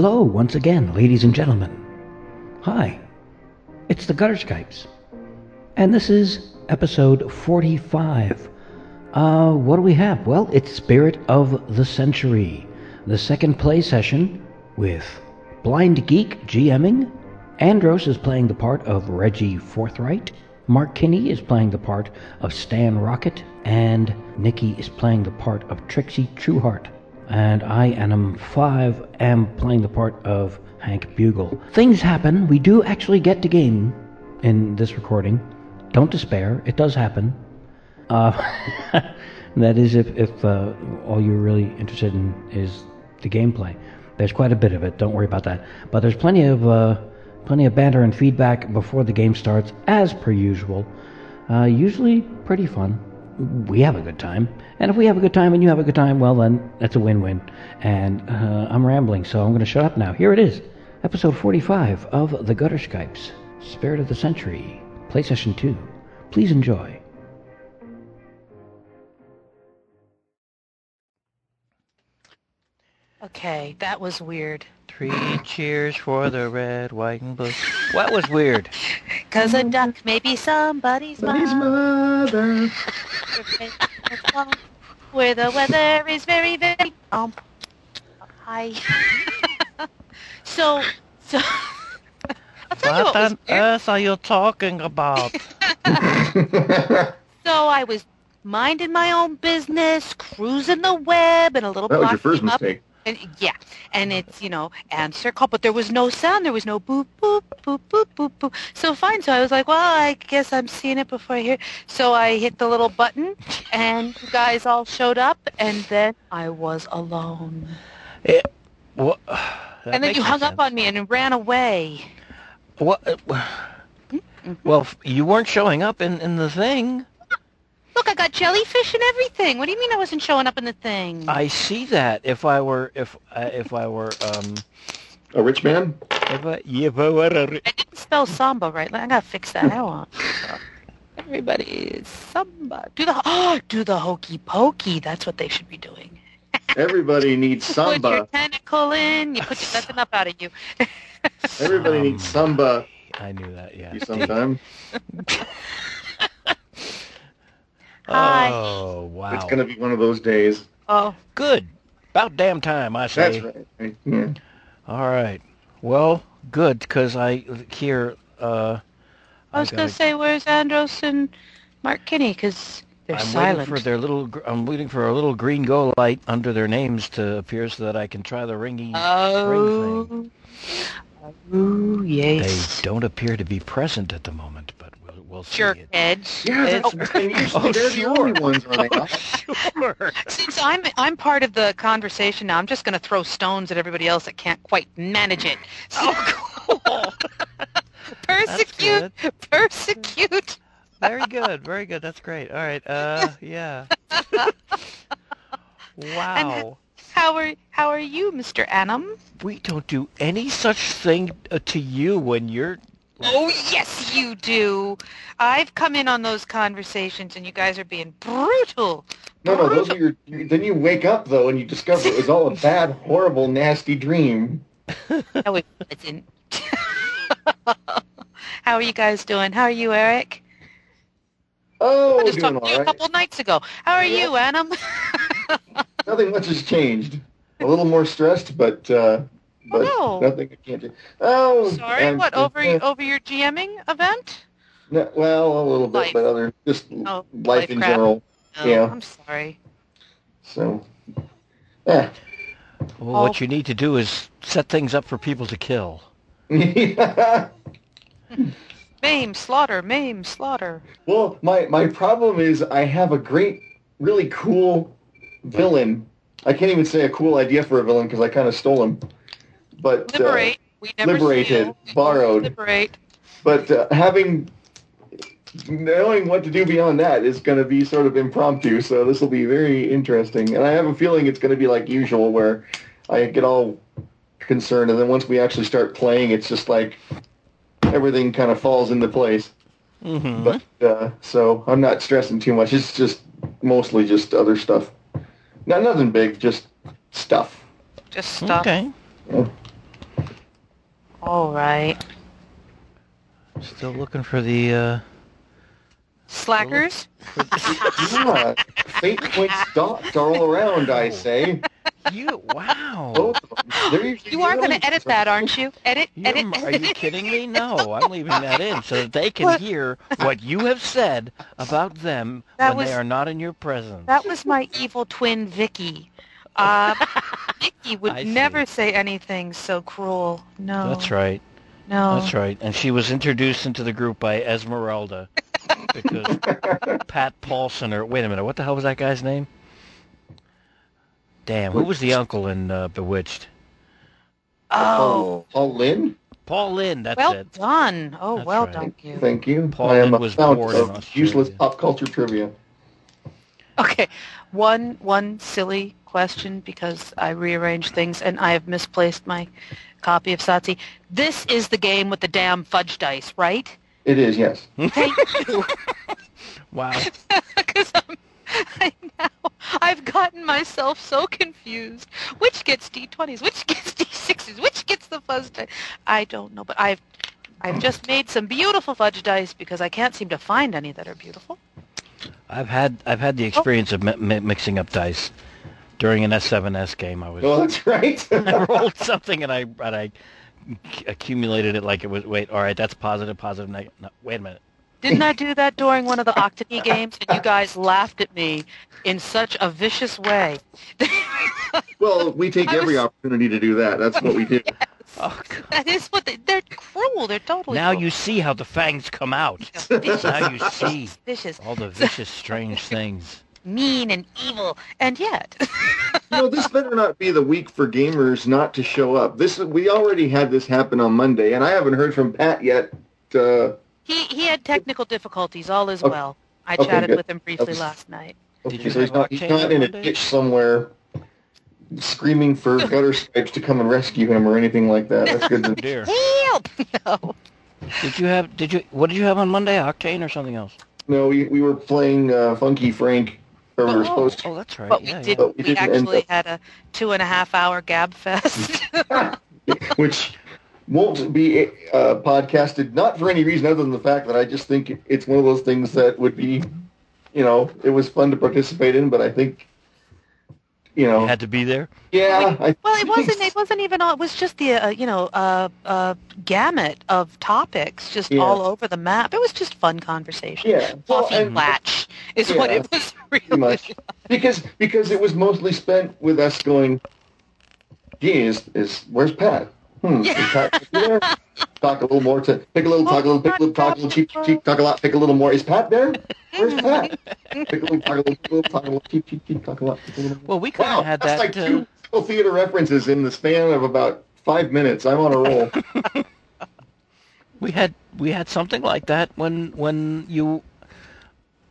Hello, once again, ladies and gentlemen. Hi, it's the Gutter Skypes, and this is episode 45. Uh, what do we have? Well, it's Spirit of the Century, the second play session with Blind Geek GMing. Andros is playing the part of Reggie Forthright. Mark Kinney is playing the part of Stan Rocket, and Nikki is playing the part of Trixie Trueheart and I, Anim 5, am playing the part of Hank Bugle. Things happen. We do actually get to game in this recording. Don't despair. It does happen. Uh, that is if, if uh, all you're really interested in is the gameplay. There's quite a bit of it. Don't worry about that. But there's plenty of uh, plenty of banter and feedback before the game starts, as per usual. Uh, usually pretty fun we have a good time. And if we have a good time and you have a good time, well, then that's a win win. And uh, I'm rambling, so I'm going to shut up now. Here it is episode 45 of The Gutter Skypes Spirit of the Century, Play Session 2. Please enjoy. Okay, that was weird. Three cheers for the red, white, and blue. What was weird? Cause a duck may be somebody's Somebody's mother. mother. Where the weather is very, very um hi. so so I'll tell you What what on earth are you talking about? So I was minding my own business, cruising the web, and a little that was your first came up, mistake. And yeah, and it's you know answer call, but there was no sound. There was no boop boop boop boop boop boop. So fine. So I was like, well, I guess I'm seeing it before I hear. So I hit the little button, and you guys all showed up, and then I was alone. What? and then you hung up on me and ran away. What? uh, Well, f- you weren't showing up in, in the thing. Look, I got jellyfish and everything. What do you mean I wasn't showing up in the thing? I see that. If I were, if uh, if I were, um, A rich man? if I, if I were a, ri- I didn't spell samba right. I gotta fix that. I want. Everybody is samba. Do the oh, do the hokey pokey. That's what they should be doing. Everybody needs samba. Put your samba. tentacle in. You put your, that's enough out of you. Everybody needs samba I knew that. Yeah. you sometime. Hi. Oh wow. It's going to be one of those days. Oh, Good. About damn time, I say. That's right. Yeah. All right. Well, good, because I hear. Uh, I was gonna gotta- say where's Andros and Mark Kinney because they're I'm silent. waiting for their little. I'm waiting for a little green go light under their names to appear so that I can try the ringing. oh, oh, they yes. don't appear to be present at the moment, but we'll, we'll see. it. Jerkhead. Yeah, Oh, that's, and usually oh, they're sure. the only ones, are Oh, sure. Since I'm I'm part of the conversation now, I'm just going to throw stones at everybody else that can't quite manage it. So Oh, cool. persecute, persecute. Very good. Very good. That's great. All right. Uh, yeah. wow. How are how are you, Mr. Annam? We don't do any such thing uh, to you when you're. Oh yes, you do. I've come in on those conversations, and you guys are being brutal. No, no, those are your... Then you wake up, though, and you discover it was all a bad, horrible, nasty dream. No, it wasn't. How are you guys doing? How are you, Eric? Oh, I just talked to you a couple nights ago. How are you, Adam? Nothing much has changed. A little more stressed, but... Uh, but no. nothing I can't do. Oh, Sorry, I'm- what over uh, over your GMing event? No, well, a little bit, Life. but other just Oh, life, life in crap. general. Oh, Yeah. I'm sorry. So, yeah. Well, what you need to do is set things up for people to kill. Maim, slaughter, maim, slaughter. well, my my problem is I have a great, really cool villain. I can't even say a cool idea for a villain because I kind of stole him. But uh, Liberate. we never liberated, steal. Borrowed. Liberate. but uh, having knowing what to do beyond that is going to be sort of impromptu. So this will be very interesting, and I have a feeling it's going to be like usual, where I get all concerned, and then once we actually start playing, it's just like everything kind of falls into place. Mm-hmm. But uh, so I'm not stressing too much. It's just mostly just other stuff. Not nothing big, just stuff. Just stop. okay. All right. Still looking for the. Uh, Slackers. Yeah, fate points dots are all around. I say. you wow. Both of them. They're usually You are going to edit that, aren't you? Edit, You're, edit. are you kidding me? No, I'm leaving that in so that they can hear what you have said about them That when was- they are not in your presence. That was my evil twin, Vicky. Uh, Vicky would I see. never say anything so cruel. No. That's right. No. That's right. And she was introduced into the group by Esmeralda because Pat Paulsen or wait a minute, what the hell was that guy's name? Damn, who was the uncle in uh, Bewitched? Oh. Paul Lynde. Paul Lynde. That's Well it. done. Oh, That's well right. done, you. Thank you. Paul I am Lynn a was fount born in of Australia. useless pop culture trivia. Okay, one one silly question because I rearranged things and I have misplaced my copy of Satsi. This is the game with the damn fudge dice, right? It is, yes. Thank you. Wow. Because I now I've gotten myself so confused. Which gets D20s? Which gets D6s? Which gets the fudge dice? I don't know, but I've I've just made some beautiful fudge dice because I can't seem to find any that are beautiful. I've had I've had the oh. experience of mi- mi- mixing up dice during an S7S game. I was Oh, that's right. I rolled something and I and I accumulated it like it was. Wait, all right, that's positive, positive, negative. No, wait a minute. Didn't I do that during one of the Octany games and you guys laughed at me in such a vicious way? well, we take I was- every opportunity to do that. That's what we do. yes. Oh, God. that is what they, they're cruel. They're totally now cruel. you see how the fangs come out. vicious, Now you see vicious, all the vicious, strange things. Mean, and evil, and yet you know, this better not be the week for gamers not to show up. This we already had this happen on Monday, and I haven't heard from Pat yet. Uh, he he had technical difficulties. All is Okay. well. I Okay, chatted good. with him briefly That's- last night. Did you so he's have not, he's not in a ditch somewhere screaming for gutter stripes to come and rescue him or anything like that. That's good. To, dear. Help! No. Did you have? Did you? What did you have on Monday? Octane or something else? no, we, we were playing uh, Funky Frank, or we were Oh. supposed to. Oh, that's right. But yeah, we yeah. did. But we We, didn't actually up- had a two and a half hour gab fest. which won't be uh, podcasted, not for any reason other than the fact that I just think it's one of those things that would be, you know, it was fun to participate in, but I think, you know, You had to be there. yeah. I Well, it wasn't. It wasn't even. all It was just the uh, you know uh, uh, gamut of topics, just Yeah. all over the map. It was just fun conversation. Yeah, well, Coffee and- latch is what it was really. much because because it was mostly spent with us going, gee, is, is where's Pat? Hmm, is Pat? Talk a little more to pick a little, talk a little, pick a little, talk a little, cheap, cheap, cheap, talk a lot, pick a little more. Is Pat there? Where's Pat? Pick a little, talk a little, pick a little, talk a little, cheap, cheap, cheap, talk a lot. pick a little more. Well, we kind Wow, of had that's that. like uh, two theater references in the span of about five minutes. I'm on a roll. We had we had something like that when when you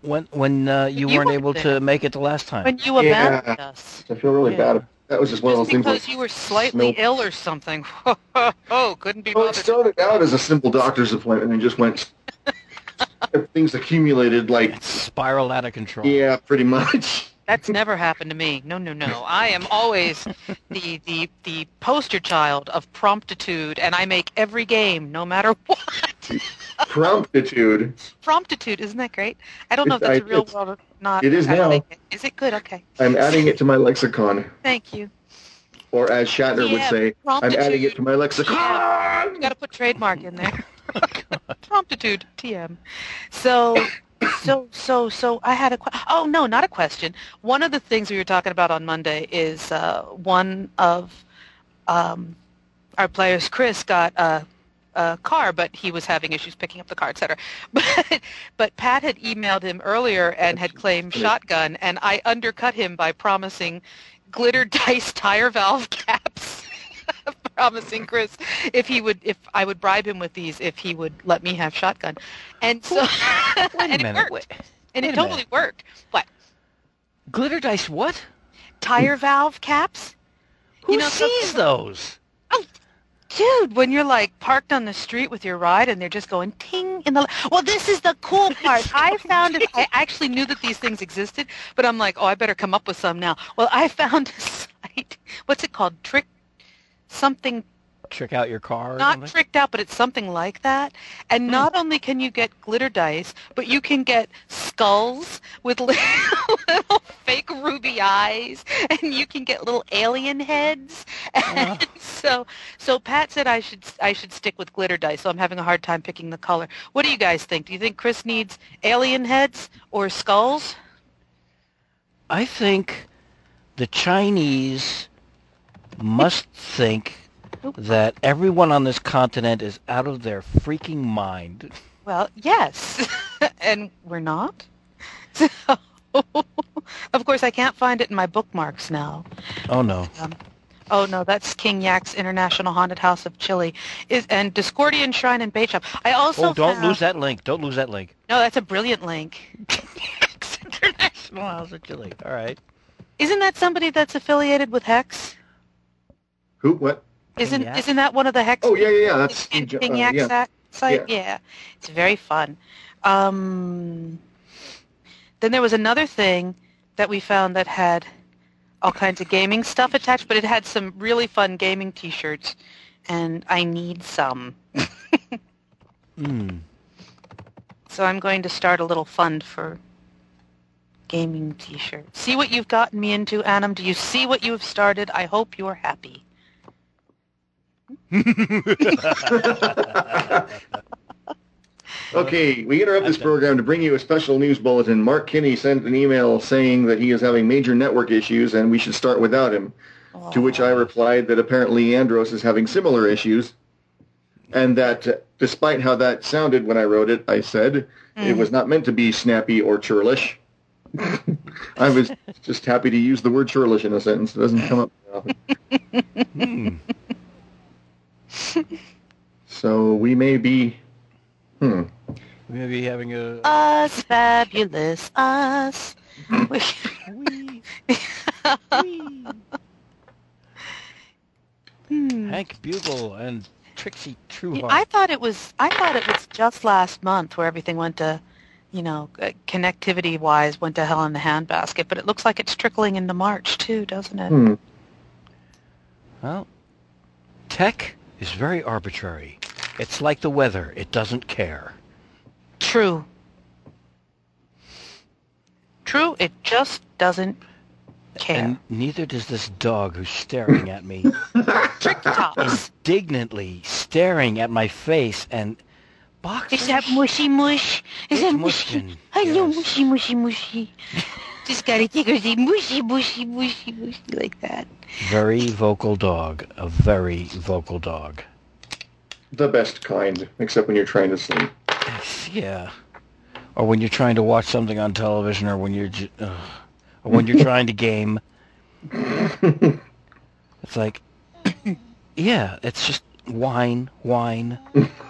when when uh, you, You weren't weren't able there. to make it the last time. When you Yeah. abandoned us. I feel really Yeah. bad. That was just one of Just those things. because Like, you were slightly Nope. ill or something. oh, couldn't be well, it started out as a simple doctor's appointment and just went. Things accumulated like It spiraled out of control. yeah, pretty much. That's never happened to me. No, no, no. I am always the, the, the poster child of promptitude, and I make every game, no matter what. Promptitude. Promptitude, isn't that great? I don't know if that's I- a real it's- word or not. it is I now. think it- Is it good? Okay. I'm adding it to my lexicon, Thank you. or as Shatner would Yeah, say, I'm adding it to my lexicon. You got to put trademark in there. Oh promptitude, TM. So, so, so, so I had a que- oh no, not a question. One of the things we were talking about on Monday is uh, one of um, our players, Chris, got a, a car, but he was having issues picking up the car, etc. But but Pat had emailed him earlier and had claimed shotgun, and I undercut him by promising glitter dice tire valve caps. promising Chris if he would if I would bribe him with these if he would let me have shotgun. And so Wait a and it worked. And wait it totally minute. worked. What? Glitter dice what? Tire valve caps? Who You know, sees those? Oh, Dude, when you're like parked on the street with your ride and they're just going ting in the well, this is the cool part. I found it. I actually knew that these things existed, but I'm like, oh, I better come up with some now. Well, I found a site. What's it called? Trick something Trick out your car or not something? tricked out, but it's something like that. And hmm. not only can you get glitter dice, but you can get skulls with little, little fake ruby eyes, and you can get little alien heads. Uh-huh. And so, so Pat said I should I should stick with glitter dice. So I'm having a hard time picking the color. What do you guys think? Do you think Chris needs alien heads or skulls? I think the Chinese must think that everyone on this continent is out of their freaking mind. Well, yes, and we're not. So, of course, I can't find it in my bookmarks now. Oh no. Um, oh no, that's King Yak's International Haunted House of Chile, is and Discordian Shrine and Bait Shop. I also Oh, don't found- lose that link. Don't lose that link. No, that's a brilliant link. International House of Chile. All right. Isn't that somebody that's affiliated with Hex? Who? What? Isn't Yak? isn't that one of the Hex? Oh yeah, yeah, yeah. That's King, uh, yeah. site? Yeah. Yeah. It's very fun. Um, then there was another thing that we found that had all kinds of gaming stuff attached, but it had some really fun gaming T-shirts, and I need some. Hmm. So I'm going to start a little fund for gaming T-shirts. See what you've gotten me into, Annam. Do you see what you have started? I hope you are happy. Okay, we interrupt this program to bring you a special news bulletin. Mark Kinney sent an email saying that he is having major network issues and we should start without him. To which I replied that apparently Andros is having similar issues, and that uh, despite how that sounded when I wrote it, I said it was not meant to be snappy or churlish. I was just happy to use the word churlish in a sentence. It doesn't come up often. Hmm. So we may be, hmm, We may be having a. Us, fabulous us. We- Wee. Wee. Hmm. Hank Bugle and Trixie Yeah, Trueheart. I thought it was. I thought it was just last month where everything went to, you know, uh, connectivity-wise, went to hell in the handbasket. But it looks like it's trickling into March too, doesn't it? hmm. Well, tech is very arbitrary. It's like the weather. It doesn't care. True. True. It just doesn't care. And neither does this dog who's staring at me, indignantly staring at my face and box. Is that mushy mush? Is that It's mushy? mushkin, Hello, yes. mushy, mushy, mushy. Just gotta take her say mushy, mushy, mushy, mushy like that. Very vocal dog. A very vocal dog. the best kind, except when you're trying to sleep. Yeah. Or when you're trying to watch something on television, or when you're, j- ugh. or when you're trying to game. It's like, yeah, it's just whine, wine.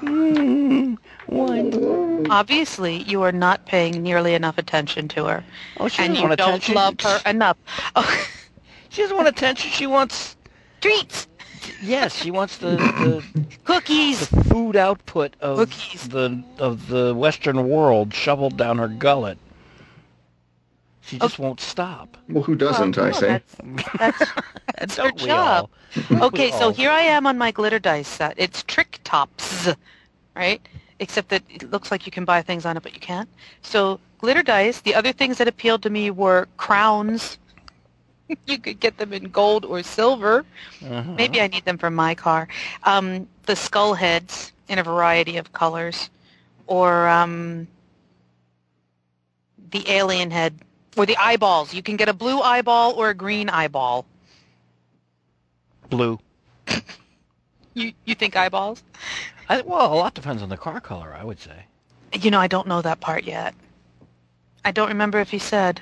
Mm, whine. Obviously, you are not paying nearly enough attention to her, Oh, she and doesn't you want don't attention. love her enough. Oh, She doesn't want attention. She wants, treats, yes, she wants the, the, cookies. the food output of Cookies. the of the Western world shoveled down her gullet. She just won't stop. Well, who doesn't, Well, I no, say? That's, that's, that's her job. Okay, so here I am on my glitter dice set. It's Trick Tops, right? Except that it looks like you can buy things on it, but you can't. So glitter dice. The other things that appealed to me were crowns. you could get them in gold or silver. Uh-huh. Maybe I need them for my car. Um, the skull heads in a variety of colors, or um, the alien head, or the eyeballs. You can get a blue eyeball or a green eyeball. blue. You you think eyeballs? I, well, a lot depends on the car color, I would say. You know, I don't know that part yet. I don't remember if he said.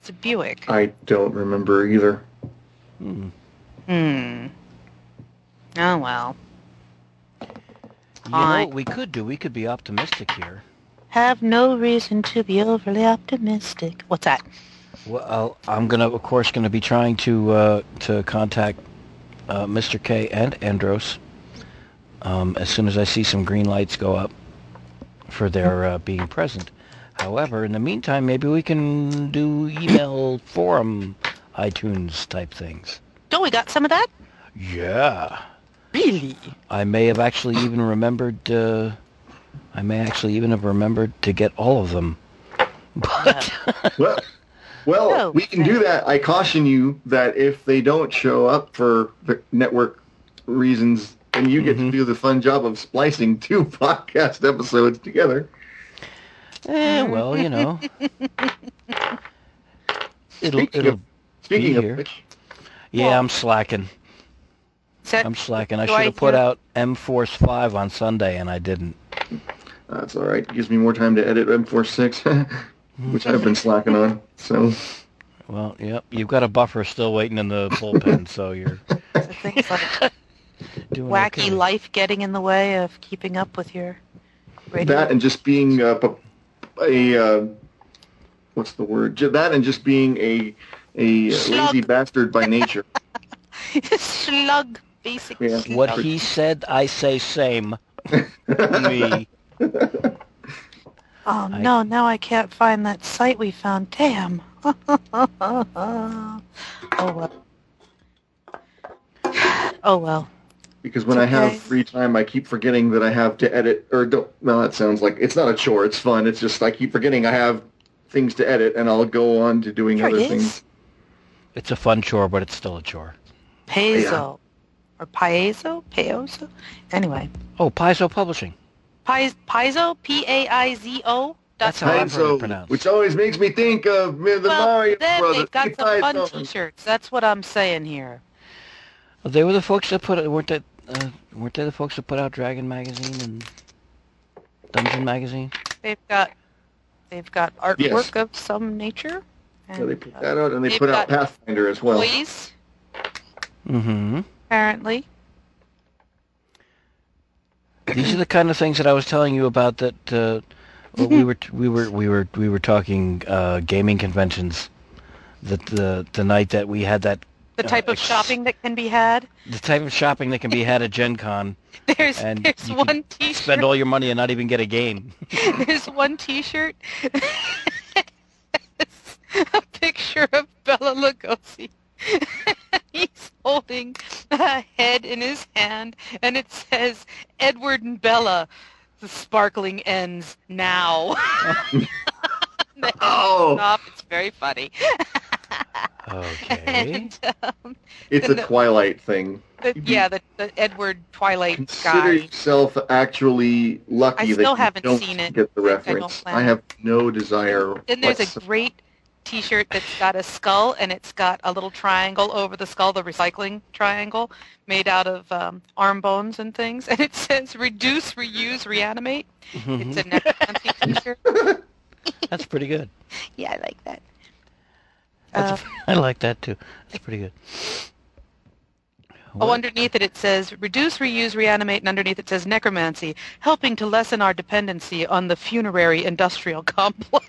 It's a Buick. I don't remember either. Hmm. Hmm. Oh well. You know what we could do? We could be optimistic here. Have no reason to be overly optimistic. What's that? Well, I'm gonna, of course, gonna be trying to uh, to contact uh, Mr. K and Andros um, as soon as I see some green lights go up for their uh, being present. However, in the meantime, maybe we can do email forum, iTunes type things. Don't we got some of that? Yeah, Really? I may have actually even remembered. I may actually even have remembered to get all of them. But Well, well, Oh, we can do that. I caution you that if they don't show up for network reasons, then you get to do the fun job of splicing two podcast episodes together. eh, well, you know, it'll Speaking it'll of, speaking of here. which, Yeah, Well- I'm slacking. Set, I'm slacking. I should have put out M Force 5 on Sunday, and I didn't. That's all right. It gives me more time to edit M46, which I've been slacking on. So Well, yep. You've got a buffer still waiting in the bullpen, so you're things like doing wacky okay. life getting in the way of keeping up with your radio. that and just being uh, p- a uh, what's the word? That and just being a a Slug. lazy bastard by nature. slug, basically. Yeah. What he said, I say same. Me. Oh I- no, now I can't find that site we found. Damn. oh well. Oh well. Because when It's I have free time, I keep forgetting that I have to edit. Or don't. Well, that sounds like it's not a chore. It's fun. It's just I keep forgetting I have things to edit, and I'll go on to doing Sure other it things. is. It's a fun chore, but it's still a chore. Paizo. Or Paizo? Paozo? Anyway. Oh, Paizo Publishing. Paiz, Paizo? P-A-I-Z-O? That's how I've heard it pronounced. which always makes me think of me- the well, Mario then Brothers. they've got some fun t-shirts. That's what I'm saying here. They were the folks that put weren't they uh, weren't they the folks that put out Dragon magazine and Dungeon magazine? They've got they've got artwork Yes. of some nature. And, Yeah, they put uh, that out, and they put out Pathfinder as well. toys, Mm-hmm. apparently. These are the kind of things that I was telling you about that uh, well, we were we were we were we were talking uh, gaming conventions. That the the night that we had that The Uh, type of shopping that can be had. the type of shopping that can be had at Gen Con There's and there's you one can T-shirt. spend all your money and not even get a game. There's one T-shirt. a picture of Bela Lugosi. He's holding a head in his hand, and it says Edward and Bella. The sparkling ends now. Oh. off. It's very funny. Okay. And um, It's a the- Twilight thing. the, yeah, the, the Edward Twilight Consider guy. yourself actually lucky I that still you haven't don't seen it. get the I- I reference. I, have no desire. Then there's a great T-shirt that's got a skull and it's got a little triangle over the skull, the recycling triangle, made out of um, arm bones and things, and it says "Reduce, Reuse, Reanimate." It's a necromancy T-shirt. That's pretty good. Yeah, I like that. Uh, I like that too. That's pretty good. oh, underneath it it says "Reduce, Reuse, Reanimate," and underneath it says "Necromancy," helping to lessen our dependency on the funerary industrial complex.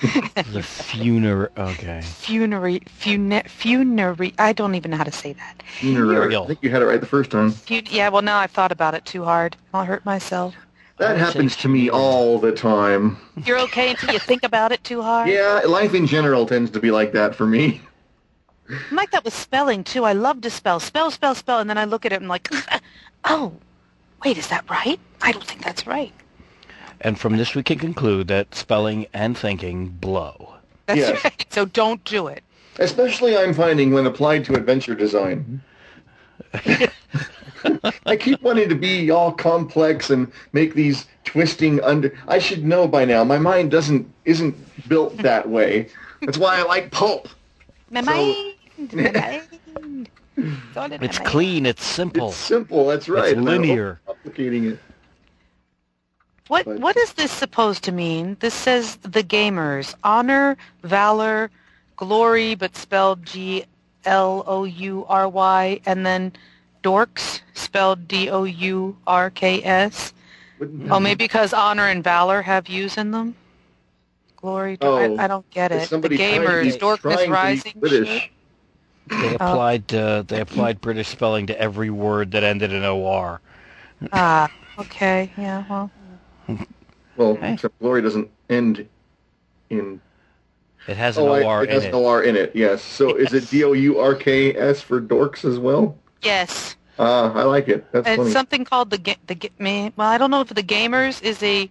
the funeral. Okay. Funerary, fune, funerary. I don't even know how to say that. Funeral. Muriel. I think you had it right the first time. Fu- yeah, well now I've thought about it too hard. I'll hurt myself. That oh, happens to me all the time. You're okay until you think about it too hard. Yeah, life in general tends to be like that for me. I'm like that with spelling too. I love to spell, spell, spell, spell, and then I look at it and I'm like, oh, wait, is that right? I don't think that's right. And from this, we can conclude that spelling and thinking blow. That's Yes. right. So don't do it. Especially I'm finding when applied to adventure design. I keep wanting to be all complex and make these twisting under I should know by now. My mind doesn't isn't built that way. That's why I like pulp. My So- mind, my mind. all in It's clean. It's simple. It's simple. That's right. It's and I don't linear. Complicating it. What but- what is this supposed to mean? This says the gamers honor, valor, glory, but spelled G L O U R Y, and then dorks spelled D O U R K S. Oh, maybe because honor and valor have U's in them. Glory, Oh, I, I don't get it. The somebody trying to gamers, be- dorkness trying to be rising. British. They applied uh, they applied British spelling to every word that ended in or. Ah, okay, yeah, well, Well, Hey. except glory doesn't end in. It has an Oh, I- or it in has it. an OR in it. Yes. So is it D O U R K S for dorks as well? yes. Ah, I like it. That's It's funny. something called the ga- the ga- me. Well, I don't know if the gamers is a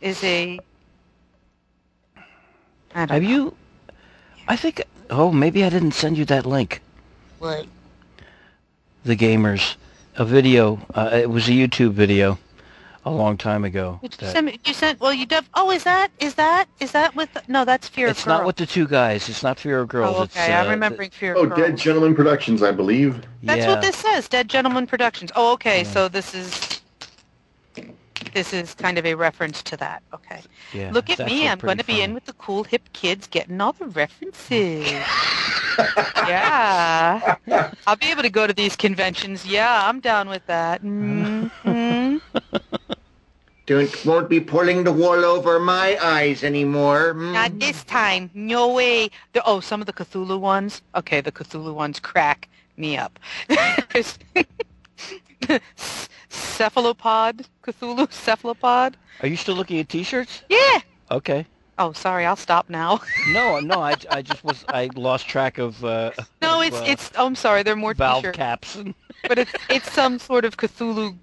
is a. I don't Have know. you? I think. Oh, maybe I didn't send you that link. What? The gamers, a video. Uh, it was a YouTube video, a long time ago. Did you that- send? You sent? Well, you def. Oh, is that is that is that with? No, that's Fear it's of Girls. not with the two guys. It's not Fear of Girls. Oh, okay. uh, I'm remembering Fear oh, of Girls. Oh Dead Gentlemen Productions, I believe. That's yeah. what this says. Dead Gentlemen Productions. Oh, okay. Yeah. So this is this is kind of a reference to that. Okay. Yeah, Look at me. I'm going to be in with the cool hip kids getting all the references. yeah. I'll be able to go to these conventions. Yeah, I'm down with that. hmm Don't won't be pulling the wool over my eyes anymore. Mm. Not this time. No way. The, oh, some of the Cthulhu ones. Okay, the Cthulhu ones crack me up. Cephalopod. Cthulhu cephalopod. Are you still looking at T-shirts? Yeah. Okay. Oh, sorry. I'll stop now. No, no. I, I just was. I lost track of. Uh, No, of, it's uh, it's. Oh, I'm sorry. There are more valve t-shirts, caps. And, but it's it's some sort of Cthulhu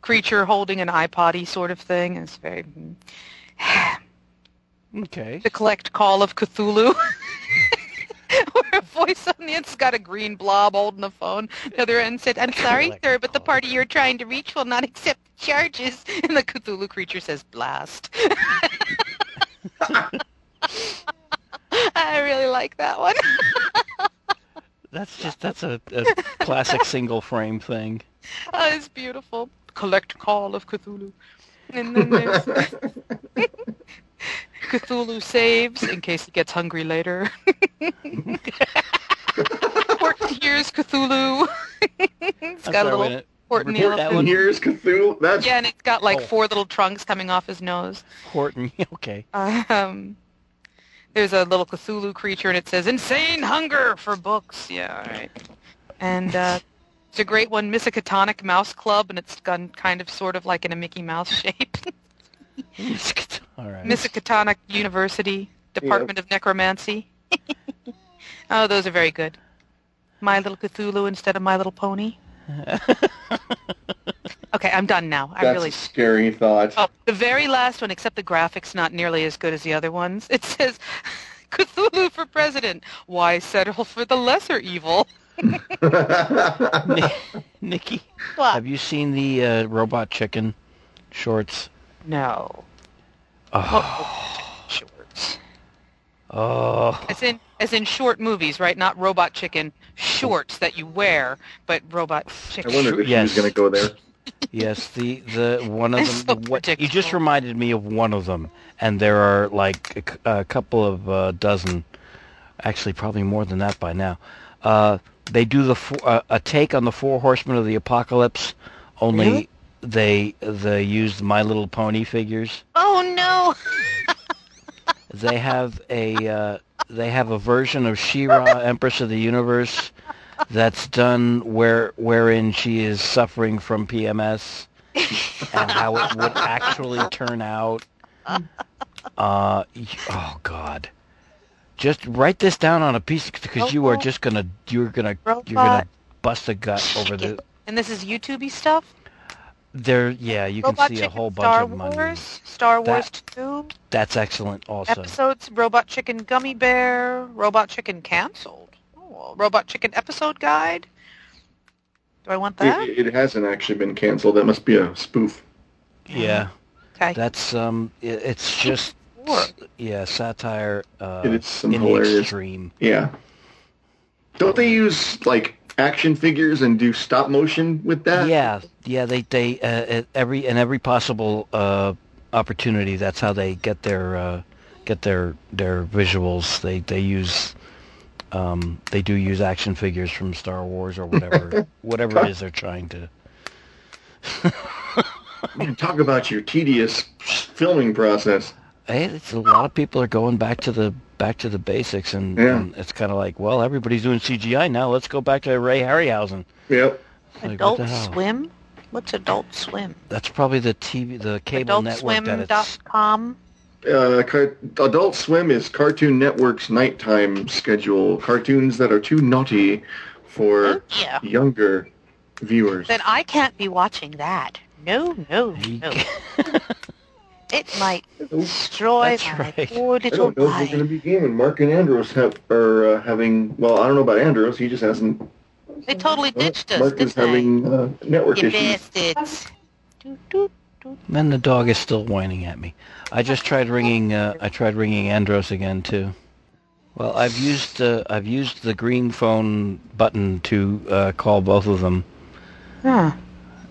creature holding an iPod sort of thing. It's very okay. the collect call of Cthulhu. Where a voice on the end's got a green blob holding the phone. The other end said, I'm sorry, sir, but the party you're trying to reach will not accept charges. And the Cthulhu creature says, blast. I really like that one. That's just that's a, a classic single frame thing. oh, it's beautiful. Collect call of Cthulhu. And then there's Cthulhu saves in case he gets hungry later. Horton hears Cthulhu. it's I'm got sorry, a little a- Horton the That one? Here's Cthulhu. That's Yeah, and it's got like Oh. four little trunks coming off his nose. Horton. Okay. Um, there's a little Cthulhu creature, and it says "insane hunger for books." Yeah, all right. And uh, it's a great one, Miskatonic Mouse Club, and it's done kind of sort of like in a Mickey Mouse shape. All right. Miskatonic University Department of Necromancy. oh, those are very good. My Little Cthulhu instead of My Little Pony. Okay, I'm done now. I that's really a scary thought. Oh, the very last one, except the graphics not nearly as good as the other ones. It says, Cthulhu for president. Why settle for the lesser evil? Ni- Nikki, What? have you seen the uh, Robot Chicken shorts? No. Oh, Shorts. oh. As in, as in short movies, right? Not robot chicken shorts that you wear, but robot chicken. I chicken. wondered if Yes. she was going to go there. Yes, the the one of them. so the, what, you just reminded me of one of them, and there are like a couple of uh, dozen, actually probably more than that by now. Uh, they do the uh, a take on the Four Horsemen of the Apocalypse, only Really? they they use My Little Pony figures. Oh no! They have a uh, they have a version of She-Ra, Empress of the Universe, that's done where wherein she is suffering from PMS and how it would actually turn out. Uh, oh God! Just write this down on a piece because you are just gonna you're gonna you're gonna bust a gut over the. And this is YouTubey stuff. There, yeah, you can Robot see a whole bunch Star of them. on Wars, Star Wars That- 2 That's excellent, also. episodes, Robot Chicken Gummy Bear, Robot Chicken canceled, oh, Robot Chicken episode guide. Do I want that? It, it hasn't actually been canceled. That must be a spoof. Yeah. Okay. That's um, i it's just Sure. yeah, satire uh, It is some in the hilarious- extreme. Yeah. Don't they use like action figures and do stop motion with that? Yeah, yeah. They they uh, every in every possible uh, opportunity. That's how they get their uh, get their their visuals. They they use um, they do use action figures from Star Wars or whatever whatever it is they're trying to. Man, talk about your tedious filming process. Hey, it's a lot of people are going back to the back to the basics, and, Yeah. and it's kind of like, well, everybody's doing CGI now. Let's go back to Ray Harryhausen. Yep. Like, Adult the hell? Swim? What's Adult Swim? That's probably the TV, the cable network that it's. AdultSwim.com. Uh, car- Adult Swim is Cartoon Network's nighttime schedule. Cartoons that are too naughty for Yeah. younger viewers. Then I can't be watching that. No, no, no. ca- It might destroy That's my right. poor I little don't know if we're going to be gaming. Mark and Andros have, are uh, having. Well, I don't know about Andros. He just hasn't. They totally ditched us, Mark didn't is having uh, network? You issues. bastards. And the dog is still whining at me. I just tried ringing. Uh, I tried ringing Andros again too. Well, I've used uh, I've used the green phone button to uh, call both of them, Huh.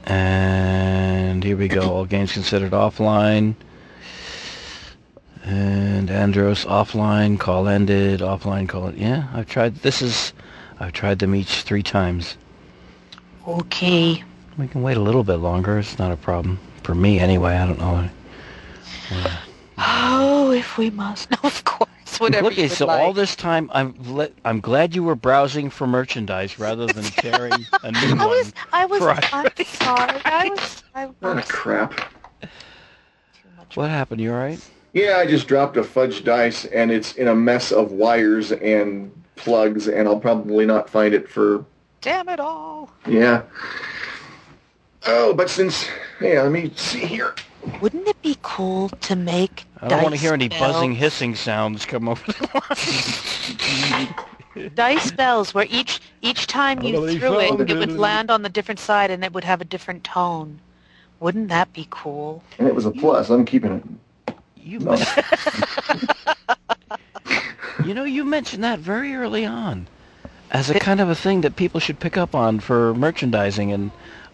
and here we go. All games considered offline. And Andros offline, call ended, offline, call. Yeah, I've tried. This is, I've tried them each three times. Okay. We can wait a little bit longer. It's not a problem for me anyway. I don't know. Oh, if we must. No, of course. Whatever Okay, you would so like. all this time, I'm le- I'm glad you were browsing for merchandise rather than sharing a new I one. was, I was, Right. I'm sorry. I was, I What a crap. What happened? You all right? Yeah, I just dropped a fudge dice, and it's in a mess of wires and plugs, and I'll probably not find it for Damn it all. yeah. Oh, but since yeah, let me see here. Wouldn't it be cool to make I don't want to dice hear any bells- buzzing, hissing sounds come over the line. dice bells where each each time you threw it, it would land on the different side and it would have a different tone. Wouldn't that be cool? And it was a plus. I'm keeping it. You, No. you know, you mentioned that very early on as a kind of a thing that people should pick up on for merchandising, and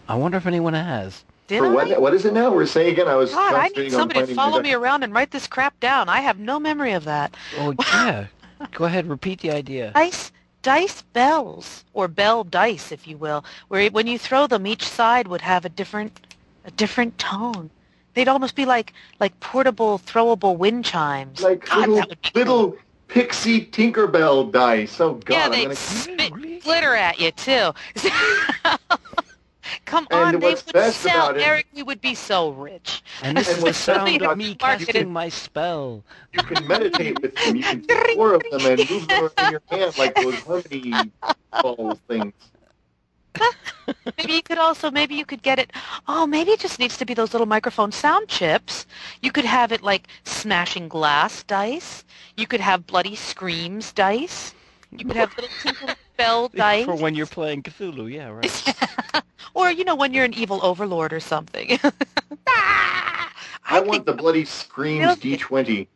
I wonder if anyone has. Did For what? What is it now? We're saying again. I was God, I need somebody to follow me around and write this crap down. I have no memory of that. Oh yeah, go ahead, repeat the idea. Dice, dice bells, or bell dice, if you will, where when you throw them, each side would have a different, a different tone. They'd almost be like like portable, throwable wind chimes. like God, little that little cool. pixie Tinkerbell dice. Oh God! yeah, I'm they'd gonna- spit glitter at you too. Come And on, they would sell. Eric, we would be so rich. And this is the sound of me casting my spell. You can meditate with them. You can take four of them and move them in your hand like those harmony ball things. Maybe you could also, maybe you could get it. Oh, maybe it just needs to be those little microphone sound chips. You could have it like smashing glass dice. You could have bloody screams dice. You could have little tinkle bell dice. For when you're playing Cthulhu, yeah, right. or you know when you're an evil overlord or something. Ah! I, think want the bloody screams D20.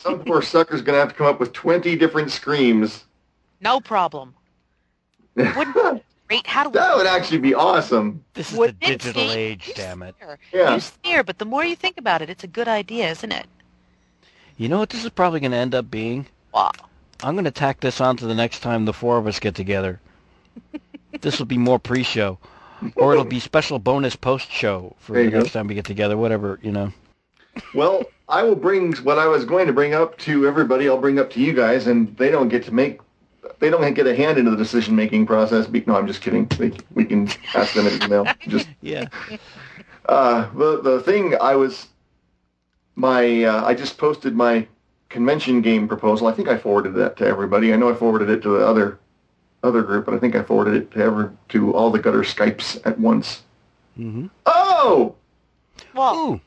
Some poor sucker's gonna have to come up with 20 different screams. no problem. Wouldn't that Great. How do we? would actually be awesome. This is Wouldn't the digital See? age, You damn it. sneer. Yeah. You sneer, but the more you think about it, it's a good idea, isn't it? You know what this is probably going to end up being? Wow. I'm going to tack this on to the next time the four of us get together. this will be more pre-show. Or it'll be special bonus post-show for There the you go. next time we get together, whatever, you know. Well, I will bring what I was going to bring up to everybody. I'll bring up to you guys, and they don't get to make. They don't get a hand into the decision-making process. No, I'm just kidding. They, we can ask them an email. Just Yeah. Uh, the the thing I was my uh, I just posted my convention game proposal. I think I forwarded that to everybody. I know I forwarded it to the other other group, but I think I forwarded it to ever to all the gutter Skypes at once. hmm Oh, Well, Ooh,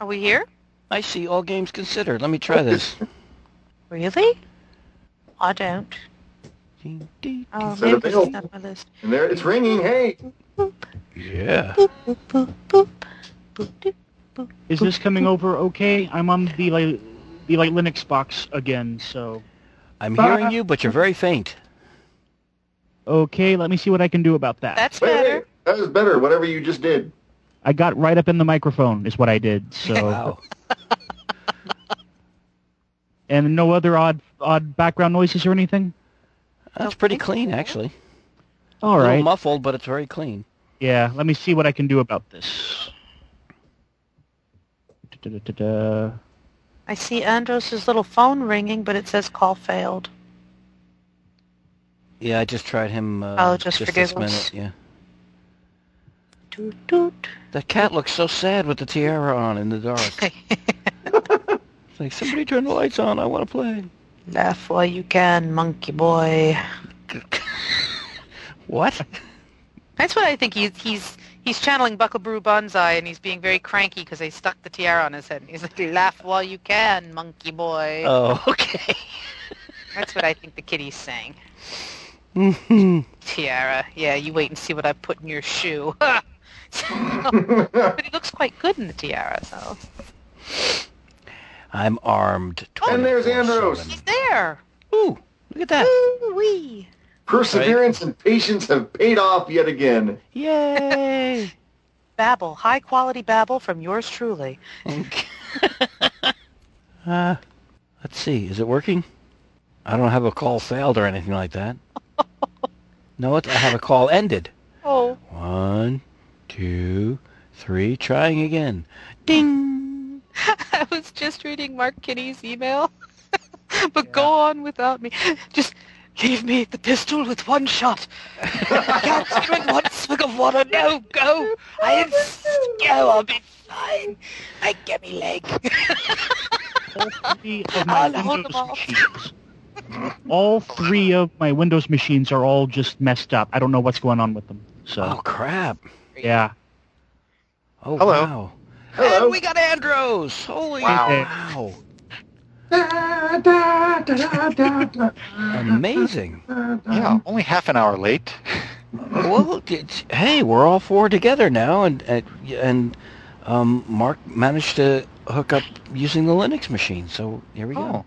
are we here? I see all games considered. Let me try this. Really? I don't. Ding, ding. Oh, Set maybe available. it's not my list. and there it's ringing. Hey, Yeah. Is this coming over okay? I'm on the like the like Linux box again, so I'm hearing you, but you're very faint. Okay, let me see what I can do about that. That's Wait, better. wait, that was better. Whatever you just did. I got right up in the microphone is what I did. So Wow. and no other odd odd background noises or anything. That's pretty clean, actually. All a little muffled, but it's very clean. Yeah, let me see what I can do about this. Da-da-da-da-da. I see Andros's little phone ringing, but it says call failed. Yeah, I just tried him. Uh, Oh, just for this giggles. minute. Yeah. Toot toot. That cat looks so sad with the tiara on in the dark. It's like somebody turn the lights on. I want to play. Laugh while you can, monkey boy. What? That's what I think he's he's he's channeling Buckaroo Banzai, and he's being very cranky because they stuck the tiara on his head. And he's like, "Laugh while you can, monkey boy." Oh, okay. That's what I think the kitty's saying. Mhm. Tiara, yeah, you wait and see what I put in your shoe. but he looks quite good in the tiara, so I'm armed. And there's 24/7. Andros. he's there. Ooh, look at that. Ooh, wee. Perseverance and patience have paid off yet again. Yay. Babble, high quality babble from yours truly. Okay. uh, let's see. Is it working? I don't have a call failed or anything like that. No, what? I have a call ended. Oh, One, two, three. Trying again. Ding. I was just reading Mark Kinney's email. but go on without me. Just leave me the pistol with one shot. I can't and one swig of water. No, go. I insist. Go, I'll be fine. I get me leg. All three of my I'll Windows machines. All three of my Windows machines are all just messed up. I don't know what's going on with them. So Oh crap. yeah. Oh Hello. wow. Hello. And we got Andros. Holy Wow. Da, da, da, Amazing. Yeah, only half an hour late. Well, hey, we're all four together now, and and, um, Mark managed to hook up using the Linux machine. So here we go. Oh,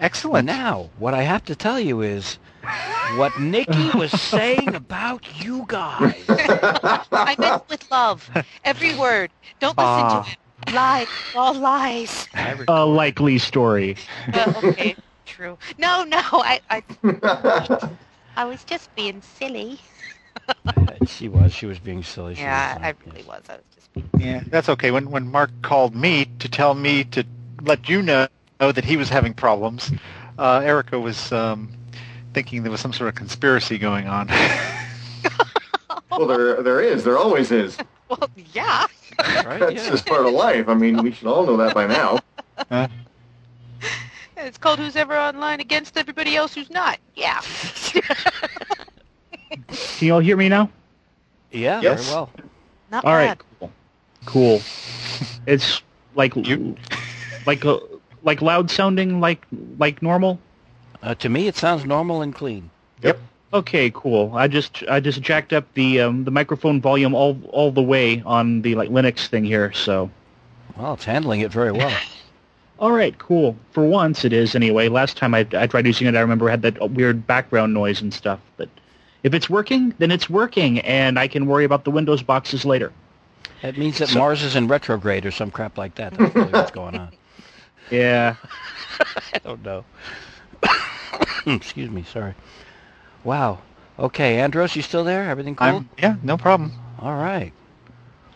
excellent. Now, what I have to tell you is what Nikki was saying about you guys. I meant with love. Every word. Don't listen Ah. to it. Lies. All lies. A likely story. Well, okay. True. No, no. I, I, I was just being silly. she was. She was being silly. She Yeah, was, uh, I really yes. was. I was just being. Yeah, that's okay. When when Mark called me to tell me to let you know, know that he was having problems, uh, Erica was um, thinking there was some sort of conspiracy going on. well, there, there is. There always is. Well, yeah. Right? That's Yeah. just part of life. I mean, we should all know that by now. It's called Who's Ever Online Against Everybody Else Who's Not. Yeah. Can you all hear me now? Yeah, Yes. very well. Not All right. bad. Cool. Cool. It's like You- like like loud sounding like like normal. Uh, to me, it sounds normal and clean. Yep. Okay, cool. I just I just jacked up the um, the microphone volume all all the way on the like Linux thing here. So Well, it's handling it very well. all right, cool. For once, it is anyway. Last time I I tried using it, I remember it had that weird background noise and stuff. But if it's working, then it's working, and I can worry about the Windows boxes later. It means that So- Mars is in retrograde or some crap like that. That's really what's going on. Yeah. I don't know. Excuse me. Sorry. Wow. Okay, Andros, you still there? Everything cool? I'm yeah, no problem. All right.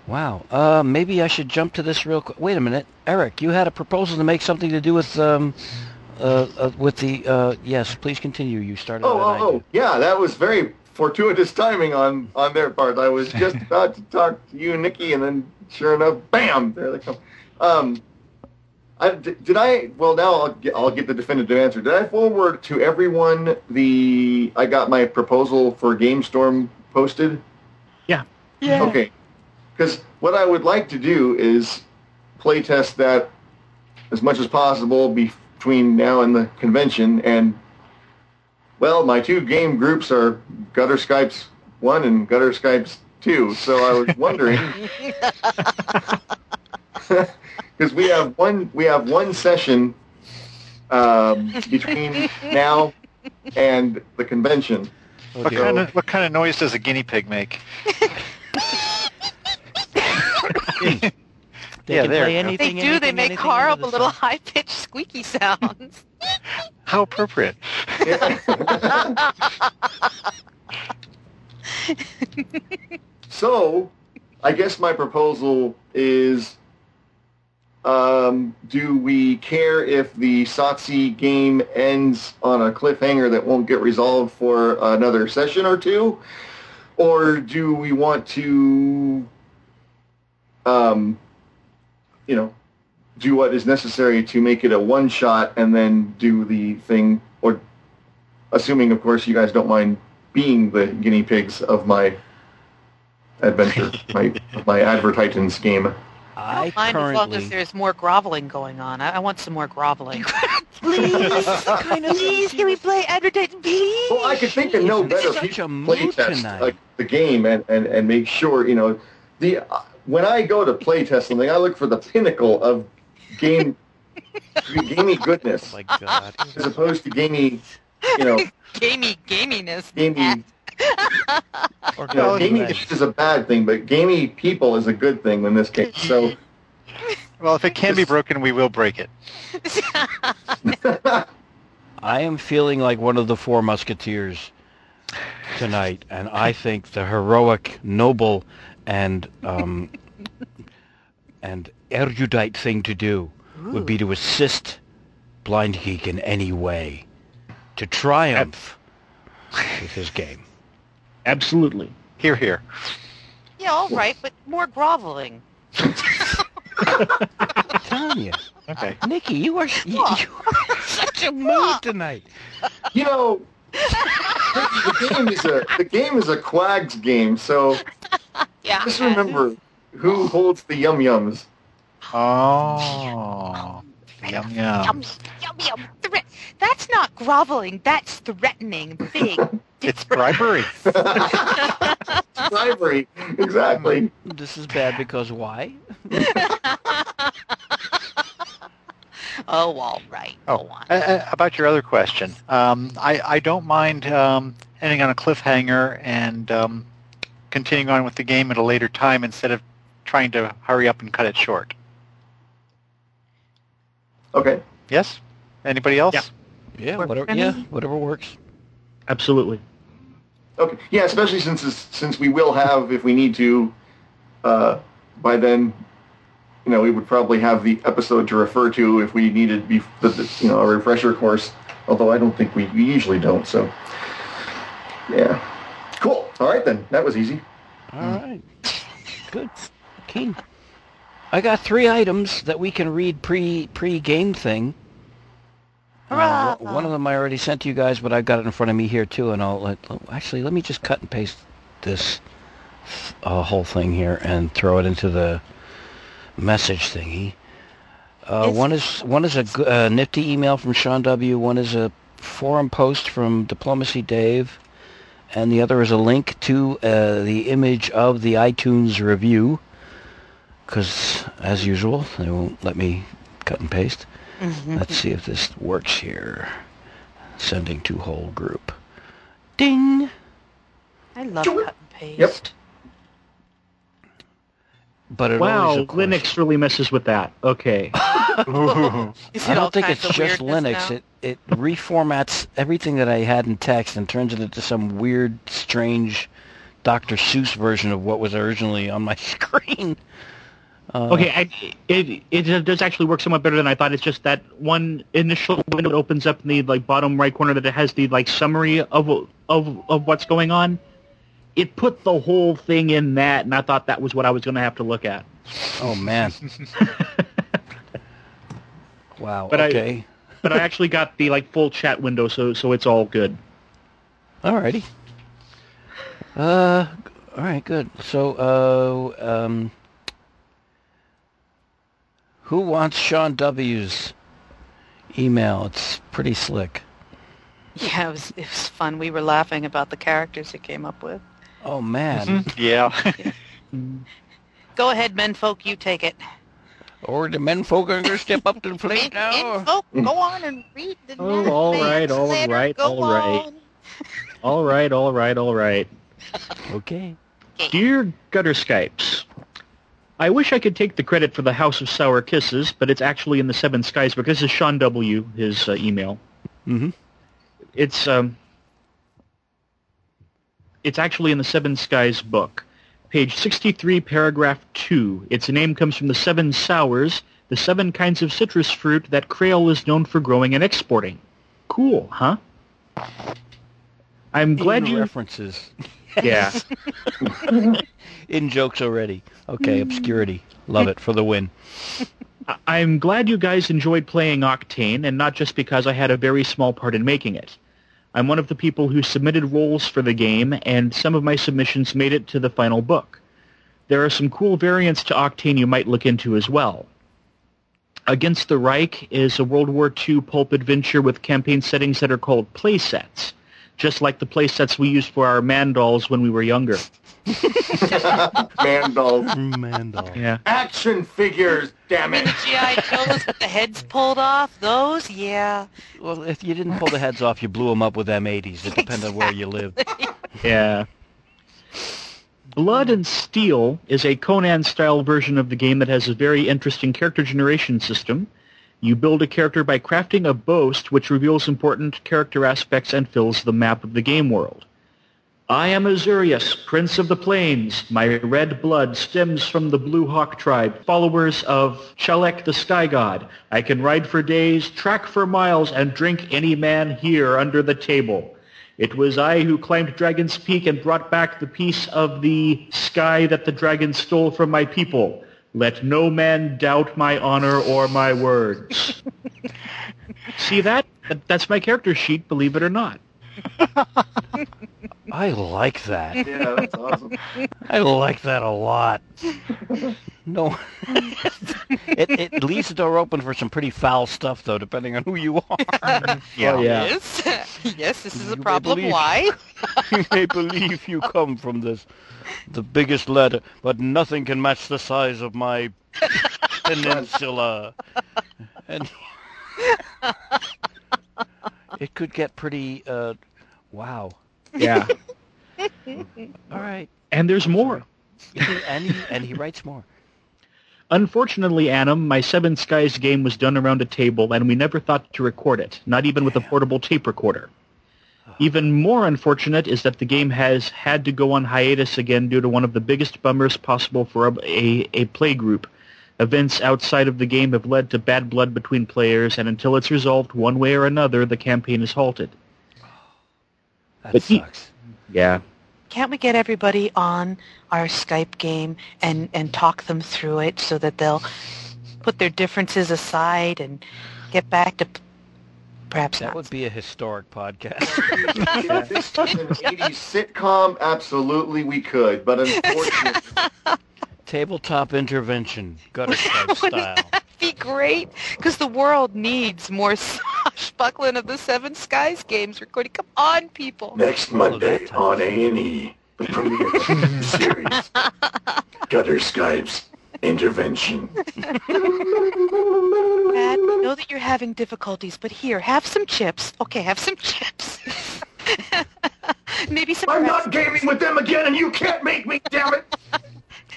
Wow. Uh, maybe I should jump to this real quick. Wait a minute, Eric. You had a proposal to make something to do with um, uh, uh with the uh. Yes, please continue. You started. Oh, oh, oh, yeah, that was very fortuitous timing on on their part. I was just about to talk to you, Nikki, and then sure enough, bam, there they come. Um, I, d- did I? Well, now I'll get, I'll get the definitive answer. Did I forward to everyone the I got my proposal for GameStorm posted? Yeah. Yeah. Okay. Because what I would like to do is playtest that as much as possible between now and the convention. And, well, my two game groups are Gutter Skypes 1 and Gutter Skypes 2. So I was wondering, because we have one, we have one session um, between now and the convention. What kind of what kind of noise does a guinea pig make? They Yeah, can there play anything. They do. anything, They make anything under horrible the little high-pitched squeaky sounds. How appropriate. So, I guess my proposal is, um, do we care if the SOTC game ends on a cliffhanger that won't get resolved for another session or two? Or do we want to, um, you know, do what is necessary to make it a one-shot and then do the thing, or assuming, of course, you guys don't mind being the guinea pigs of my adventure, my my Advertitans game. I I don't mind as long as there's more groveling going on. I, I want some more groveling. Please, please, can we play advertising, please? Well, I could think of no better such people a play test tonight. like the game and, and, and make sure you know the uh, when I go to play test something, I look for the pinnacle of game gamey goodness Oh my God. as opposed to gamey, you know, gamey gaminess. gamey. Or You know, gamey right. is a bad thing, but gamey people is a good thing in this case. So. Well, if it can be broken, we will break it. I am feeling like one of the four musketeers tonight, and I think the heroic, noble, and um, and erudite thing to do would be to assist Blind Geek in any way to triumph with his game. Absolutely. Here, here. Yeah, all right, but more groveling. I'm telling you, Okay. Nikki, you are you, you are in such a mood tonight. You know, the game is a the game is a quags game, so Yeah. just remember who holds the yum yums. Oh. Yum, yum. Yum, yum, yum. Thre- that's not groveling. That's threatening. Big. It's bribery. Bribery, exactly. This is bad because why? oh, all right. Oh, Go on. uh, about your other question, um, I, I don't mind um, ending on a cliffhanger and um, continuing on with the game at a later time instead of trying to hurry up and cut it short. Okay. Yes? Anybody else? Yeah. Yeah, Work whatever. for Yeah, whatever works. Absolutely. Okay. Yeah, especially since since we will have, if we need to, uh, by then, you know, we would probably have the episode to refer to if we needed, be, the, the, you know, a refresher course. Although I don't think we, we usually don't. So, yeah. Cool. All right then. That was easy. All right. Good. Keen. I got three items that we can read pre pre game thing. Uh, Hurrah! one- one of them I already sent to you guys, but I've got it in front of me here too, and I'll let, actually let me just cut and paste this uh, whole thing here and throw it into the message thingy. Uh, one is one is a uh, nifty email from Sean W. One is a forum post from Diplomacy Dave, and the other is a link to uh, the image of the iTunes review. Because as usual, they won't let me cut and paste. Mm-hmm. Let's see if this works here. Sending to whole group. Ding. I love Do cut and paste. Yep. But it Wow, always, Linux really messes with that. Okay. Ooh. You see I don't think it's just Linux. now? It it reformats everything that I had in text and turns it into some weird, strange Dr. Seuss version of what was originally on my screen. Uh, Okay, I, it it does actually work somewhat better than I thought. It's just that one initial window that opens up in the like bottom right corner that it has the like summary of of of what's going on. It put the whole thing in that, and I thought that was what I was going to have to look at. Oh man. wow. But I- okay. But I actually got the like full chat window, so so it's all good. Alrighty. Uh, all right, good. So, uh, um, who wants Sean W's email? It's pretty slick. Yeah, it was it was fun. We were laughing about the characters he came up with. Oh man. Mm-hmm. yeah. Go ahead, menfolk, you take it. Or the men folk are gonna step up to the plate Men, now. menfolk, mm. go on and read the Oh, all next right, all letter. right, Go all right. on. All right, all right, all right. Okay. Dear Gutter Skypes, I wish I could take the credit for the House of Sour Kisses, but it's actually in the Seven Skies book. This is Sean W. His uh, email. Mm-hmm. It's um, it's actually in the Seven Skies book, page sixty-three, paragraph two. Its name comes from the Seven Sours, the seven kinds of citrus fruit that Crail is known for growing and exporting. Cool, huh? I'm glad you. references. Yeah. In jokes already. Okay, obscurity. Love it for the win. I- I'm glad you guys enjoyed playing Octane, and not just because I had a very small part in making it. I'm one of the people who submitted roles for the game, and some of my submissions made it to the final book. There are some cool variants to Octane you might look into as well. Against the Reich is a World War II pulp adventure with campaign settings that are called playsets, just like the playsets we used for our man dolls when we were younger. Mandel. Mandel. Yeah. Action figures, damn And it. the GI Joes with the heads pulled off. Those, yeah. Well, if you didn't pull the heads off, you blew them up with M80s. It depends on where you lived. Yeah. Blood and Steel is a Conan-style version of the game that has a very interesting character generation system. You build a character by crafting a boast which reveals important character aspects and fills the map of the game world. I am Azurius, Prince of the Plains. My red blood stems from the Blue Hawk tribe, followers of Chalek the Sky God. I can ride for days, track for miles, and drink any man here under the table. It was I who climbed Dragon's Peak and brought back the piece of the sky that the dragon stole from my people. Let no man doubt my honor or my words. See that? That- That's my character sheet, believe it or not. I like that. Yeah, that's awesome. I like that a lot. No, it, it leaves the door open for some pretty foul stuff, though, depending on who you are. Yeah. Oh, yeah. Yes. yes, this is You a may problem. believe- Why? you may believe you come from this, the biggest letter, but nothing can match the size of my peninsula. And it could get pretty, uh, wow. Yeah. All right. And there's more. And he, and he writes more. Unfortunately, Annam, my Seven Skies game was done around a table, and we never thought to record it, not even with a portable tape recorder. Even more unfortunate is that the game has had to go on hiatus again due to one of the biggest bummers possible for a, a, a play group. Events outside of the game have led to bad blood between players, and until it's resolved one way or another, the campaign is halted. That But he- sucks. Yeah. Can't we get everybody on our Skype game and, and talk them through it so that they'll put their differences aside and get back to perhaps That not. would be a historic podcast. If this was an 80s sitcom, absolutely we could. But unfortunately, Tabletop intervention, gutter stripe style. be great because the world needs more swashbuckling of the Seven Skies games recording. Come on, people. Next Monday on A&E, the premiere series, Gutter Skypes Intervention. Brad, I know that you're having difficulties, but here, have some chips. Okay, have some chips. Maybe some. I'm not gaming with them again, and you can't make me, damn it!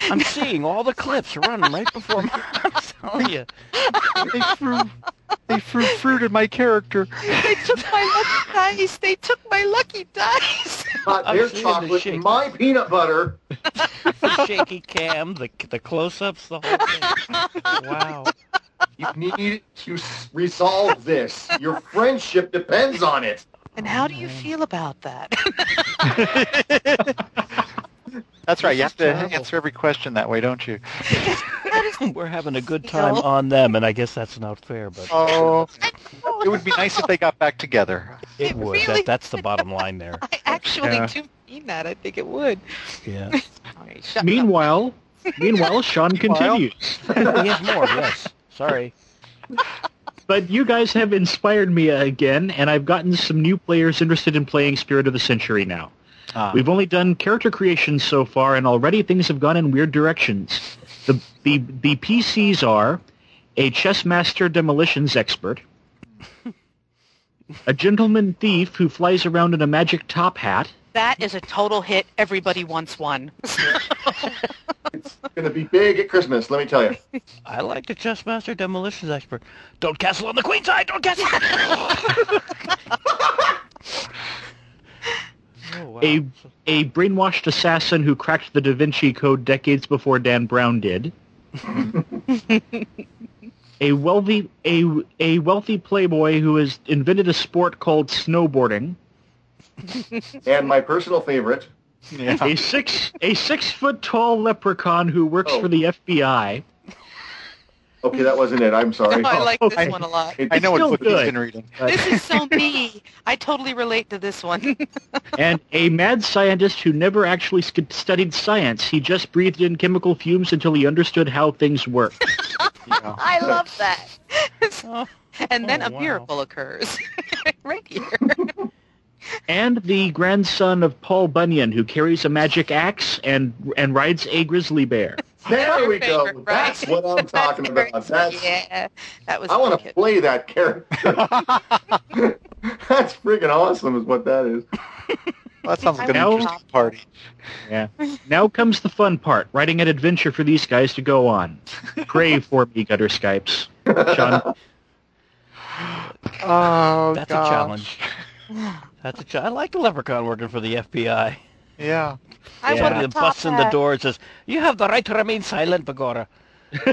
I'm seeing all the clips running right before my I'm telling you. They threw, they threw fruit at my character. They took my lucky dice. They took my lucky dice. not I'm their seeing the chocolate, my peanut butter. The shaky cam, the the close-ups, the whole thing. Wow. You need to resolve this. Your friendship depends on it. And how do you feel about that? That's right. You have to terrible. answer every question that way, don't you? We're having a good time on them, and I guess that's not fair, but Oh, it would be nice if they got back together. it it would. really- That, that's the bottom line there. I actually Yeah. do mean that. I think it would. Yeah. All right, shut up. Meanwhile, meanwhile, Sean continues. he has more, yes. Sorry. But you guys have inspired me again, and I've gotten some new players interested in playing Spirit of the Century now. Ah. We've only done character creation so far, and already things have gone in weird directions. The the the PCs are a chess master demolitions expert, A gentleman thief who flies around in a magic top hat. That is a total hit. Everybody wants one. It's going to be big at Christmas, let me tell you. I like the Chessmaster Demolitions Expert. Don't castle on the queen side. Don't castle. oh, wow. A a brainwashed assassin who cracked the Da Vinci Code decades before Dan Brown did. a wealthy a a wealthy playboy who has invented a sport called snowboarding. And my personal favorite, Yeah. A six a six foot tall leprechaun who works Oh. for the FBI. Okay, that wasn't it, I'm sorry. I like this okay. one a lot. It- I know still what book good. he's been reading. This is so me. I totally relate to this one. and a mad scientist who never actually sc- studied science. He just breathed in chemical fumes until he understood how things work. Yeah. I love that. And then Oh, a wow. miracle occurs right here. and the grandson of Paul Bunyan, who carries a magic axe and and rides a grizzly bear. There we Your go. favorite, That's what I'm talking about. That's, yeah, that was. I want to play that character. That's freaking awesome is what that is. Well, that sounds like an Now- interesting party. Yeah. Now comes the fun part: writing an adventure for these guys to go on. Pray for me, gutter Skypes. Sean, Oh, that's gosh. a challenge. That's a challenge. I like the leprechaun working for the FBI. Yeah. I Yeah. want Somebody a top busts in the door and says, "You have the right to remain silent, Bagora."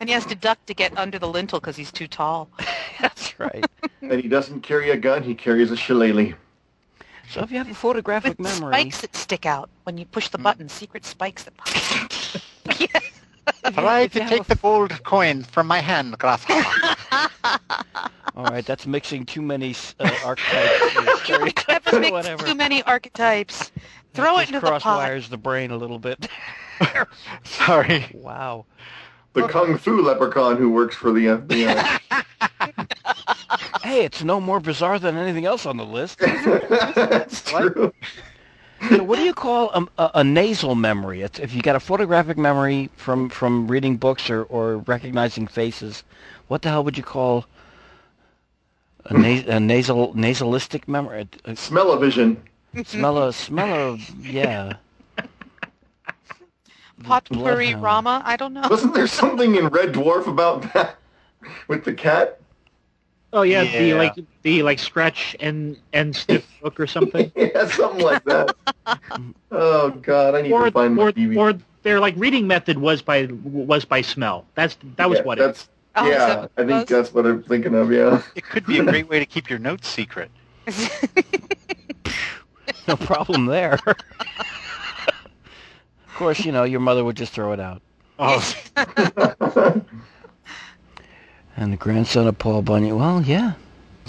and he has to duck to get under the lintel because he's too tall. That's right. And he doesn't carry a gun, he carries a shillelagh. So if you have a photographic With memory, spikes that stick out when you push the hmm. button. Secret spikes that pop out. yeah. Try to take the gold coin from my hand, grasshopper. all right, that's mixing too many uh, archetypes, or stereotypes, Never mix whatever. too many archetypes. Throw it Just into the pot. crosswires the brain a little bit. Sorry. wow. The Kung Fu leprechaun who works for the FBI. Hey, it's no more bizarre than anything else on the list. That's true. So what do you call a, a, a nasal memory? It's, if you got a photographic memory from, from reading books or, or recognizing faces, what the hell would you call a, na- a nasal nasalistic memory? A, a Smell-o-vision. smell a smell of yeah. Potpourri Rama. I don't know. Wasn't there something in Red Dwarf about that? With the cat? Oh yeah, the like the like scratch and and sniff book or something. yeah, something like that. Oh god, I need or to find my or, DVD. or their like reading method was by was by smell. That's that was Yeah, what it. that's Oh, that yeah, I think that's what I'm thinking of, yeah. It could be a great way to keep your notes secret. No problem there. of course, you know your mother would just throw it out. Oh, And the grandson of Paul Bunyan. Well, yeah,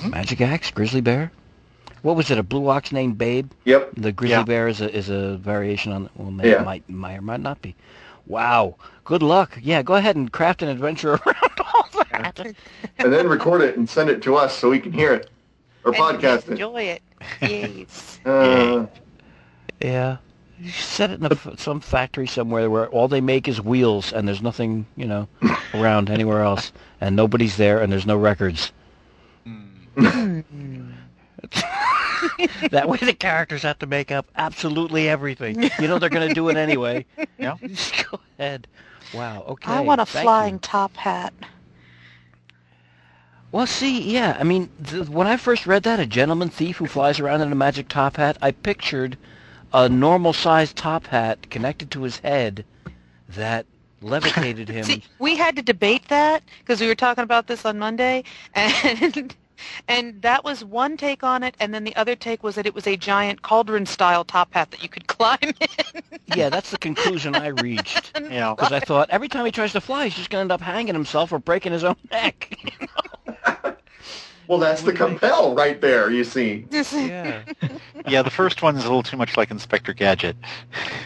magic axe, grizzly bear. What was it? A blue ox named Babe. Yep. The grizzly Yeah. bear is a is a variation on. Well, may, Yeah. might might or might not be. Wow. Good luck. Yeah, go ahead and craft an adventure around all that. And then record it and send it to us so we can hear it. Or And podcast it. Enjoy it. Yes. Uh, Yeah. You set it in a f some factory somewhere where all they make is wheels and there's nothing, you know, around anywhere else, and nobody's there and there's no records. Hmm. that way the characters have to make up absolutely everything. You know they're going to do it anyway. Yeah. Just go ahead. Wow. Okay. I want a thank flying you. top hat. Well, see, yeah. I mean, th- when I first read that, a gentleman thief who flies around in a magic top hat, I pictured a normal-sized top hat connected to his head that levitated him. See, we had to debate that because we were talking about this on Monday, and and that was one take on it, and then the other take was that it was a giant cauldron-style top hat that you could climb in. yeah, that's the conclusion I reached. yeah. Because I thought every time he tries to fly, he's just going to end up hanging himself or breaking his own neck. Well, that's the compel right there, you see. yeah. Yeah, the first one's a little too much like Inspector Gadget.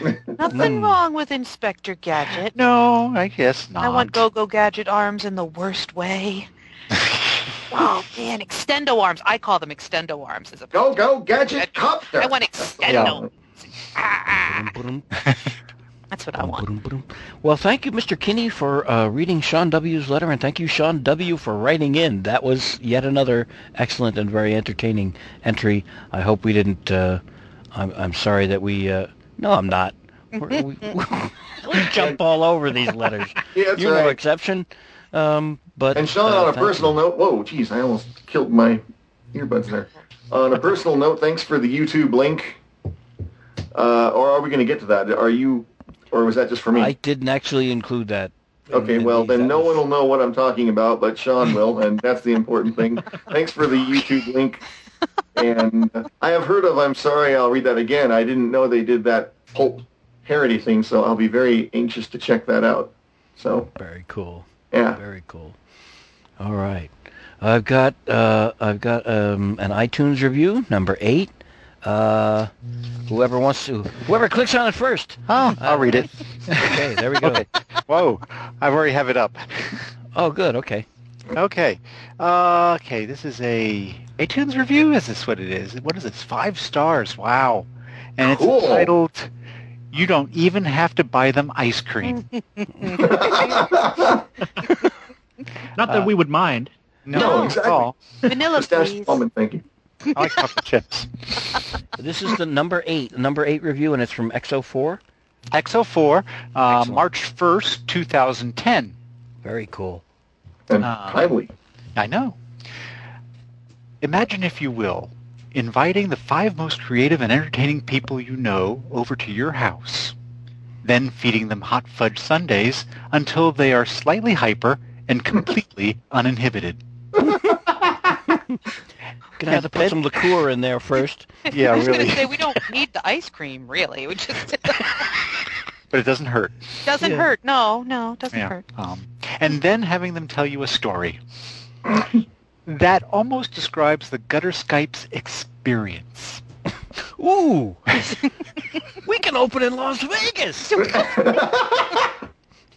Nothing Mm. wrong with Inspector Gadget. No, I guess not. I want Go-Go Gadget arms in the worst way. oh man, extendo arms. I call them extendo arms as a Go, go, gadget copter. I want extendo. Ah, ah. That's what I want. Well, thank you, Mr. Kinney, for uh, reading Sean W.'s letter, and thank you, Sean W., for writing in. That was yet another excellent and very entertaining entry. I hope we didn't. Uh, I'm, I'm sorry that we. Uh, no, I'm not. We're, we, we jump all over these letters. Yeah, You're no exception. Um, but And Sean, uh, on a personal you. note, whoa, geez, I almost killed my earbuds there. On a personal note, thanks for the YouTube link. Uh, or are we going to get to that? Are you, or was that just for me? I didn't actually include that. Okay, in well then no was- one will know what I'm talking about, but Sean will, and that's the important thing. Thanks for the YouTube link. And uh, I have heard of. I'm sorry, I'll read that again. I didn't know they did that pulp parody thing, so I'll be very anxious to check that out. So Very cool. yeah, Very cool. All right. I've got uh, I've got um, an iTunes review number eight. Uh, whoever wants to, whoever clicks on it first. Oh, I'll read it. Okay, there we go. Okay. Whoa, I already have it up. Oh, good. Okay. Okay. Uh, okay, this is a iTunes review. Is this what it is? What is this? Five stars. Wow. And it's Cool. titled "You Don't Even Have to Buy Them Ice Cream." Not that Uh, we would mind. No, No, exactly. Vanilla, Mustache please. Woman, thank you. I like chocolate chips. This is the number eight, number eight review, and it's from XO4. XO4, uh, Excellent. March 1st, 2010. Very cool. And Uh, timely. I know. Imagine, if you will, inviting the five most creative and entertaining people you know over to your house, then feeding them hot fudge sundaes until they are slightly hyper and completely uninhibited. Gonna have to put some liqueur in there first. Yeah, I was really. going to say we don't need the ice cream, really. We just But it doesn't hurt. doesn't Yeah. hurt. No, no, doesn't Yeah. hurt. Um, and then having them tell you a story. that almost describes the Gutter Skype's experience. Ooh, we can open in Las Vegas.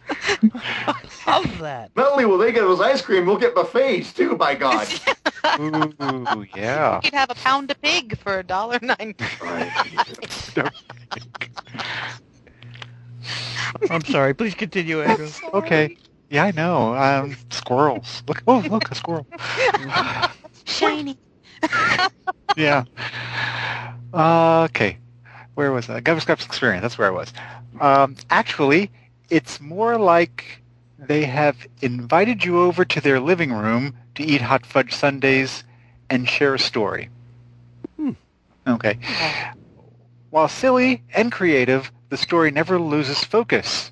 Love that. Not only will they get those ice cream, we'll get buffets too. By God. Ooh, yeah. You could have a pound of pig for a dollar nine. I'm sorry. Please continue, Andrew. Okay. Yeah, I know. Um, squirrels. Look! Oh, look, a squirrel. Shiny. Yeah. Uh, okay. Where was that? Gutter Skype's experience. That's where I was. Um, actually, it's more like they have invited you over to their living room to eat hot fudge sundaes and share a story. Hmm. Okay. While silly and creative, the story never loses focus.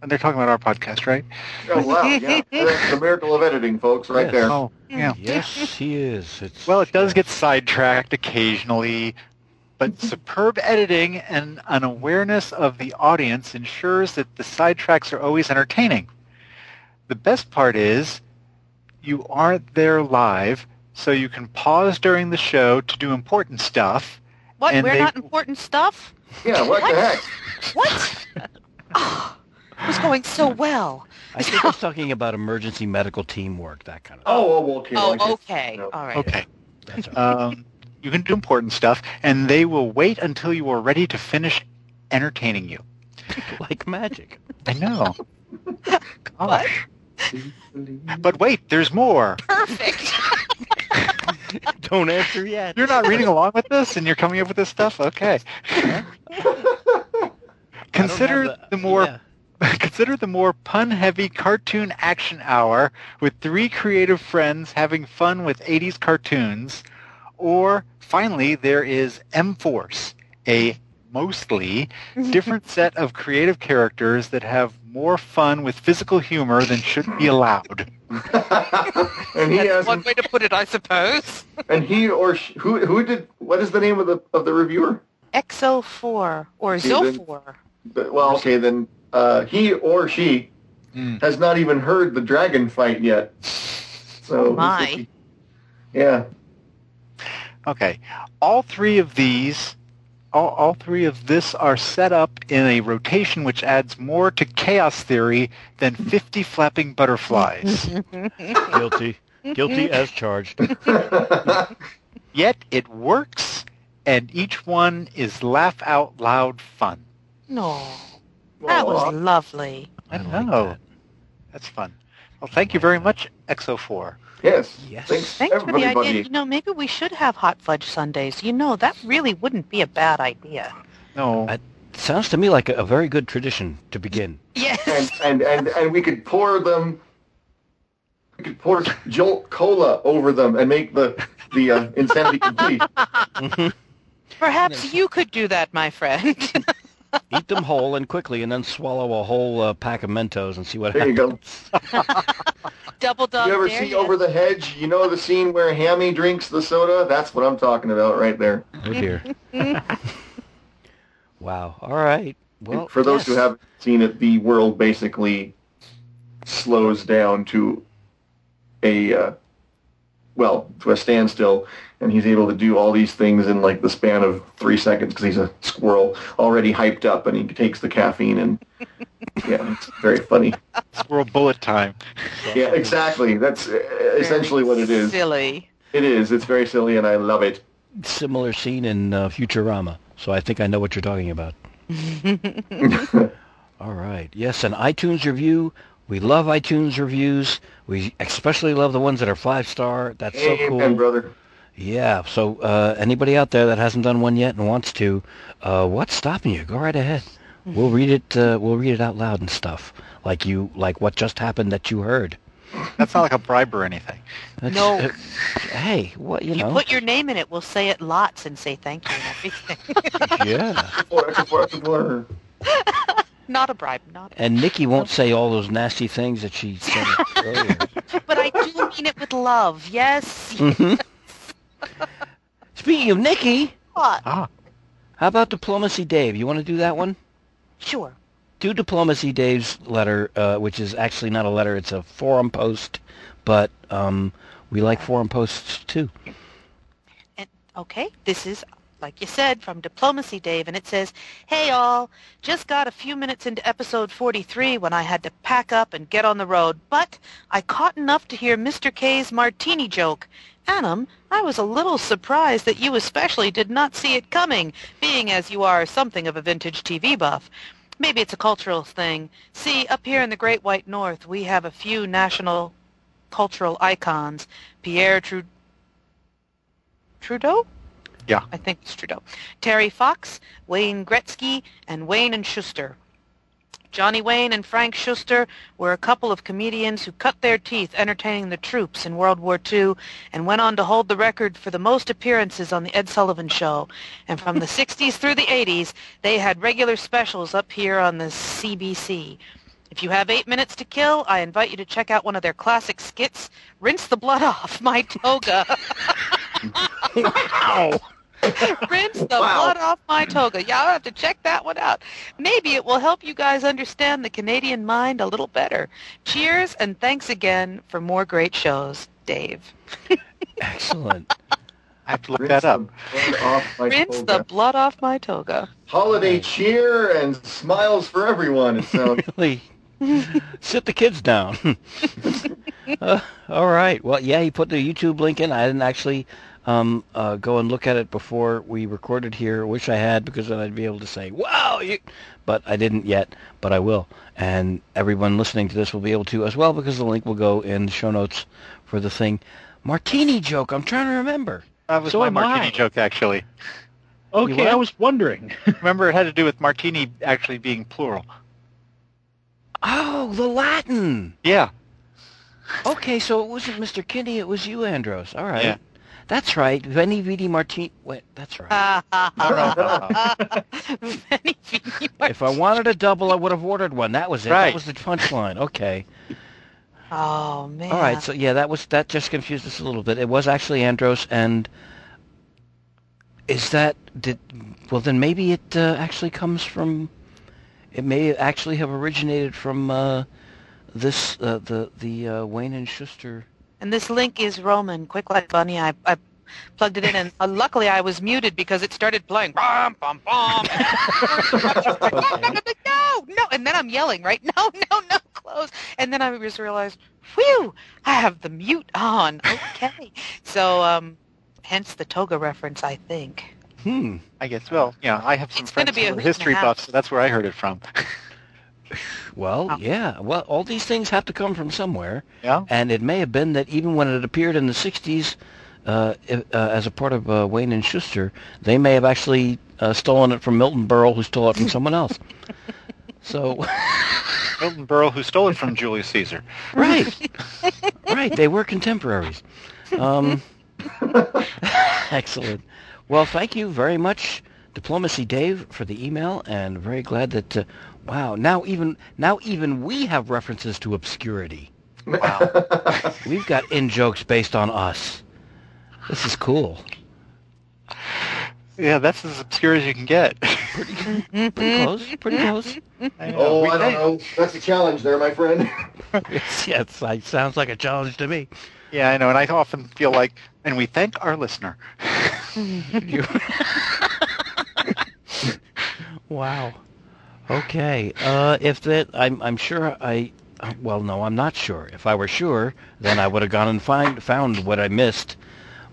And they're talking about our podcast, right? Oh wow! Yeah, that's the miracle of editing, folks, right Yes. there. Oh, yeah. Yes, he is. It's Well, it does get sidetracked occasionally, but superb editing and an awareness of the audience ensures that the sidetracks are always entertaining. The best part is you aren't there live, so you can pause during the show to do important stuff. What? We're they- not important stuff? Yeah, what, the heck? What? oh, it was going so well. I think he's talking about emergency medical teamwork, that kind of. Oh, oh, okay. Oh, okay. No. All right. Okay. That's all. Um, you can do important stuff, and they will wait until you are ready to finish entertaining you. like magic. I know. Gosh. But wait, there's more. Perfect. Don't answer yet. You're not reading along with this, and you're coming up with this stuff. Okay. Consider the- the, more yeah. consider the more pun-heavy cartoon action hour with three creative friends having fun with 80s cartoons, or finally there is M-Force, a mostly different set of creative characters that have more fun with physical humor than should be allowed. and he That's has, one way to put it, I suppose. and he or sh- who who did what is the name of the of the reviewer? XO4 or See, then- Zo4. Well, okay, then uh, he or she Mm. has not even heard the dragon fight yet. So Oh, my. yeah, Okay. All three of these, all, all three of this are set up in a rotation which adds more to chaos theory than 50 flapping butterflies. Guilty. Guilty as charged. Yet it works, and each one is laugh out loud fun. No. That was uh, lovely. I like know. that. That's fun. Well, thank you very much, Exo4. Yes. Yes. Thanks, Thanks for the idea. You know, maybe we should have hot fudge sundaes. You know, that really wouldn't be a bad idea. No, It Sounds to me like a, a very good tradition to begin. Yes. and, and and and we could pour them. We could pour Jolt Cola over them and make the the uh, insanity complete. Perhaps you could do that, my friend. Eat them whole and quickly, and then swallow a whole uh, pack of Mentos and see what There you happens. go. Double dog. You ever see ya. Over the Hedge? You know the scene where Hammy drinks the soda? That's what I'm talking about right there. Oh dear. wow. All right. Well, For those who haven't seen it, the world basically slows down to a uh, well to a standstill, and he's able to do all these things in like the span of three seconds because he's a squirrel already hyped up, and he takes the caffeine and yeah, it's very funny. squirrel bullet time. Yeah, exactly. That's uh, essentially what it is. Silly. It is. It's very silly, and I love it. similar scene in uh, Futurama, so I think I know what you're talking about. All right. Yes, an iTunes review. We love iTunes reviews. We especially love the ones that are five star. That's so Amen, cool. brother. Yeah. So uh, anybody out there that hasn't done one yet and wants to, uh, what's stopping you? Go right ahead. We'll read it. Uh, we'll read it out loud and stuff, like you, like what just happened that you heard. That's not like a bribe or anything. That's- No. uh, hey, what you You know? put your name in it, we'll say it lots and say thank you and everything. yeah. Four, extra four, extra not a bribe, not a And Nikki won't say all those nasty things that she said earlier. But I do mean it with love, yes. Mhm. Speaking of Nikki, What? Ah, how about Diplomacy Dave? You want to do that one? Sure. Do Diplomacy Dave's letter, uh, which is actually not a letter, it's a forum post, but um, we like forum posts too. And okay, this is like you said from Diplomacy Dave and it says, "Hey all, just got a few minutes into episode 43 when I had to pack up and get on the road, but I caught enough to hear Mr. K's martini joke. Annam, I was a little surprised that you especially did not see it coming, being as you are something of a vintage TV buff. Maybe it's a cultural thing. See, up here in the Great White North, we have a few national cultural icons. Pierre Trud- Trudeau? Yeah. I think it's Trudeau. Terry Fox, Wayne Gretzky, and Wayne and Schuster. Johnny Wayne and Frank Schuster were a couple of comedians who cut their teeth entertaining the troops in World War II and went on to hold the record for the most appearances on the Ed Sullivan Show. And from the 60s through the 80s, they had regular specials up here on the CBC. If you have eight minutes to kill, I invite you to check out one of their classic skits, Rinse the Blood Off My Toga. Wow! Rinse the Wow. blood off my toga. Y'all have to check that one out. Maybe it will help you guys understand the Canadian mind a little better. Cheers and thanks again for more great shows, Dave. Excellent. I have to look Rinse that up. the blood off my Rinse toga. the blood off my toga. Holiday cheer and smiles for everyone. It sounds. Really? Sit the kids down. Uh, all right. Well, yeah, he put the YouTube link in. I didn't actually um, uh, go and look at it before we recorded here. Wish I had because then I'd be able to say, "Wow!" You... But I didn't yet. But I will, and everyone listening to this will be able to as well because the link will go in the show notes for the thing. Martini joke. I'm trying to remember. That was So my martini I. joke, actually. Okay. I was wondering. Remember, it had to do with martini actually being plural. Oh, the Latin. Yeah. Okay, so it wasn't Mr. Kinney. It was you, Andros. All right. Yeah. That's right. Veni Vidi Martini. Wait, that's right. Many Vini If I wanted a double, I would have ordered one. That was it. Right. That was the punchline. Okay. Oh man. All right. So yeah, that was that. Just confused us a little bit. It was actually Andros, and is that did? Well, then maybe it uh, actually comes from. It may actually have originated from uh, this uh, the the uh, Wayne and Schuster. And this link is Roman. Quick like bunny. I, I plugged it in, and uh, luckily I was muted because it started playing. Bum, bum, bum. no, no, and then I'm yelling, right? No, no, no, close. And then I just realized, whew, I have the mute on. Okay, so um, hence the toga reference, I think. Hmm. I guess. Well, yeah, I have some It's gonna friends be a who are hoot and a history half. buffs, so that's where I heard it from. Well, yeah. Well, all these things have to come from somewhere. Yeah. And it may have been that even when it appeared in the 60s uh, if- uh, as a part of uh, Wayne and Schuster, they may have actually uh, stolen it from Milton Berle, who stole it from someone else. So, Milton Berle, who stole it from Julius Caesar. right. right. They were contemporaries. Um, excellent. Well, thank you very much, Diplomacy Dave, for the email, and very glad that, uh, wow, now even now even we have references to obscurity. Wow. We've got in jokes based on us. This is cool. yeah, that's as obscure as you can get. Pretty close. Pretty close. Oh, We I don't know. That's a challenge there, my friend. Yes, yes, it sounds like a challenge to me. Yeah, I know, and I often feel like, and we thank our listener. You- wow. Okay. Uh, if that, I'm, I'm sure I. Well, no, I'm not sure. If I were sure, then I would have gone and find found what I missed.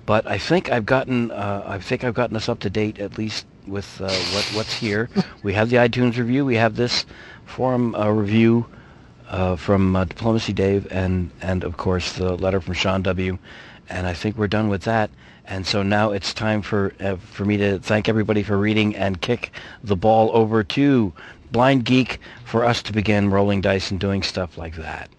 But I think I've gotten. Uh, I think I've gotten us up to date at least with uh, what what's here. We have the iTunes review. We have this forum uh, review uh, from uh, Diplomacy Dave, and and of course the letter from Sean W. And I think we're done with that. And so now it's time for uh, for me to thank everybody for reading and kick the ball over to Blind Geek for us to begin rolling dice and doing stuff like that.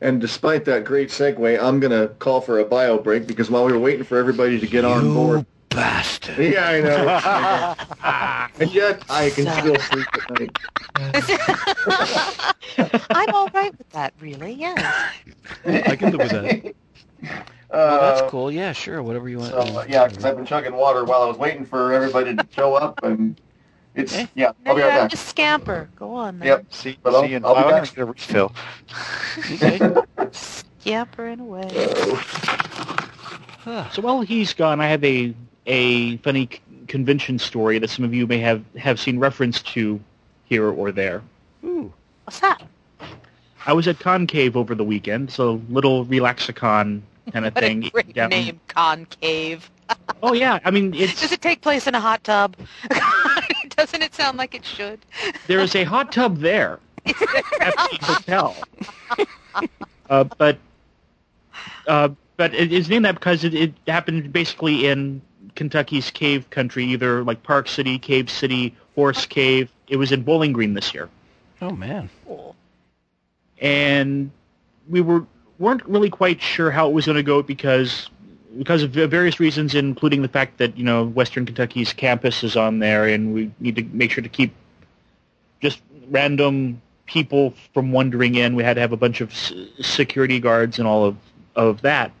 And despite that great segue, I'm going to call for a bio break because while we were waiting for everybody to get on board. Bastard. Yeah, I know. And yet, I can still sleep at night. I'm all right with that, really. yeah. I can live with that. Uh, Well, that's cool. Yeah, sure. Whatever you want. So, uh, yeah, because I've been chugging water while I was waiting for everybody to show up, and it's, Okay. yeah, I'll be right back. just scamper. Go on, man. Yep. See, Hello? see you in I'll five. I'm back. get a refill. Okay. Scampering away. So while he's gone, I have a a funny c- convention story that some of you may have, have seen reference to here or there. Ooh. What's that? I was at Concave over the weekend, so little relaxicon kind of thing. a great down- name, Concave. Oh yeah, I mean it's Does it take place in a hot tub? Doesn't it sound like it should? there is a hot tub there at the hotel. Uh, but uh, but it is named that because it, it happened basically in Kentucky's cave country, either like Park City, Cave City, Horse Cave. It was in Bowling Green this year, Oh man. and we were weren't really quite sure how it was going to go because because of various reasons, including the fact that you know Western Kentucky's campus is on there, and we need to make sure to keep just random people from wandering in. We had to have a bunch of s- security guards and all of of that,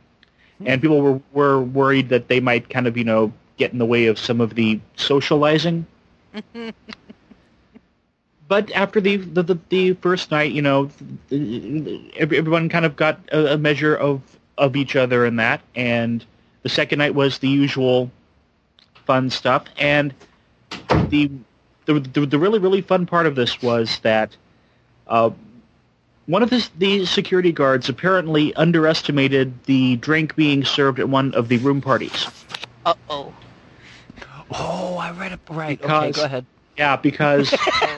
hmm. and people were were worried that they might kind of you know get in the way of some of the socializing. But after the, the the the first night, you know, everyone kind of got a, a measure of of each other and that. And the second night was the usual fun stuff. And the the the, the really really fun part of this was that uh, one of the, the security guards apparently underestimated the drink being served at one of the room parties. Uh oh. Oh, I read it right. okay, go ahead. Yeah, because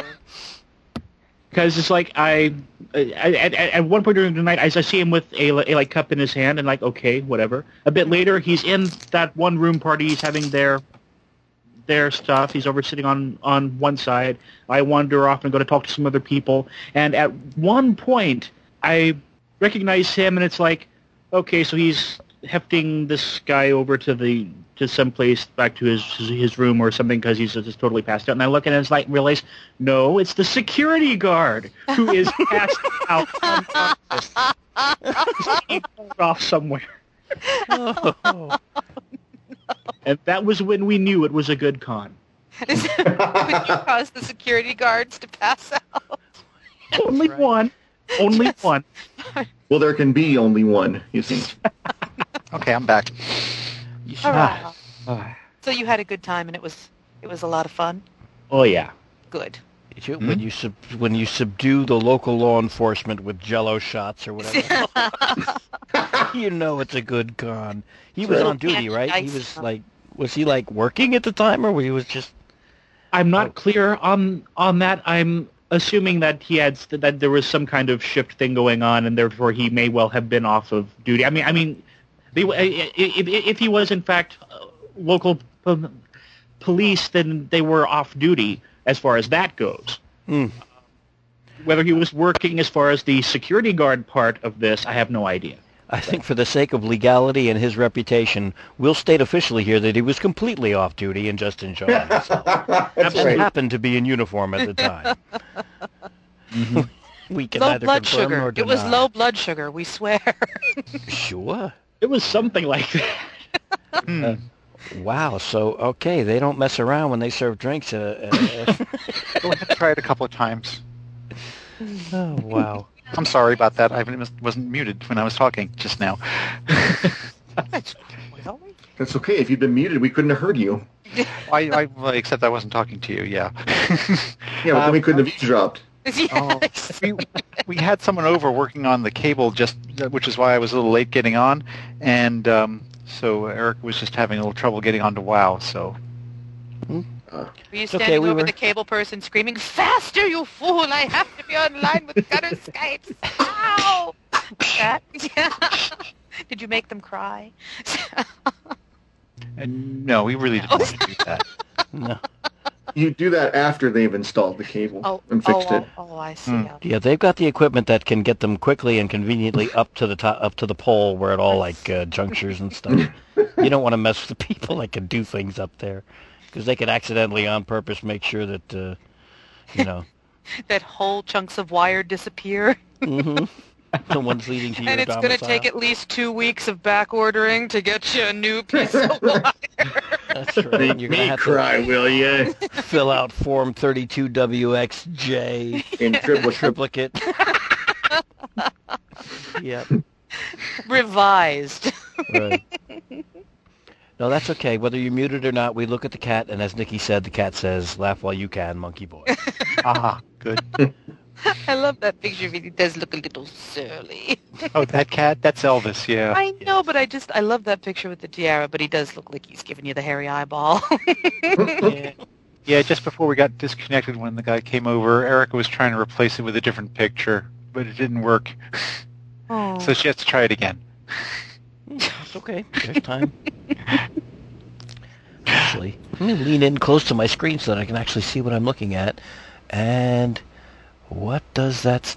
because it's like I, at at one point during the night I, I see him with a, a like cup in his hand and like okay whatever. A bit later he's in that one room party. He's having their their stuff. He's over sitting on on one side. I wander off and go to talk to some other people. And at one point I recognize him and it's like okay so he's hefting this guy over to the to some place back to his his room or something because he's just totally passed out. And I look at it and it's like realize no, it's the security guard who is passed out on campus. He's being pulled off somewhere. Oh. And that was when we knew it was a good con. Would you cause the security guards to pass out? Only right. one. Only Yes. one. Well, there can be only one, you see. Okay, I'm back. You should- All right. Ah. So you had a good time and it was it was a lot of fun. Oh yeah. Good. you- when you sub, when you subdue the local law enforcement with Jello shots or whatever, you know it's a good con. He was on duty, right? He Nice. was like, was he like working at the time, or was he was just? I'm not Oh. clear on on that. I'm assuming that he had that there was some kind of shift thing going on, and therefore he may well have been off of duty. I mean, I mean, they, if, if he was in fact uh, local p- police, then they were off duty as far as that goes. Hmm. Whether he was working as far as the security guard part of this, I have no idea. I think for the sake of legality and his reputation, we'll state officially here that he was completely off duty and just enjoying himself. That's and right. happened to be in uniform at the time. we can low neither blood confirm sugar. nor It was low blood sugar. We swear. Sure. It was something like that. Hmm. Uh, Wow. So okay, they don't mess around when they serve drinks. Uh, uh, We'll have to try it a couple of times. oh wow. I'm sorry about that. I wasn't muted when I was talking just now. That's okay. If you'd been muted, we couldn't have heard you. I, I well, except I wasn't talking to you. Yeah. Yeah, but then we Um, couldn't have eavesdropped. Oh, yes. we, we had someone over working on the cable just which is why I was a little late getting on and um, so Eric was just having a little trouble getting onto WoW so Were you okay, standing we over were- the cable person screaming, "Faster, you fool! I have to be online with gutter Skypes!" Ow! That? Yeah. Did you make them cry? and no we really didn't want to do that No. You do that after they've installed the cable oh, and fixed oh, it. oh, oh, I see. Okay. Yeah, they've got the equipment that can get them quickly and conveniently up to the top, up to the pole where it all like uh, junctures and stuff. you don't want to mess with the people that can do things up there because they could accidentally, on purpose, make sure that uh, you know That whole chunks of wire disappear, hmm the ones leading to your and it's going to take at least two weeks of back ordering to get you a new piece of wire. That's right. You're gonna have cry, will you? fill out Form 32WXJ In triple triplicate. yep. Revised. Right. No, that's okay. Whether you're muted or not, we look at the cat, and as Nikki said, the cat says, "Laugh while you can, monkey boy." ah good I love that picture of it. He does look a little surly. oh that cat that's Elvis yeah I know, but I just I love that picture with the tiara. But he does look like he's giving you the hairy eyeball. yeah. yeah just before we got disconnected when the guy came over Erica was trying to replace it with a different picture but it didn't work oh. so she has to try it again It's okay. There's time. Actually, let me lean in close to my screen so that I can actually see what I'm looking at. And what does that? s-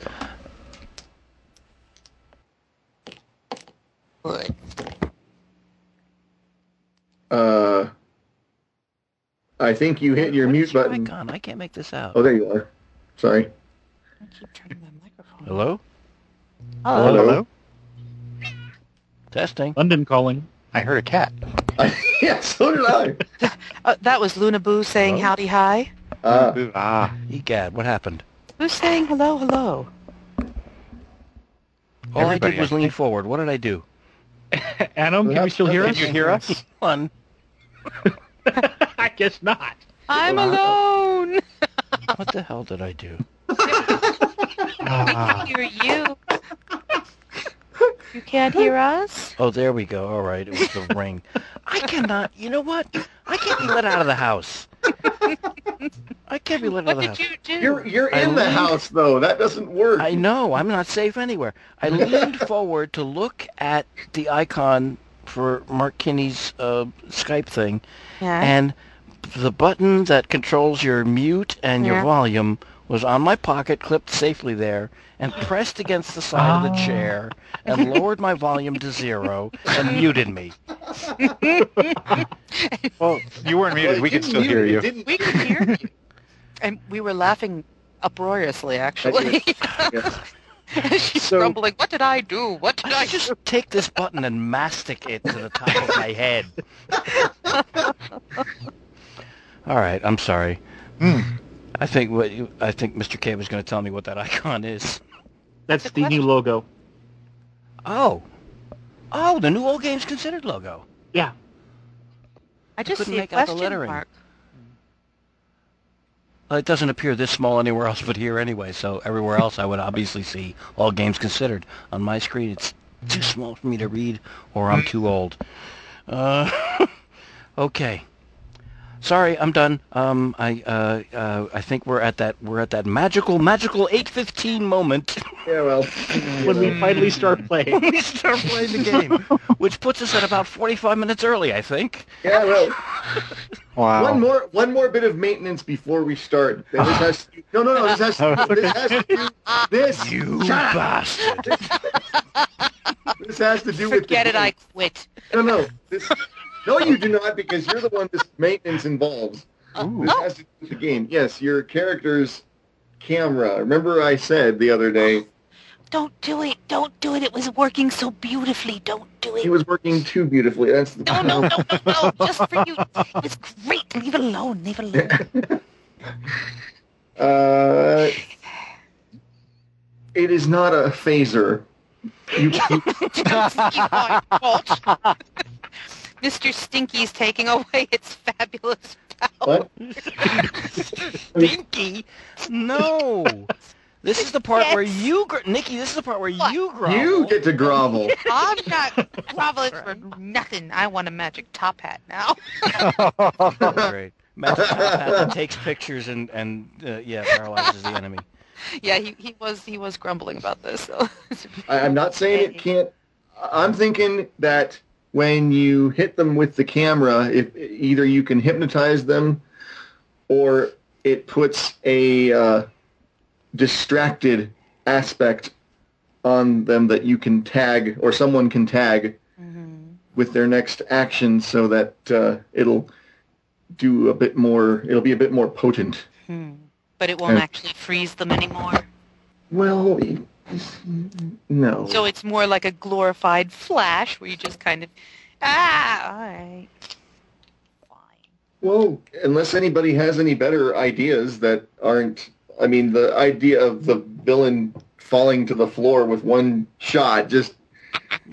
Uh, I think you hit your what mute is your button. icon? I can't make this out. Oh, there you are. Sorry. I keep turning my microphone. Hello. Oh, Hello? Testing. London calling. I heard a cat yeah, so did I. Uh, that was Luna Boo saying Hello? howdy hi. Uh, ah Egad, what happened? Who's saying hello, hello? All Everybody, I did was I lean think. forward. What did I do? Adam, can we still hear us? can you hear us One. I guess not. I'm alone. What the hell did I do? ah. Hear you. You can't hear us? Oh, there we go. All right, it was the ring. I cannot. You know what? I can't be let out of the house. I can't be let out of the did house. you do? you're you're I in the leaned- house though. That doesn't work. I know. I'm not safe anywhere. I leaned forward to look at the icon for Mark Kinney's uh, Skype thing, yeah. and the button that controls your mute and your Yeah. volume was on my pocket, clipped safely there, and pressed against the side of the Oh. chair, and lowered my volume to zero and muted me. well you weren't muted Well, we it can still hear it, it you we could hear you. And we were laughing uproariously, actually. Yeah. She's So- grumbling, what did I do? What did I, I just do? take this button and mastic it to the top of my head. All right, I'm sorry. Hmm. I think what you, I think Mr. K was going to tell me what that icon is. That's Good the new logo. Oh, oh, the new All Games Considered logo. Yeah. I just couldn't see a make out the question lettering. mark. Well, it doesn't appear this small anywhere else but here anyway. So everywhere else, I would obviously see All Games Considered. On my screen, it's too small for me to read, or I'm too old. Uh, okay. Sorry, I'm done. Um, I uh, uh, I think we're at that we're at that magical magical eight fifteen moment Yeah, well. when we finally start playing. when we start playing the game, which puts us at about forty five minutes early. I think. Yeah, well. Wow. One more, one more bit of maintenance before we start. This has to, no, no, no. This has to, this has to do. This. You Shut up. bastard! This has to do with. Forget the it, I quit. No, no. This, no, you do not, because you're the one this maintenance involves. This has to do with the game. Yes, your character's camera. Remember, I said the other day Don't do it. Don't do it. It was working so beautifully. Don't do it. he it. was working too beautifully. That's the No, no, no, no, no. Just for you. It was great. Leave it alone. Leave it alone. Uh, it is not a phaser. You, you, Mr. Stinky's taking away its fabulous power. what? Stinky? No. This is the part where you, gr- Nikki. This is the part where What? you grovel. You get to grovel. I'm not groveling for nothing. I want a magic top hat now. Great. Magic Top Hat that takes pictures and and uh, yeah paralyzes the enemy. yeah, he, he was he was grumbling about this. So. I, I'm not saying it can't. I'm thinking that when you hit them with the camera, if either you can hypnotize them, or it puts a uh, distracted aspect on them that you can tag or someone can tag with their next action, so that uh, it'll do a bit more. It'll be a bit more potent. Hmm. But it won't Yeah. actually freeze them anymore. Well, no. So it's more like a glorified flash where you just kind of, ah, all right. Fine. Well, unless anybody has any better ideas that aren't, I mean, the idea of the villain falling to the floor with one shot just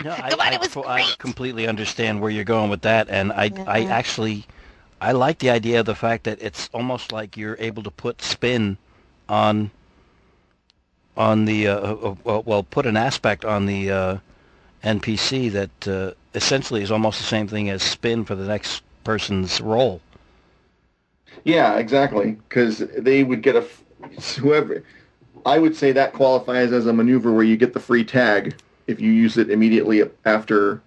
No, I, on, I, it I completely understand where you're going with that, and I, I actually, I like the idea of the fact that it's almost like you're able to put spin on, on the, uh, uh, well, well, put an aspect on the uh, NPC that uh, essentially is almost the same thing as spin for the next person's role. Yeah, exactly. Because they would get a f- whoever. I would say that qualifies as a maneuver where you get the free tag if you use it immediately after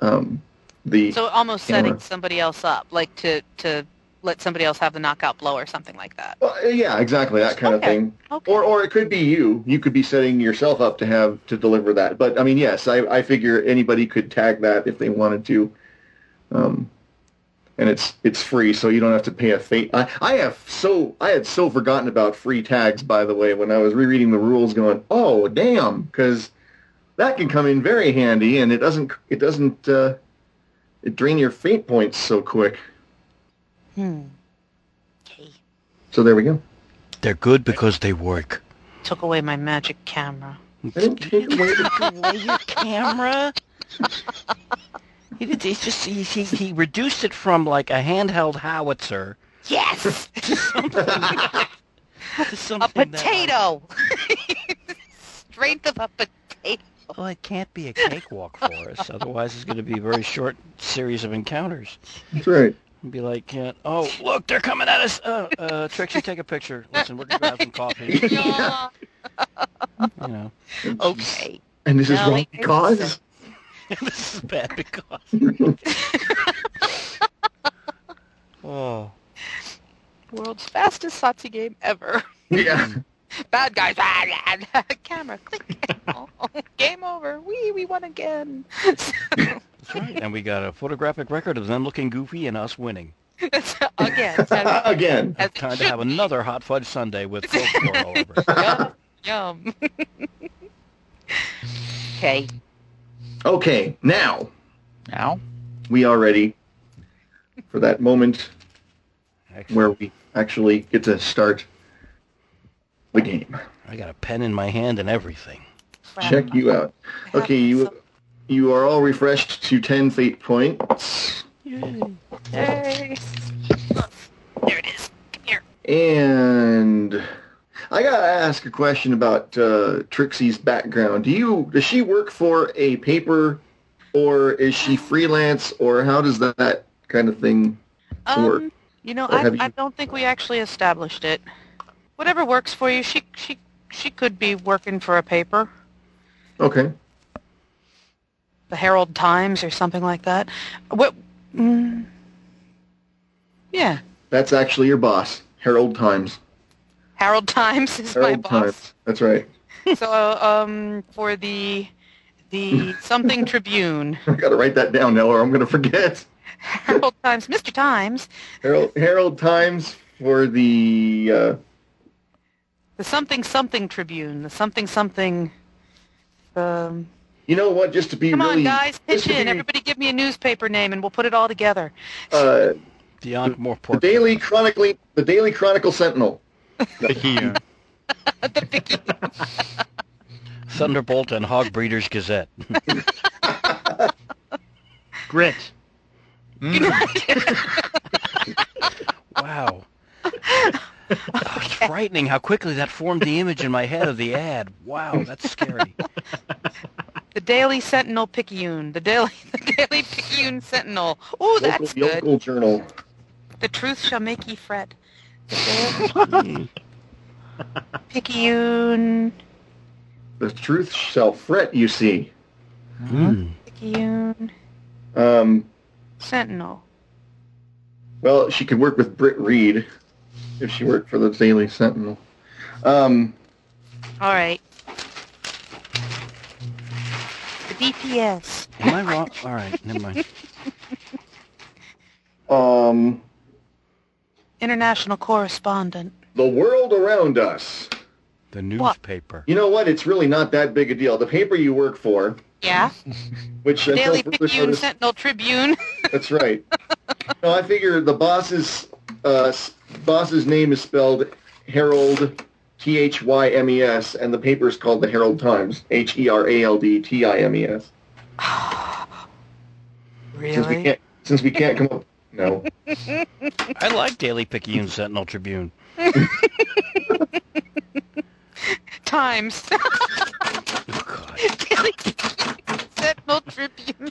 um, the. So almost Camera. setting somebody else up, like to, to let somebody else have the knockout blow or something like that. Well, yeah, exactly that kind of thing. Okay. Or, or it could be you. You could be setting yourself up to have to deliver that. But I mean, yes, I, I figure anybody could tag that if they wanted to. Um, and it's it's free, so you don't have to pay a fee. I, I have so I had so forgotten about free tags. By the way, when I was rereading the rules, going, oh damn, because that can come in very handy, and it doesn't it doesn't uh, it drain your fate points so quick. Hmm. Okay. So there we go. They're good because they work. Took away my magic camera. I didn't take away the Took away your camera. He did. He just he, he he reduced it from like a handheld howitzer Yes! to something. to a something that, potato! Strength of a potato. well, it can't be a cakewalk for us. Otherwise, it's going to be a very short series of encounters. That's right. It'd be like, uh, oh, look, they're coming at us. Uh, uh, Trixie, take a picture. Listen, we're going to grab some coffee. Yeah. You know, Okay. And this is No, wrong it- because this is bad because. oh, World's fastest SotC game ever. yeah. Bad guys. Ah, Camera. Click. Oh, game over. We we won again. that's right. And we got a photographic record of them looking goofy and us winning. again. As- Again. as Time to have another hot fudge sundae with folklore all over it. Yum. Yum. okay. Okay, now Now? we are ready for that moment Excellent. where we actually get to start the game. I got a pen in my hand and everything. Check you out. Okay, you you are all refreshed to 10 fate points. Yay. There it is. Come here. And I gotta ask a question about uh, Trixie's background. Do you does she work for a paper, or is she freelance, or how does that kind of thing? Or- Um, you know, I, you- I don't think we actually established it. Whatever works for you. She she she could be working for a paper, Okay. the Herald Times or something like that. What? Mm, yeah, That's actually your boss, Herald Times. Herald Times is my Herald boss. Times. That's right. So um, for the the something Tribune, I got to write that down now, or I'm going to forget. Herald Times, Mr. Times, Herald Herald Times for the uh, the something something Tribune, the something something. Um, You know what? Just to be come really, on, guys, pitch in. be, Everybody, give me a newspaper name, and we'll put it all together. uh, The Ankh-Morpork. the Daily Chronicle, the Daily Chronicle Sentinel. Picayune. the Vicky. Thunderbolt and Hog Breeders Gazette. Grit. Wow. Oh, it's frightening how quickly that formed the image in my head of the ad. Wow, that's scary. The Daily Sentinel Picayune. The Daily the Daily Picayune Sentinel. Oh, that's local, good. local journal. The truth shall make ye fret. The Daily Picayune The truth shall fret. You see. Mm. Picayune Um, Sentinel. well, she could work with Britt Reed if she worked for the Daily Sentinel. Um, All right. The DPS. Am I wrong? All right, never mind. um, International correspondent. the world around us. The newspaper. You know what? It's really not that big a deal. The paper you work for, Yeah. which until Daily further Picayune notice- Sentinel Tribune. That's right. no, I figure the boss's uh, boss's name is spelled Harold T H Y M E S, and the paper is called the Herald Times H E R A L D T I M E S. really? Since we can't, since we can't come up, no. I like Daily Picayune Sentinel Tribune. Times. Oh, God. Daily Picayune Sentinel Tribune.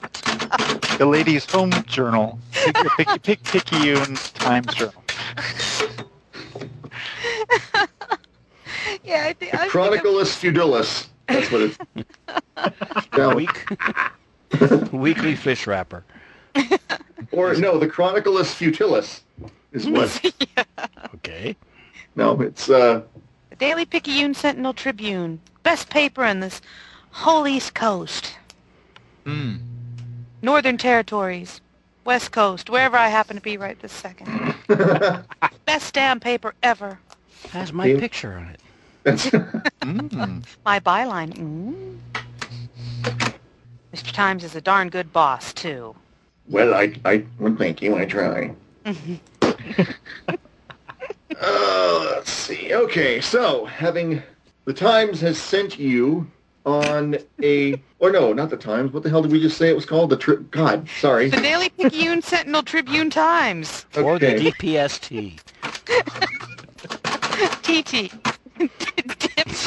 The Ladies' Home Journal. Pic- Pic- Pic- Picayune Times Journal. Yeah, I think. I think Chroniclus Feudulus. That's what it's. Now, Week. Weekly fish wrapper. or no, the Chroniclus Futilus is what. Okay. No, it's uh, The Daily Picayune Sentinel Tribune. Best paper in this whole East Coast. Hmm. Northern Territories. West Coast. Wherever I happen to be right this second. Best damn paper ever. Has my Yeah. picture on it. Mm. My byline. Mm. Mr. Times is a darn good boss, too. well, I, I, well, thank you. I try. Uh, let's see. Okay, so having the Times has sent you on a, or no, not the Times. What the hell did we just say it was called? The trip. God, sorry. The Daily Picayune Sentinel Tribune Times. Or the Okay. DPST. TT.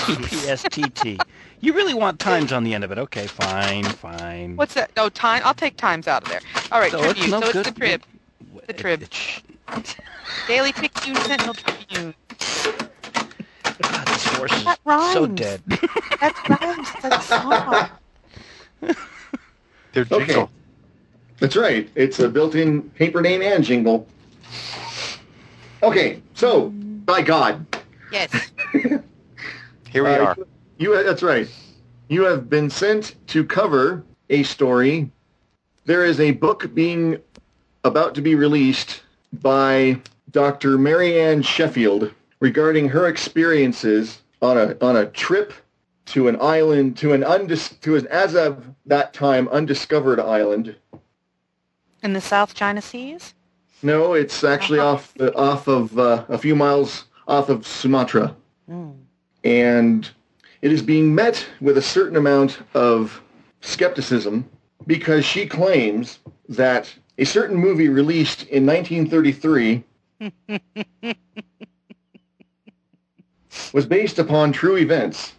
DPSTT. You really want times on the end of it. Okay, fine, fine. What's that? Oh, no, time. I'll take times out of there. All right, So Tribune. it's no so it's good- the Trib. the Trib. It- it- Daily Picayune Sentinel Tribune. God, this horse is That rhymes. so dead. That's rhymes. That's a song. Their Okay. That's right. It's a built-in paper name and jingle. Okay, so by God, Yes. Here we uh, are. You, that's right. You have been sent to cover a story. There is a book being about to be released by Dr. Marianne Sheffield regarding her experiences on a on a trip to an island to an undis, to an as of that time undiscovered island. In the South China Seas? No, it's actually off the, off of uh, a few miles off of Sumatra. Mm. and it is being met with a certain amount of skepticism because she claims that a certain movie released in 1933 was based upon true events.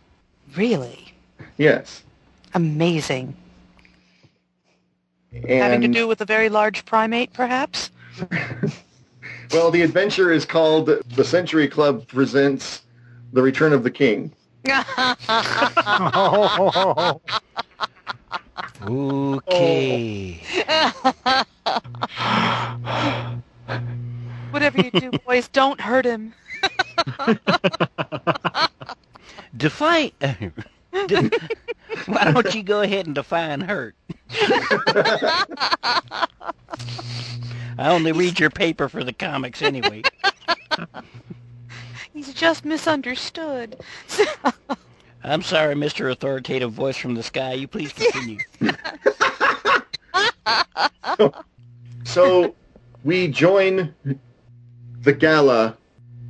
Really? Yes. Amazing. And Having to do with a very large primate, perhaps? Well, the adventure is called The Century Club Presents The Return of the King. Oh, Okay. Whatever you do, boys, don't hurt him. Define. De- Why don't you go ahead and define hurt? I only read your paper for the comics anyway. He's just misunderstood. I'm sorry, Mr. Authoritative Voice from the Sky. You please continue. So we join the gala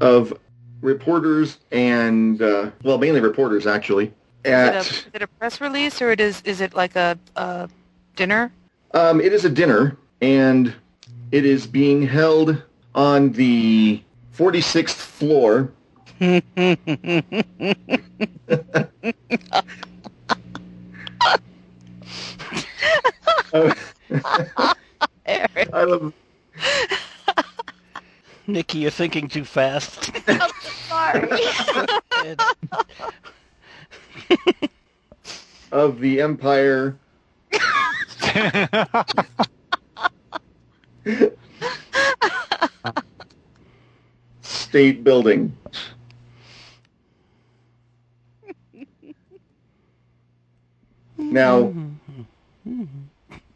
of reporters and, uh, well, mainly reporters, actually, Is it, a, is it a press release or it is is it like a, a dinner? Um, it is a dinner, and it is being held on the 46th floor. I love Nikki, you're thinking too fast. I'm sorry. of the Empire State Building. Now,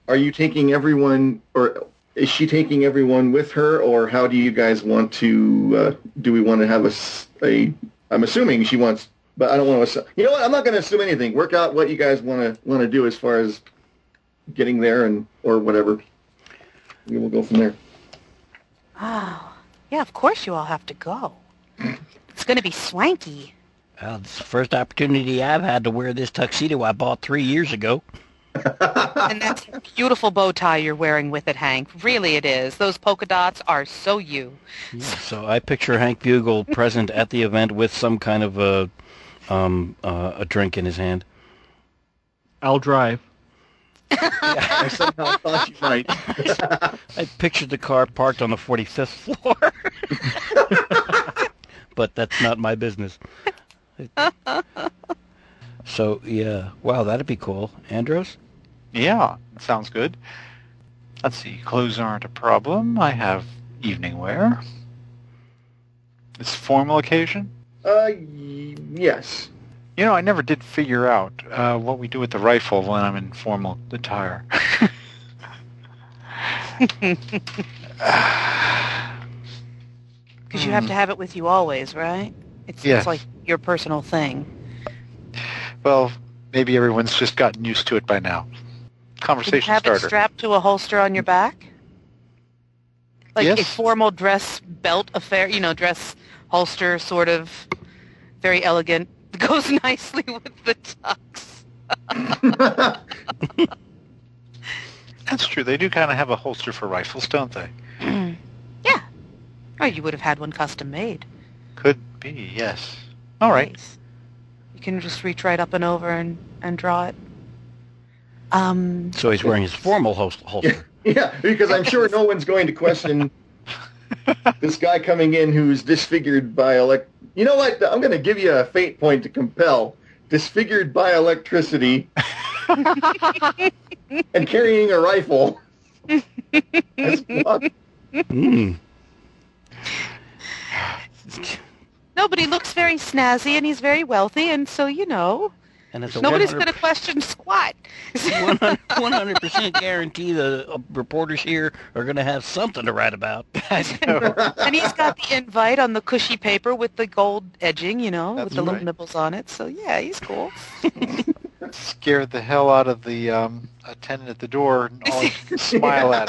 are you taking everyone, or is she taking everyone with her, or how do you guys want to? Uh, do we want to have a, s- a? I'm assuming she wants, but I don't want to. You know what? I'm not going to assume anything. Work out what you guys want to want to do as far as getting there and or whatever. We will go from there. Oh, yeah, of course you all have to go. It's going to be swanky. Well, it's the first opportunity I've had to wear this tuxedo I bought three years ago. And that's a beautiful bow tie you're wearing with it, Hank. Really it is. Those polka dots are so you. So I picture Hank Bugle present at the event with some kind of a um, uh, a drink in his hand. I'll drive. I somehow thought you might. I pictured the car parked on the 45th floor. but that's not my business. So, yeah. Wow, that'd be cool. Andros? Yeah, sounds good. Let's see. Clothes aren't a problem. I have evening wear. It's formal occasion. Uh, y- yes. You know, I never did figure out uh, what we do with the rifle when I'm in formal attire. Because you have to have it with you always, right? It's, Yes. it's like your personal thing. well, maybe everyone's just gotten used to it by now. Do you Conversation have starter. it strapped to a holster on your back? Like a formal dress belt affair, you know, dress holster, sort of very elegant. Goes nicely with the tux. That's true. They do kind of have a holster for rifles, don't they? yeah. Oh, you would have had one custom made. Could be, yes. All right. Nice. You can just reach right up and over and, and draw it. Um, So he's wearing his formal host holster. Yeah, because I'm sure no one's going to question this guy coming in who's disfigured by elect. You know what? I'm going to give you a fate point to compel. Disfigured by electricity and carrying a rifle. As well. Mm. no, but he looks very snazzy and he's very wealthy, and so you know And it's a nobody's going to question squat. 100 percent guarantee the uh, reporters here are going to have something to write about. and he's got the invite on the cushy paper with the gold edging, you know, That's with the little right. nipples on it. So yeah, he's cool. Scared the hell out of the um, attendant at the door and all smile at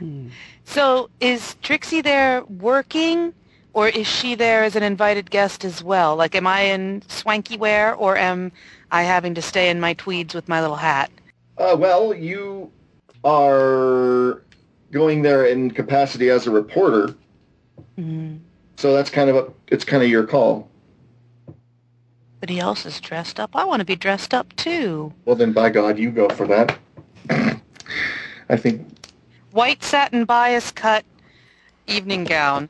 him. So is Trixie there working, or is she there as an invited guest as well? Like, am I in swanky wear, or am I having to stay in my tweeds with my little hat? Uh, well, you are going there in capacity as a reporter, Mm. so that's kind of a, it's kind of your call. Everybody else is dressed up. I want to be dressed up too. Well, then, by God, you go for that. I think white satin bias cut evening gown.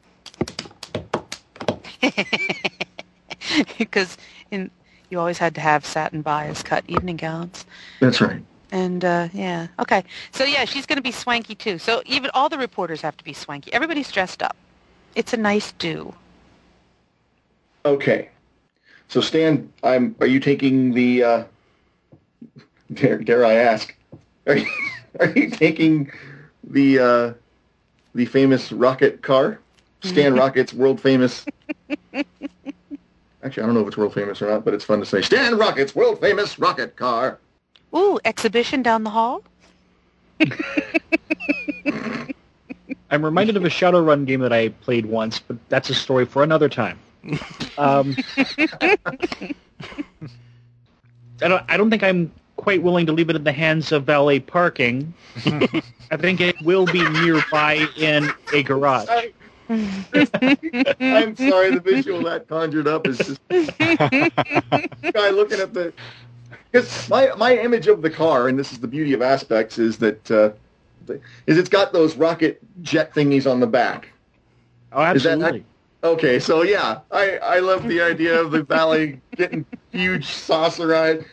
Because in you always had to have satin bias cut evening gowns. That's right. And uh, yeah, okay. So yeah, she's going to be swanky too. So even all the reporters have to be swanky. Everybody's dressed up. It's a nice do. Okay. So Stan, I'm. Are you taking the? Uh, dare, dare I ask? Are you, are you taking the uh, the famous rocket car? Stan Rocket's world famous. Actually, I don't know if it's world famous or not, but it's fun to say. Stan Rocket's world famous rocket car. Ooh, exhibition down the hall. I'm reminded of a Shadowrun game that I played once, but that's a story for another time. Um, I don't. I don't think I'm quite willing to leave it in the hands of valet parking. I think it will be nearby in a garage. I'm sorry, the visual that conjured up is just guy looking at the. Because my my image of the car, and this is the beauty of aspects, is that uh, is it's got those rocket jet thingies on the back. Oh, Is that absolutely. Okay, so yeah, I, I love the idea of the valley getting huge saucer eyes.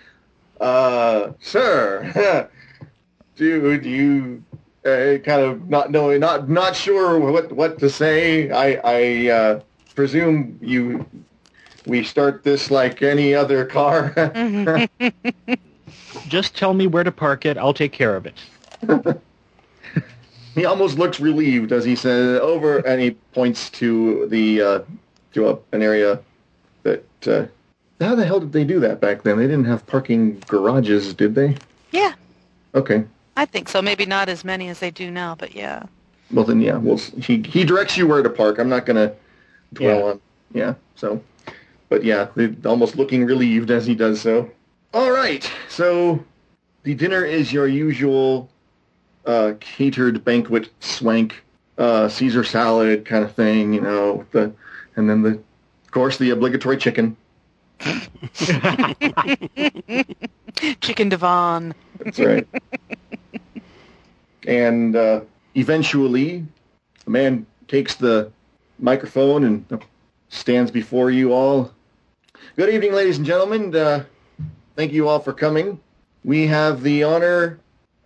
Uh, sir, dude, you uh, kind of not knowing, not not sure what what to say. I I uh, presume you we start this like any other car. Just tell me where to park it. I'll take care of it. he almost looks relieved as he says over, and he points to the uh, to a, an area that. Uh, how the hell did they do that back then? They didn't have parking garages, did they? Yeah, Okay. I think so. Maybe not as many as they do now, but yeah. Well then, yeah. Well, he he directs you where to park. I'm not gonna dwell Yeah. on. Yeah. So, but yeah, they're almost looking relieved as he does so. All right. So, the dinner is your usual uh, catered banquet swank, uh, Caesar salad kind of thing. You know, the and then the of course the obligatory chicken. Chicken Divan. That's right. And uh, eventually, a man takes the microphone and stands before you all. Good evening, ladies and gentlemen. Uh, thank you all for coming. We have the honor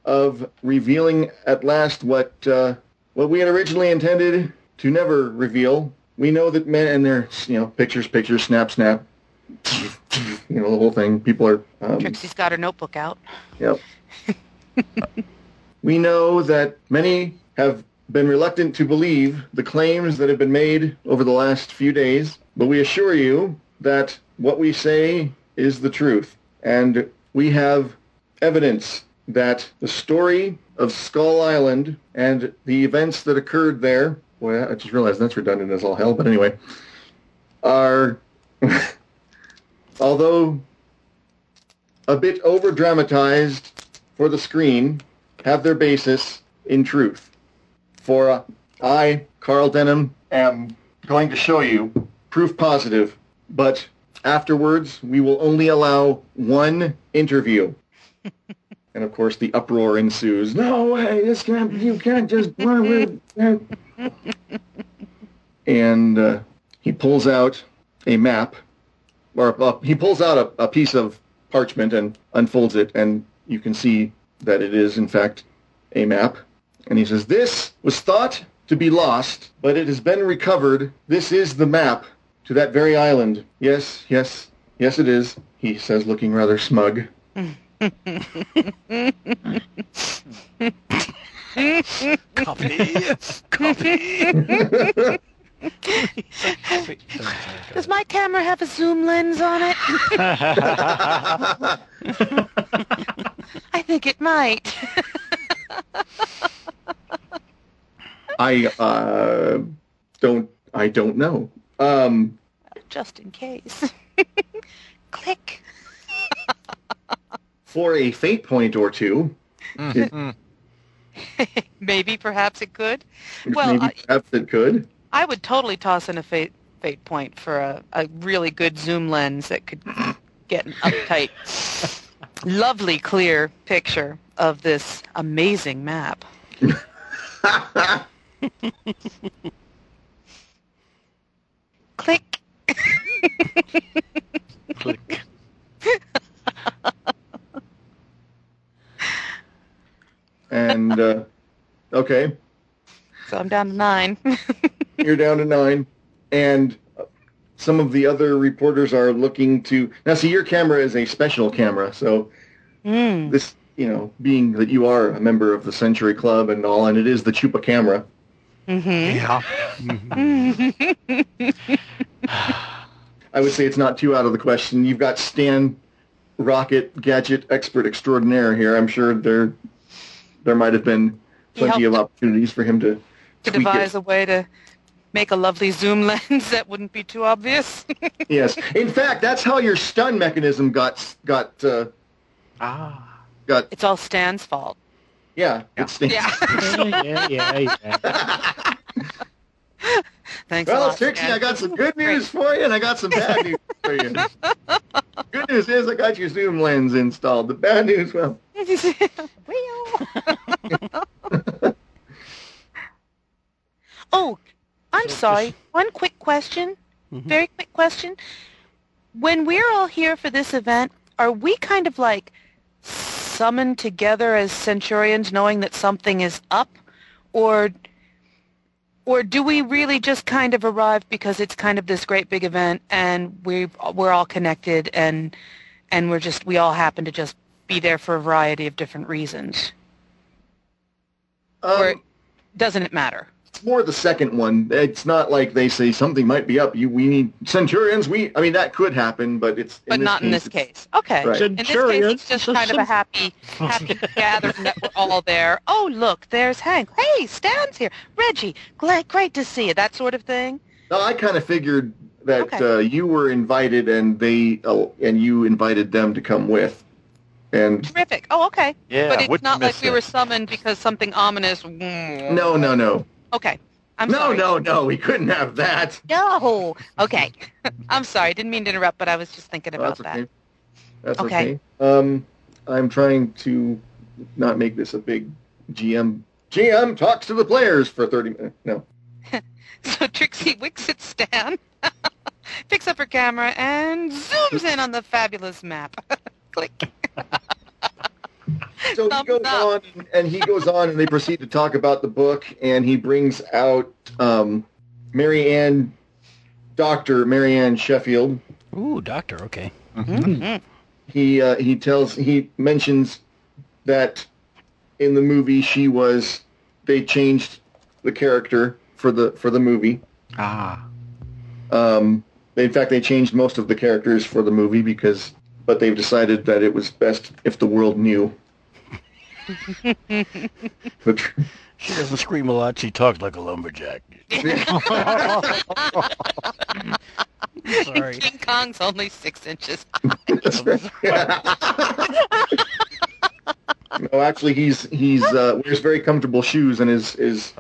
of revealing at last what uh, what we had originally intended to never reveal. We know that men and their you know pictures, pictures, snap, snap. You know the whole thing. People are um, Trixie's got her notebook out. Yep. we know that many have been reluctant to believe the claims that have been made over the last few days, but we assure you that what we say is the truth. And we have evidence that the story of Skull Island and the events that occurred there, well, I just realized that's redundant as all hell, but anyway, are, although a bit over dramatized for the screen have their basis in truth. For uh, I, Carl Denham, am going to show you proof positive, but afterwards we will only allow one interview. and of course the uproar ensues. No way, this can't, you can't just run with And uh, he pulls out a map, or uh, he pulls out a, a piece of parchment and unfolds it, and you can see that it is, in fact, a map. And he says, This was thought to be lost, but it has been recovered. This is the map to that very island. Yes, yes, yes, it is, he says, looking rather smug. Copy. Copy. Does my camera have a zoom lens on it? I think it might. I uh, don't, I don't know. Um, Just in case. Click. for a fate point or two, Maybe, perhaps it could. Well, maybe I, perhaps it could. I would totally toss in a fate, fate point for a, a really good zoom lens that could get an uptight, lovely, clear picture of this amazing map. Click. Click. and uh, okay, So I'm down to nine. you're down to nine, and some of the other reporters are looking to now. See, your camera is a special camera, so mm. this, you know, being that you are a member of the Century Club and all, and it is the Chupa camera. Mm-hmm. Yeah. I would say it's not too out of the question. You've got Stan, rocket gadget expert extraordinaire here. I'm sure there there might have been plenty of opportunities for him to to devise it. a way to make a lovely zoom lens that wouldn't be too obvious. Yes, in fact, that's how your stun mechanism got got uh, Ah. got. it's all Stan's fault. Yeah, it's Stan. Yeah. yeah, yeah, yeah, yeah. Thanks Well, lot, Trixie, I got some good news for you, and I got some bad news for you. Good news is I got your zoom lens installed. The bad news, well, oh, I'm So sorry. just- One quick question. Mhm. Very quick question. When we're all here for this event, are we kind of like summoned together as centurions knowing that something is up or or do we really just kind of arrive because it's kind of this great big event and we we're all connected and and we're just we all happen to just be there for a variety of different reasons? um, Or doesn't it matter? It's more the second one. It's not like they say something might be up. You, we need centurions. We, I mean, that could happen, but it's. But not in this case. Okay. Right. In this case, Centurions, it's just kind of a happy, happy gathering that we're all there. Oh, look, there's Hank. Hey, Stan's here. Reggie, glad, great to see you. That sort of thing. No, I kind of figured that Okay. uh, you were invited, and they, oh, and you invited them to come with, and Terrific. Oh, okay. Yeah. but it's wouldn't not miss like we it. were summoned because something ominous. no, no, no, Okay. I'm no, sorry. no, no. We couldn't have that. No. Okay. I'm sorry. Didn't mean to interrupt, but I was just thinking about That's that. okay. That's Okay. okay. Um, I'm trying to not make this a big GM. GM talks to the players for 30 minutes. No. So Trixie wicks at Stan, picks up her camera, and zooms in on the fabulous map. Click. So he goes up. on, and- and he goes on, and they proceed to talk about the book, and he brings out um, Mary Ann, Doctor Mary Ann Sheffield. Ooh, doctor. Okay. Mhm. He uh, he tells he mentions that in the movie she was they changed the character for the for the movie. Ah. Um, in fact, they changed most of the characters for the movie because, but they've decided that it was best if the world knew. But She doesn't scream a lot. She talks like a lumberjack. Sorry. King Kong's only six inches. That's no, actually, he's he's uh, wears very comfortable shoes and is is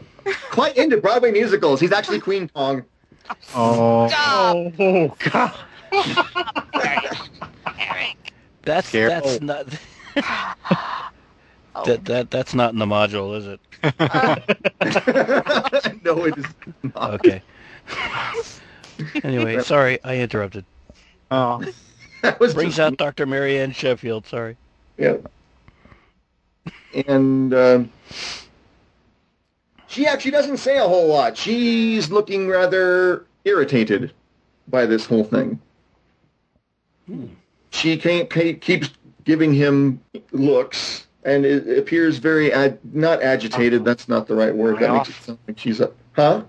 quite into Broadway musicals. He's actually Queen Kong. Oh. Stop, Oh, God. Eric. That's Careful. that's not that that that's not in the module, is it? no, it is not. Okay. anyway, sorry, I interrupted. Oh. That was Brings just- out Dr. Mary Ann Sheffield. Sorry. Yeah. And um she actually doesn't say a whole lot. She's looking rather irritated by this whole thing. She can't, ca- keeps giving him looks, and it appears very ad, not agitated. That's not the right word. That makes it sound like she's up. Huh?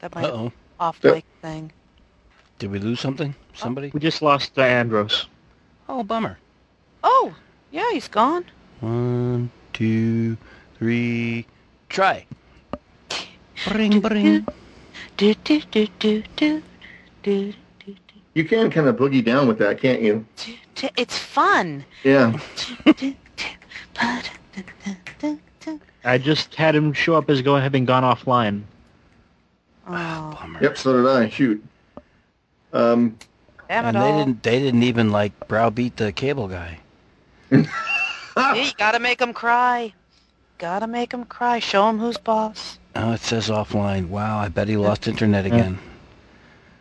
That might oh. off Yeah. mic thing. Did we lose something? Somebody? We just lost uh, Andros. Oh, bummer. Oh, yeah, he's gone. One, two, three, try. Bring, bring. Do do do do do do do You can kind of boogie down with that, can't you? do. do. It's fun. Yeah. I just had him show up as go having gone offline. Oh, Bummer. Yep. So did I. Shoot. Um. damn it And they all. didn't. They didn't even like browbeat the cable guy. Yeah, you gotta make him cry. Gotta make him cry. Show him who's boss. Oh, it says offline. Wow, I bet he lost internet again.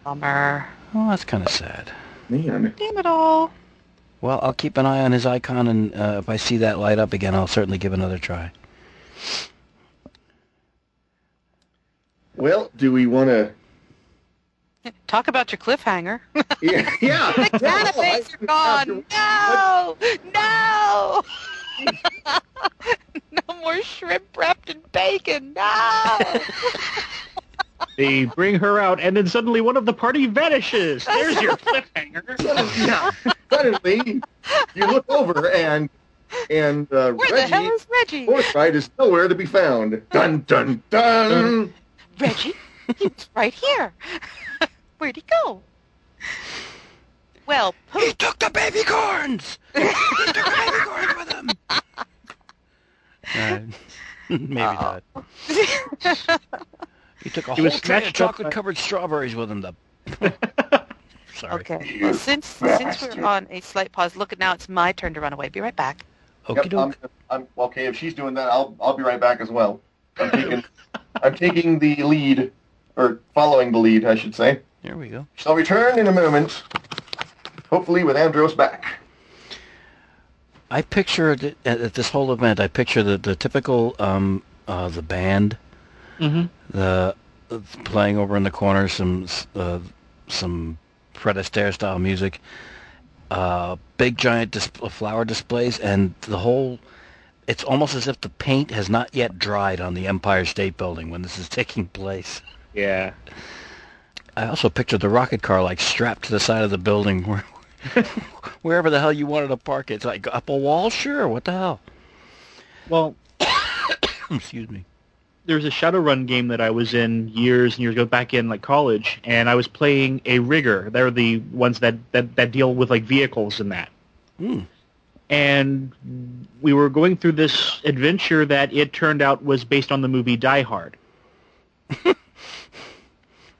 Bummer. Oh, that's kind of sad. Man. Damn it all. Well, I'll keep an eye on his icon, and uh, if I see that light up again, I'll certainly give another try. Well, do we want to? Talk about your cliffhanger. Yeah, yeah. the yeah, canapes oh, are gone. No, no, no more shrimp wrapped in bacon. No. They bring her out, and then suddenly one of the party vanishes. There's your cliffhanger. yeah. Suddenly, you look over and and uh, Where the Reggie hell is Reggie? Forthright is nowhere to be found. Dun dun dun. Reggie, he was right here. Where'd he go? Well, He took the baby corns. he took the baby corns with him. Uh, maybe not. He took a He whole tray of snatched up by- chocolate-covered strawberries with him. The sorry. okay. Well, since since we're on a slight pause, look at now. It's my turn to run away. Be right back. Okie Yep, I'm. I'm okay. If she's doing that, I'll I'll be right back as well. I'm taking I'm taking the lead, or following the lead, I should say. Here we go. Shall return in a moment. Hopefully, with Andros back. I picture it- at, at this whole event. I picture the the typical um uh the band, Mm-hmm. the uh, playing over in the corner some uh, some Fred Astaire style music, uh, big giant dis- flower displays, and the whole. It's almost as if the paint has not yet dried on the Empire State Building when this is taking place. Yeah. I also pictured the rocket car like strapped to the side of the building where, wherever the hell you wanted to park it. It's like up a wall, sure. What the hell? Well, Excuse me. There's a Shadowrun game that I was in years and years ago, back in like college, and I was playing a rigger. They're the ones that that, that deal with like vehicles and that. Hmm. And we were going through this adventure that it turned out was based on the movie Die Hard.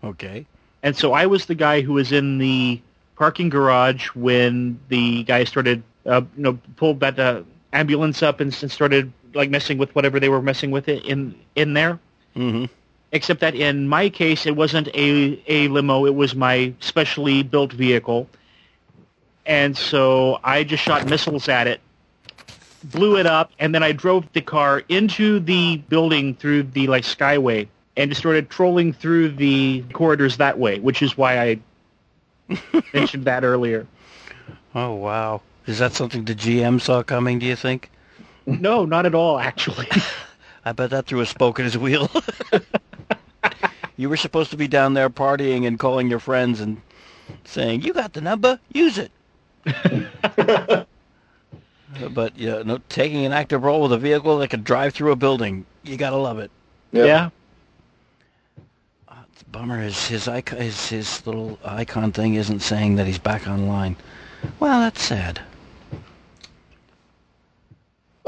Okay. And so I was the guy who was in the parking garage when the guy started, uh, you know, pulled that uh, ambulance up and, and started like messing with whatever they were messing with it in in there. Mm-hmm. Except that in my case, it wasn't a a limo; it was my specially built vehicle, and so I just shot missiles at it, blew it up, and then I drove the car into the building through the like skyway, and just started trolling through the corridors that way, which is why I mentioned that earlier. Oh wow. Is that something the GM saw coming? Do you think? No, not at all, actually. I bet that threw a spoke in his wheel. you were supposed to be down there partying and calling your friends and saying, "You got the number, use it." but yeah, no, taking an active role with a vehicle that can drive through a building, you gotta love it. Yep. Yeah. Ah, it's a bummer. His his icon, his his little icon thing isn't saying that he's back online. Well, that's sad.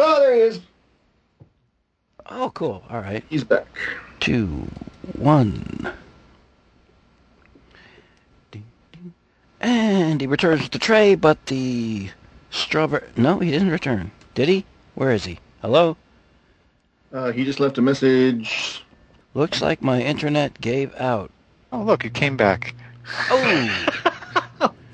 Oh, there he is. Oh, cool. All right. He's back. two, one. Ding, ding. And he returns the tray, but the strawberry... No, he didn't return. Did he? Where is he? Hello? Uh, he just left a message. Looks like my internet gave out. Oh, look, it came back. Oh!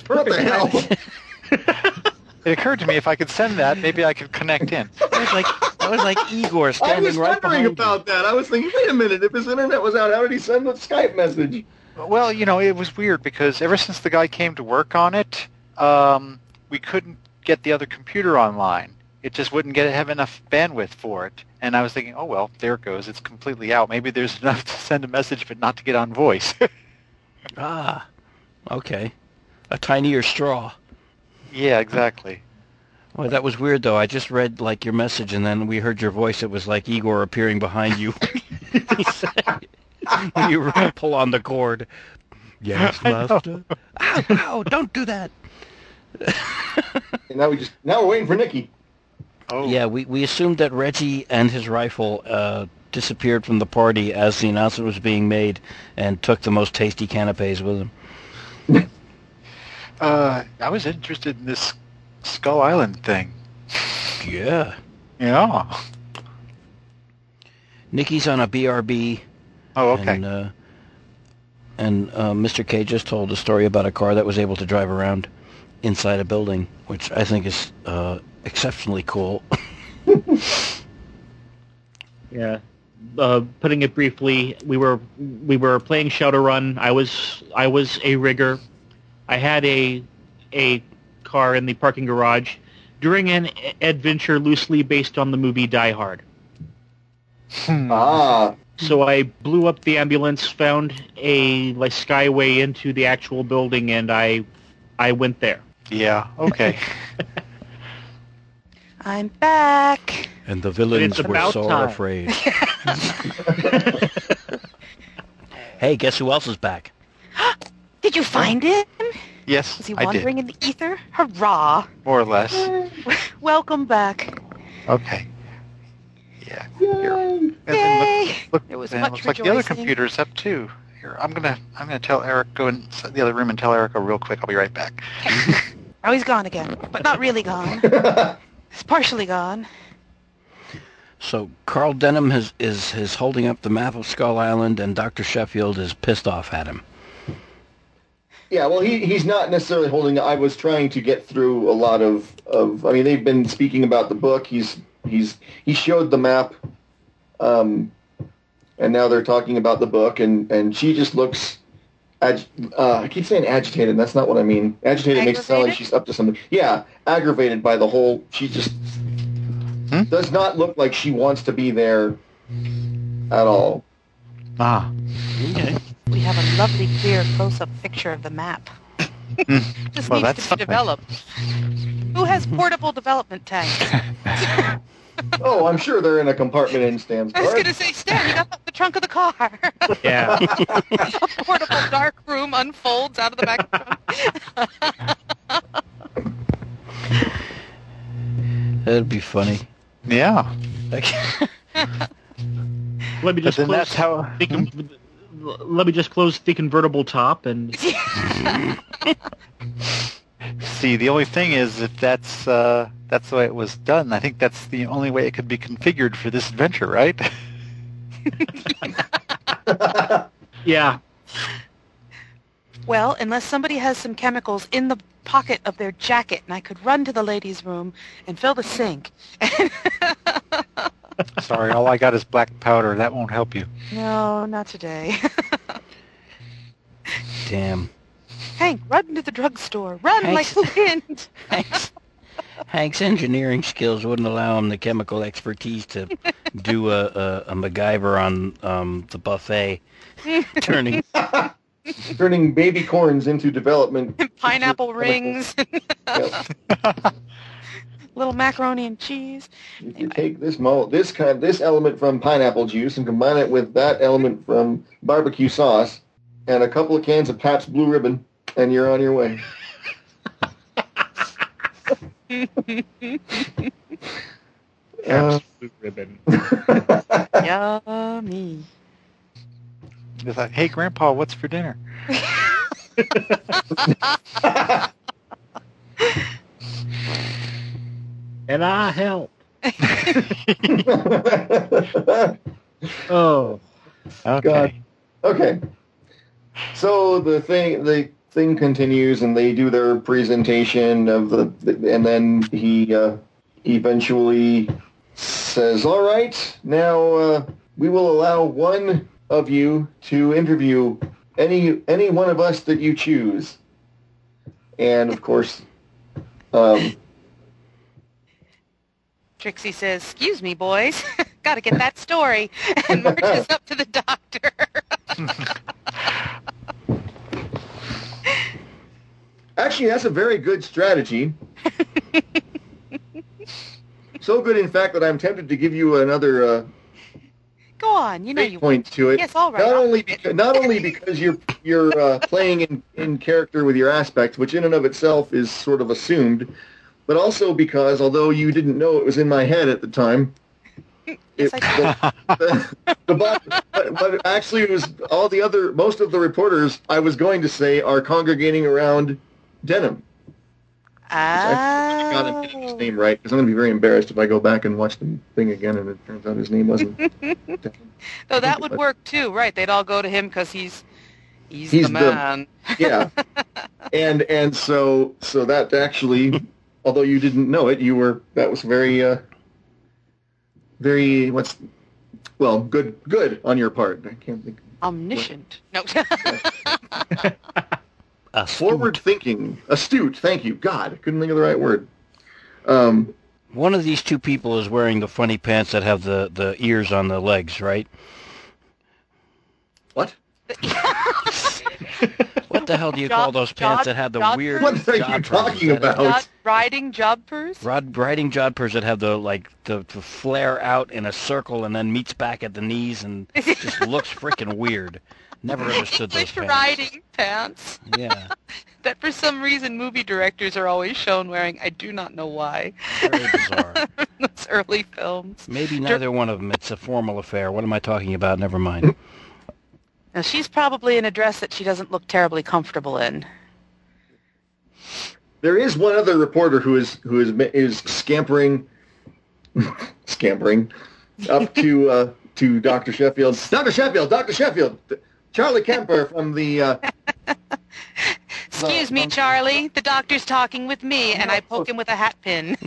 What the hell? It occurred to me if I could send that, maybe I could connect in. that was like that was like Igor standing right. I was right wondering behind about that. I was thinking, wait a minute, if his internet was out, how did he send the Skype message? Well, you know, it was weird because ever since the guy came to work on it, um, we couldn't get the other computer online. It just wouldn't get have enough bandwidth for it. And I was thinking, oh well, there it goes. It's completely out. Maybe there's enough to send a message, but not to get on voice. Ah, okay. A tinier straw. Yeah, exactly. Well, that was weird, though. I just read, like, your message, and then we heard your voice. It was like Igor appearing behind you. When you pull on the cord. Yes, master. Ow, ow, don't do that. And now we just now we're waiting for Nikki. Oh, Yeah, we, we assumed that Reggie and his rifle uh, disappeared from the party as the announcement was being made and took the most tasty canapes with him. Uh, I was interested in this Skull Island thing. Yeah. Yeah. Nikki's on a BRB. Oh, okay. And, uh, and uh, Mr. K just told a story about a car that was able to drive around inside a building, which I think is uh, exceptionally cool. Yeah. Uh, putting it briefly, we were we were playing Shadowrun. I was I was a rigger. I had a a car in the parking garage during an adventure loosely based on the movie Die Hard. Hmm. Ah, So I blew up the ambulance, found a like skyway into the actual building, and I I went there. Yeah. Okay. I'm back. And the villains were so time. afraid. hey, guess who else is back? Did you find him? yes, Was he I wandering did. in the ether? Hurrah! More or less. Uh, welcome back. Okay. Yeah. Here. And Yay! look, look, There was and it much looks like the other computer's up too. Here, I'm gonna I'm gonna tell Eric go in the other room and tell Erica real quick. I'll be right back. Oh, he's gone again, but not really gone. He's partially gone. So Carl Denham has, is is holding up the map of Skull Island, and Dr. Sheffield is pissed off at him. Yeah. Well, he he's not necessarily holding. I was trying to get through a lot of of. I mean, they've been speaking about the book. He's he's he showed the map, um, and now they're talking about the book, and and she just looks. Ag- uh, I keep saying agitated. and That's not what I mean. Agitated makes it sound like she's up to something. Yeah, aggravated by the whole. She just Hmm? does not look like she wants to be there at all. Ah. Okay. We have a lovely, clear, close-up picture of the map. Hmm. Just Well, needs that's to be something. developed. Who has portable development tanks? Oh, I'm sure they're in a compartment in Stan's car. I was going to say, Stan, you got the trunk of the car. Yeah. a portable dark room unfolds out of the back of the. That'd be funny. Yeah. Let me just then close that's how. The con- let me just close the convertible top and See, the only thing is if that's uh, that's the way it was done. I think that's the only way it could be configured for this adventure, right? yeah. Well, unless somebody has some chemicals in the pocket of their jacket, and I could run to the ladies' room and fill the sink. Sorry, all I got is black powder. That won't help you. no, not today. damn. Hank, run to the drugstore. Run Hank's- like the wind. Hank's, Hank's engineering skills wouldn't allow him the chemical expertise to do a, a, a MacGyver on um, the buffet, turning turning baby corns into development. Pineapple chemicals. rings, Yeah. Little macaroni and cheese. If you take this mo- this kind this element from pineapple juice and combine it with that element from barbecue sauce and a couple of cans of Pabst Blue Ribbon, and you're on your way. Uh, Blue ribbon. Yummy. It's like, hey, Grandpa, what's for dinner? And I help. Oh. Okay. okay. So the thing the thing continues, and they do their presentation of the, and then he uh, eventually says, "All right, now uh, we will allow one of you to interview any any one of us that you choose." And of course, um, Trixie says, "Excuse me, boys. Got to get that story," and marches up to the doctor. Actually, that's a very good strategy. so good, in fact, that I'm tempted to give you another uh, Go on. You know you. point to it. Yes, all right. Not I'll only because, not only because you're you're uh, playing in, in character with your aspects, which in and of itself is sort of assumed, but also because although you didn't know it was in my head at the time, it, the, the, the, but, but, actually it was all the other most of the reporters I was going to say are congregating around Denham. I got his Oh. name right because I'm going to be very embarrassed if I go back and watch the thing again and it turns out his name wasn't. So that would work too, right? They'd all go to him because he's he's, He's the the- man. yeah, and and so so that actually, although you didn't know it, you were that was very uh, very what's well good good on your part. I can't think. Omniscient. No. Forward thinking, astute. Thank you. God, I couldn't think of the right word. Um, One of these two people is wearing the funny pants that have the, the ears on the legs, right? what? What the hell do you Job- call those pants job- that have the job weird? What are you talking Is that it? about? Not riding jumpers. Rod riding jodhpurs that have the like the, the flare out in a circle and then meets back at the knees and just looks freaking weird. Never understood those English pants. riding pants Yeah, that for some reason movie directors are always shown wearing. I do not know why. very bizarre. Those early films. Maybe neither one of them. It's a formal affair. What am I talking about? Never mind. Now she's probably in a dress that she doesn't look terribly comfortable in. There is one other reporter who is who is is scampering, scampering, up to uh, to Doctor Sheffield. Doctor Sheffield, Doctor Sheffield, Charlie Kemper from the. Uh, Excuse No, me, no. Charlie. The doctor's talking with me, and I poke him with a hat pin.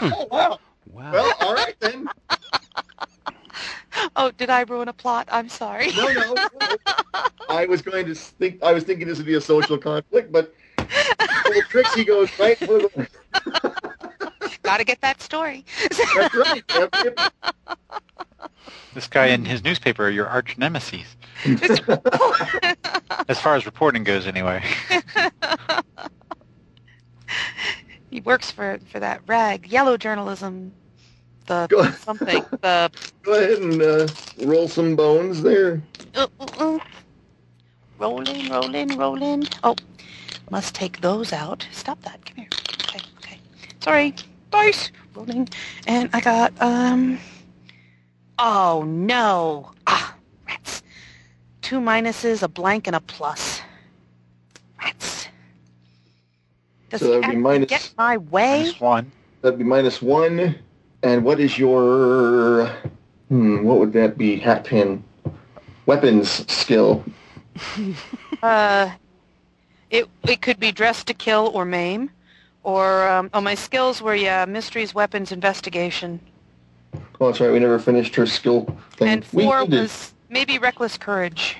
oh wow! Wow. Well, all right then. Oh, did I ruin a plot? I'm sorry. No, no. no. I was going to think. I was thinking this would be a social conflict, but little Trixie goes right for the. Gotta get that story. That's right. Yep, yep. This guy and his newspaper are your arch nemesis, as far as reporting goes, anyway. he works for for that rag, yellow journalism, the Go- something, the Go ahead and uh, roll some bones there. uh, uh, uh. rolling, rolling, rolling. Oh, must take those out. Stop that. Come here. Okay, okay. Sorry. Dice rolling, and I got um. Oh no! Ah, rats. Two minuses, a blank, and a plus. Rats. Does So that would be minus- get my way? Minus one. That'd be minus one. And what is your hmm? What would that be? Hat pin, weapons skill. Uh, it it could be dress to kill or maim, or um, oh my skills were yeah mysteries, weapons, investigation, Oh, that's right. We never finished her skill thing. and four was maybe reckless courage.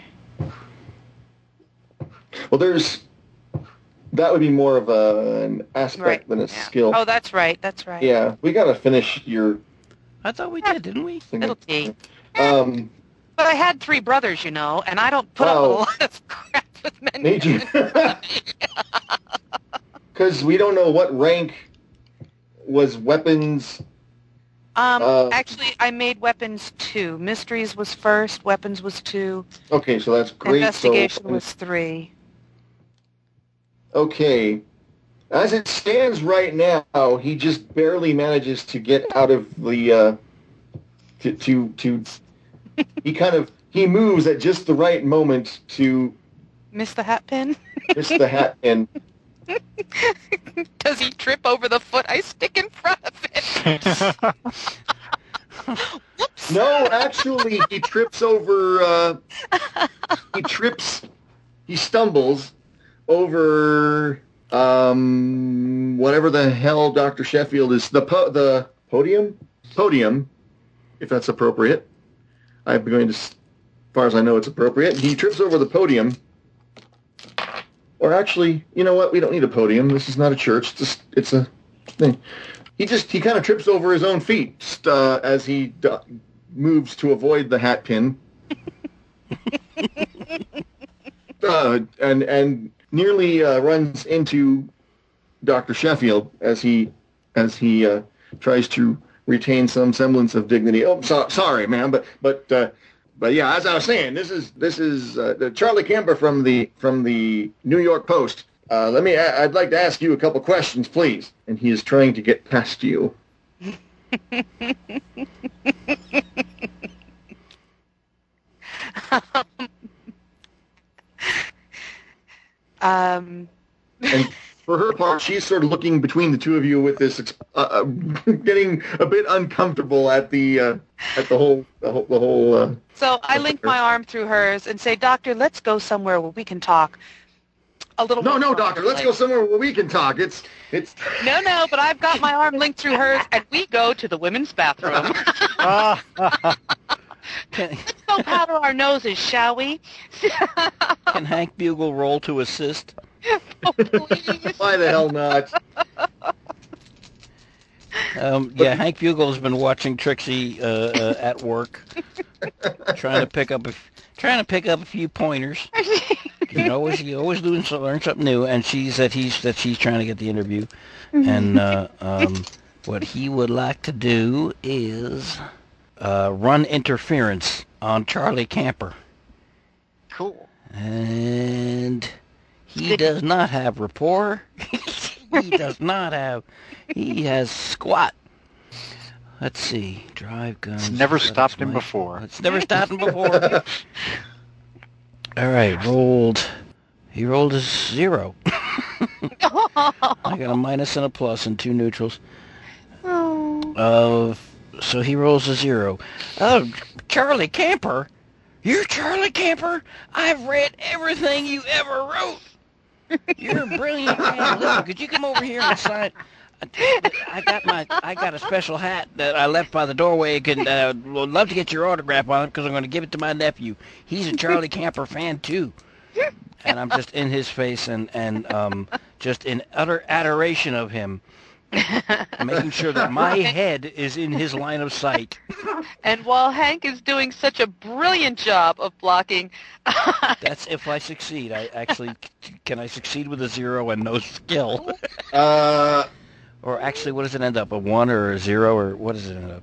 Well, there's that would be more of a, an aspect Right. than a yeah. skill. Oh, that's right. That's right. yeah, we gotta finish your I thought we did, didn't we? Little T. Um, But I had three brothers, you know, and I don't put up Wow. a lot of crap with men. Major. Because we don't know what rank was weapons. Um, Uh, actually, I made weapons two. Mysteries was first. Weapons was two. Okay, so that's great. investigation so, was three. Okay. As it stands right now, he just barely manages to get out of the uh, to to to. he kind of he moves at just the right moment to Miss the hat pin. miss the hat and Does he trip over the foot I stick in front of it? Whoops. no, actually, he trips over. Uh, he trips. He stumbles over um, whatever the hell Doctor Sheffield is the po- the podium podium, if that's appropriate. I'm going to, as far as I know, it's appropriate. He trips over the podium. Or actually, you know what? We don't need a podium. This is not a church. It's just, it's a thing. He just he kind of trips over his own feet just, uh, as he d- moves to avoid the hat pin. uh, and and nearly uh, runs into Dr. Sheffield as he as he uh, tries to retain some semblance of dignity. Oh, so, sorry, man, but but uh, but yeah, as I was saying, this is this is uh, the Charlie Kemper from the from the New York Post. Uh, let me. I- I'd like to ask you a couple questions, please. And he is trying to get past you. Um, And for her part, she's sort of looking between the two of you with this, uh, uh, getting a bit uncomfortable at the uh, at the whole the whole. The whole uh, so I link my arm through hers and say, Doctor, let's go somewhere where we can talk a little no, no, doctor, let's go somewhere where we can talk. It's it's. No, no, but I've got my arm linked through hers, and we go to the women's bathroom. Can, Let's go powder our noses, shall we? can Hank Bugle roll to assist? oh. Why the hell not? Um, yeah, Hank Bugle has been watching Trixie uh, uh, at work, trying to pick up a, f- trying to pick up a few pointers. You know, always you always doing so, learn something new, and she's that he's that she's trying to get the interview, and uh, um, what he would like to do is uh, run interference on Charlie Camper, cool. and he does not have rapport. he does not have. He has squat. Let's see. Drive guns. It's never stopped him before. It's never stopped him before. All right, rolled. He rolled a zero. I got a minus and a plus and two neutrals. Uh, so he rolls a zero. Oh, Charlie Camper, you're Charlie Camper. I've read everything you ever wrote. You're a brilliant man. Listen, could you come over here and sign? I got my I got a special hat that I left by the doorway. Can uh, would love to get your autograph on it because I'm going to give it to my nephew. He's a Charlie Camper fan too. And I'm just in his face and and um just in utter adoration of him, making sure that my head is in his line of sight. And while Hank is doing such a brilliant job of blocking, That's if I succeed. I actually can I succeed with a zero and no skill, Uh, or actually, what does it end up? A one or a zero or what does it end up?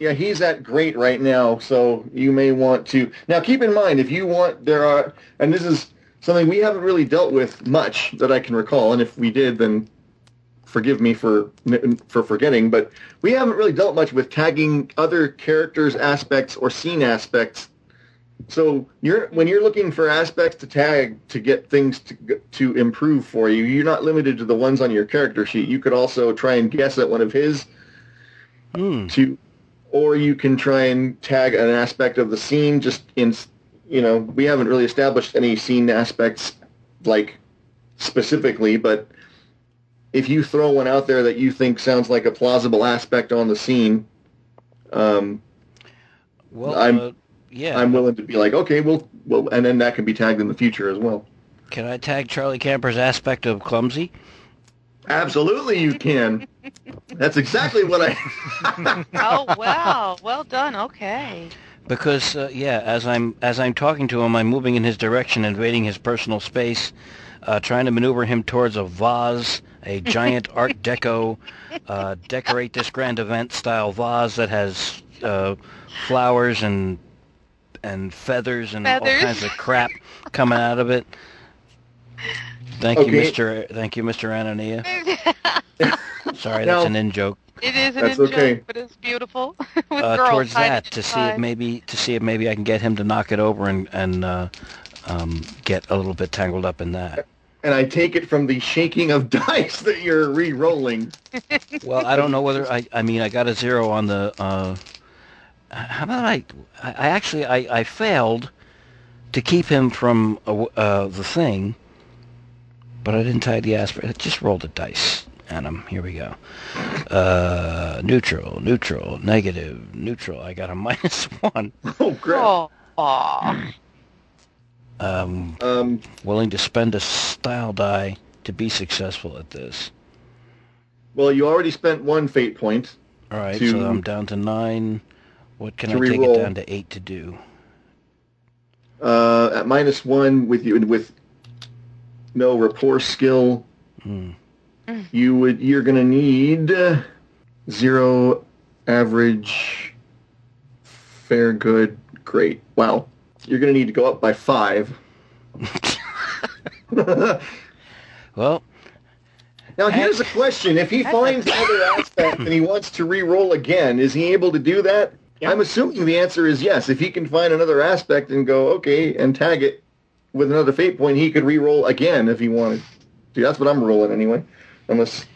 yeah, he's at great right now, so you may want to. Now, keep in mind, if you want, there are, and this is something we haven't really dealt with much that I can recall, and if we did, then forgive me for for forgetting, but we haven't really dealt much with tagging other characters, aspects, or scene aspects. So you're when you're looking for aspects to tag to get things to to improve for you, you're not limited to the ones on your character sheet. You could also try and guess at one of his Hmm. to or you can try and tag an aspect of the scene just in you know we haven't really established any scene aspects like specifically but if you throw one out there that you think sounds like a plausible aspect on the scene um, Well, I'm- uh, yeah. i'm willing to be like okay well well and then that can be tagged in the future as well Can I tag Charlie Camper's aspect of clumsy? absolutely you can that's exactly what i oh wow, well done. Okay. Because uh, yeah, as I'm as I'm talking to him, I'm moving in his direction, invading his personal space, uh, trying to maneuver him towards a vase, a giant Art Deco, uh, decorate this grand event style vase that has uh, flowers and and feathers and all kinds of crap coming out of it. Thank you, Mister. Thank you, Mister Anania. Sorry, Now- that's an in joke. It is an That's in joke, okay. but it's beautiful. With uh, girls towards that to see if maybe to see if maybe I can get him to knock it over and and uh, um, get a little bit tangled up in that. And i take it from the shaking of dice that you're re-rolling Well, I don't know whether I I mean I got a zero on the. Uh, how about I? I I actually I, I failed to keep him from uh, uh, the thing, but I didn't tie the aspect. I just rolled a dice. Adam, here we go. Uh, neutral, neutral, negative, neutral. I got a minus one. oh crap Oh, aw. Um, um, willing to spend a style die to be successful at this. well you already spent one fate point All right, To- so I'm down to nine. What can I take re-roll. it down to eight to do? uh, at minus one with you with no rapport skill. Hmm. You would you're gonna need zero, average, fair, good, great. Wow, you're gonna need to go up by five. well, now Well, here's a question: If he finds another aspect and he wants to re-roll again, is he able to do that? I'm assuming the answer is yes. If he can find another aspect and go okay and tag it, with another fate point, he could re-roll again if he wanted. See, that's what I'm rolling anyway. Unless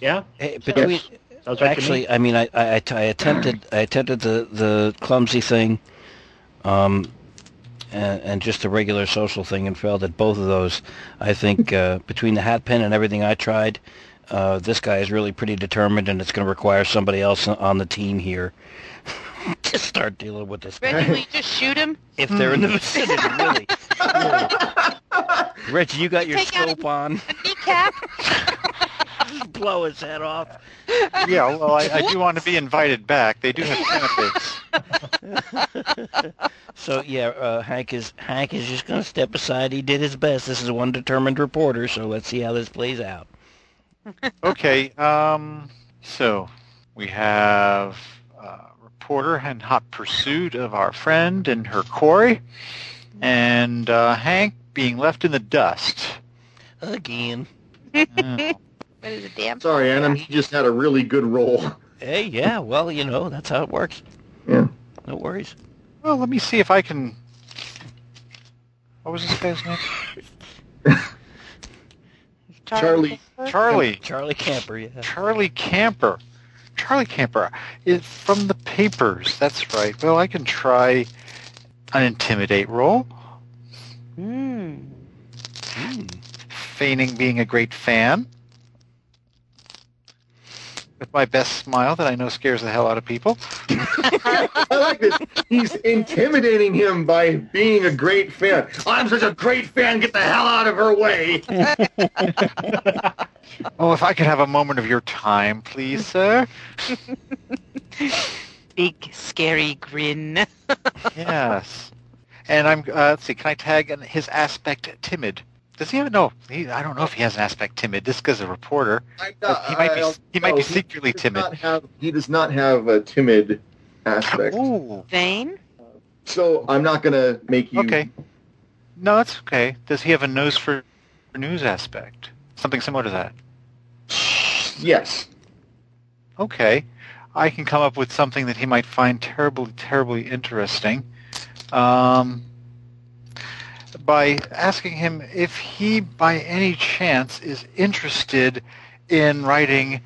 Yeah. Hey, between, Sounds right actually, I mean, I, I, I attempted I attempted the, the clumsy thing, um, and, and just the regular social thing, and failed at both of those. I think uh, between the hat pin and everything I tried, uh, this guy is really pretty determined, and it's going to require somebody else on the team here to start dealing with this. Reggie, will you just shoot him? If they're in the vicinity, really. really. Reggie, you got your Take out a- scope on. A kneecap? Just blow his head off. Yeah, well, I, I do want to be invited back. They do have benefits. So yeah, uh, Hank is Hank is just going to step aside. He did his best. This is one determined reporter, so let's see how this plays out. Okay, um, so we have uh, reporter in hot pursuit of our friend and her quarry, and uh, Hank being left in the dust. Again. Uh, What is it, damn? sorry, Adam. he just had a really good roll. Hey, yeah. Well, you know that's how it works. Yeah. No worries. well, let me see if I can. What was this guy's name? Charlie. Charlie. Charlie Camper. Yeah. Charlie Camper. Charlie Camper. It, from the papers. That's right. Well, I can try an intimidate roll, Hmm. Hmm. feigning being a great fan. With my best smile that I know scares the hell out of people. I like this. He's intimidating him by being a great fan. I'm such a great fan. Get the hell out of her way. Oh, if I could have a moment of your time, please, sir. Big, scary grin. yes. And I'm. Uh, let's see. Can I tag an- his aspect timid? Does he have no? He, I don't know if he has an aspect timid. This guy's a reporter. I, He might be. He might no, be secretly does timid. have- he does not have a timid aspect. Ooh. Vain? So I'm not going to make you. Okay. No, that's okay. Does he have a nose for for news aspect? Something similar to that. Yes. Okay. I can come up with something that he might find terribly, terribly interesting. Um, by asking him if he, by any chance, is interested in writing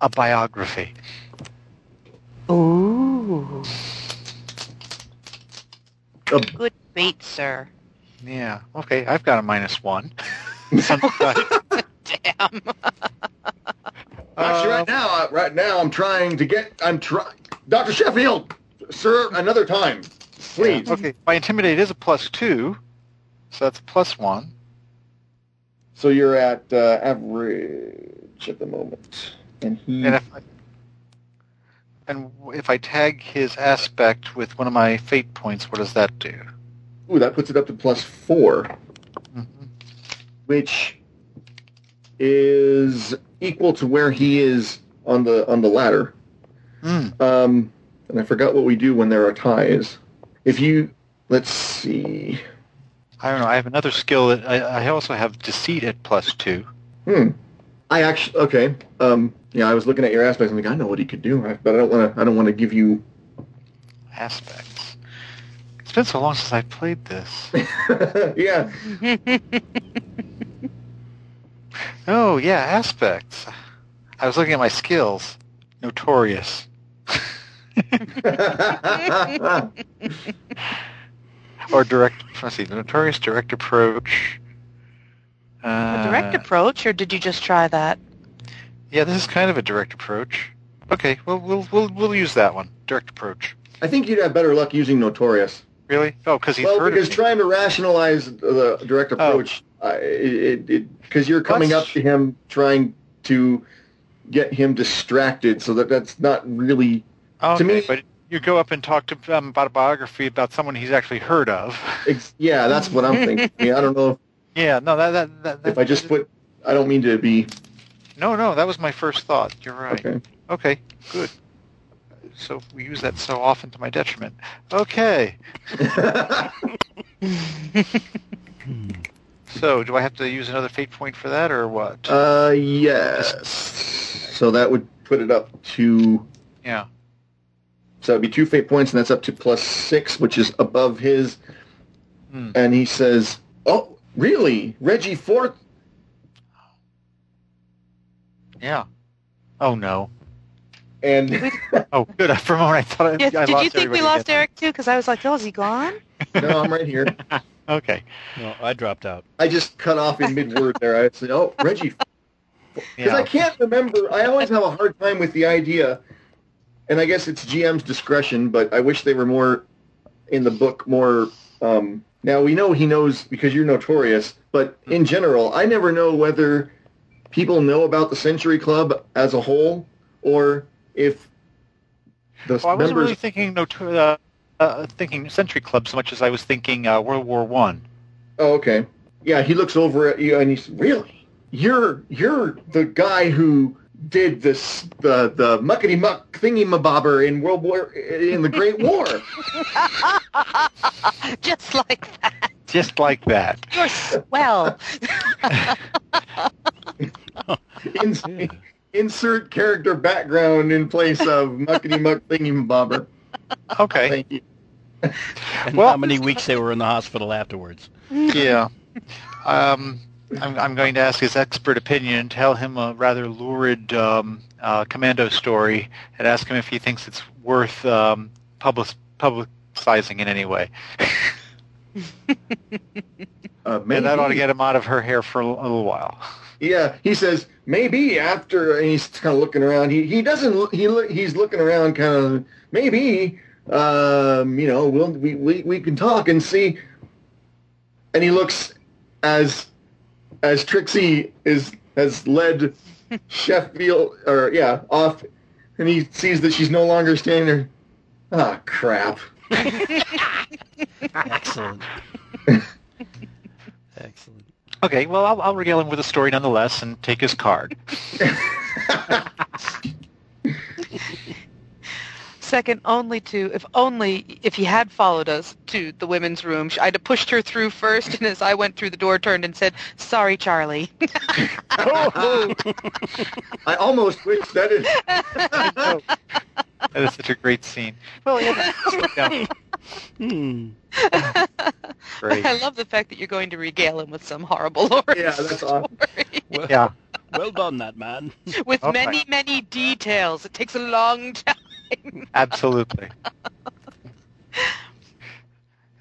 a biography. Ooh. A- Good bait, sir. Yeah. Okay. I've got a minus one. Damn. Actually, right now, uh, right now, I'm trying to get. I'm trying. Doctor Sheffield, sir, another time, please. Okay. My intimidate is a plus two, so that's plus one. So you're at uh, average at the moment, and he. And if I, and if I tag his aspect with one of my fate points, what does that do? Ooh, that puts it up to plus four, Mhm. which is equal to where he is on the on the ladder. Mm. Um, and I forgot what we do when there are ties. If you, let's see. I don't know. I have another skill that I, I also have deceit at plus two. Hmm. I actually okay. Um, yeah, I was looking at your aspects. I'm like, I know what he could do, but I don't want to. I don't want to give you. aspects. It's been so long since I played this. yeah. Oh yeah, aspects. I was looking at my skills. Notorious. Or direct. Let's see. The notorious direct approach. A Uh, direct approach, or did you just try that? Yeah, this is kind of a direct approach. Okay, well we'll we'll we'll use that one. Direct approach. I think you'd have better luck using notorious. Really? Oh, because he's well, heard because of trying to rationalize the direct Oh. approach, uh, it because you're coming Let's- up to him trying to get him distracted, so that that's not really. okay, to me- but you go up and talk to him about a biography about someone he's actually heard of. Yeah, that's what I'm thinking. I, mean, I don't know if, Yeah, no, that that, that, that if I just put. I don't mean to be. No, no, that was my first thought. You're right. Okay. Okay, good. So we use that so often to my detriment. Okay. So do I have to use another fate point for that or what? uh, yes. So that would put it up to. yeah. So it'd be two fate points, and that's up to plus six, which is above his Hmm. and he says, "Oh, really, Reggie Fort?" Yeah. Oh no. And Oh, good. For a moment, I thought I, Yes, I did lost you think we lost again. Eric too? Because I was like, oh, is he gone? no, I'm right here. Okay. No, I dropped out. I just cut off in mid word there. I said, "Oh, Reggie," because I can't remember. I always have a hard time with the idea, and I guess it's GM's discretion. But I wish they were more in the book. More um, now we know he knows because you're notorious. But in general, I never know whether people know about the Century Club as a whole, or if the Well, I wasn't really thinking uh, uh, thinking Century Club so much as I was thinking uh, World War One. Oh, okay. Yeah, he looks over at you and he's really you're you're the guy who did this the the muckety muck thingy mabobber in World War in the Great War. Just like that. Just like that. You're swell. In, insert character background in place of muckety muck thingy mabobber. Okay. Thank you. And Well- how many weeks they were in the hospital afterwards. yeah. Um, I'm, I'm going to ask his expert opinion and tell him a rather lurid um, uh, commando story and ask him if he thinks it's worth um, public, publicizing in any way. Uh, And that ought to get him out of her hair for a little while. Yeah, he says maybe after, and he's kind of looking around. He he doesn't. He he's looking around, kind of maybe. Um, you know, we'll we, we we can talk and see. And he looks as as Trixie is has led Sheffield or yeah off, and he sees that she's no longer standing there. Ah, crap. Excellent. Excellent. Okay, well, I'll, I'll regale him with a story nonetheless and take his card. Second only to, if only, if he had followed us to the women's room, I'd have pushed her through first, and as I went through the door, turned and said, sorry, Charlie. oh, I almost wish that is. That is such a great scene. Well, yeah, yeah, Hmm. great. I love the fact that you're going to regale him with some horrible origin Yeah, that's awesome. story. Well, Yeah. well done, that man. with Okay. many, many details. It takes a long time. Absolutely.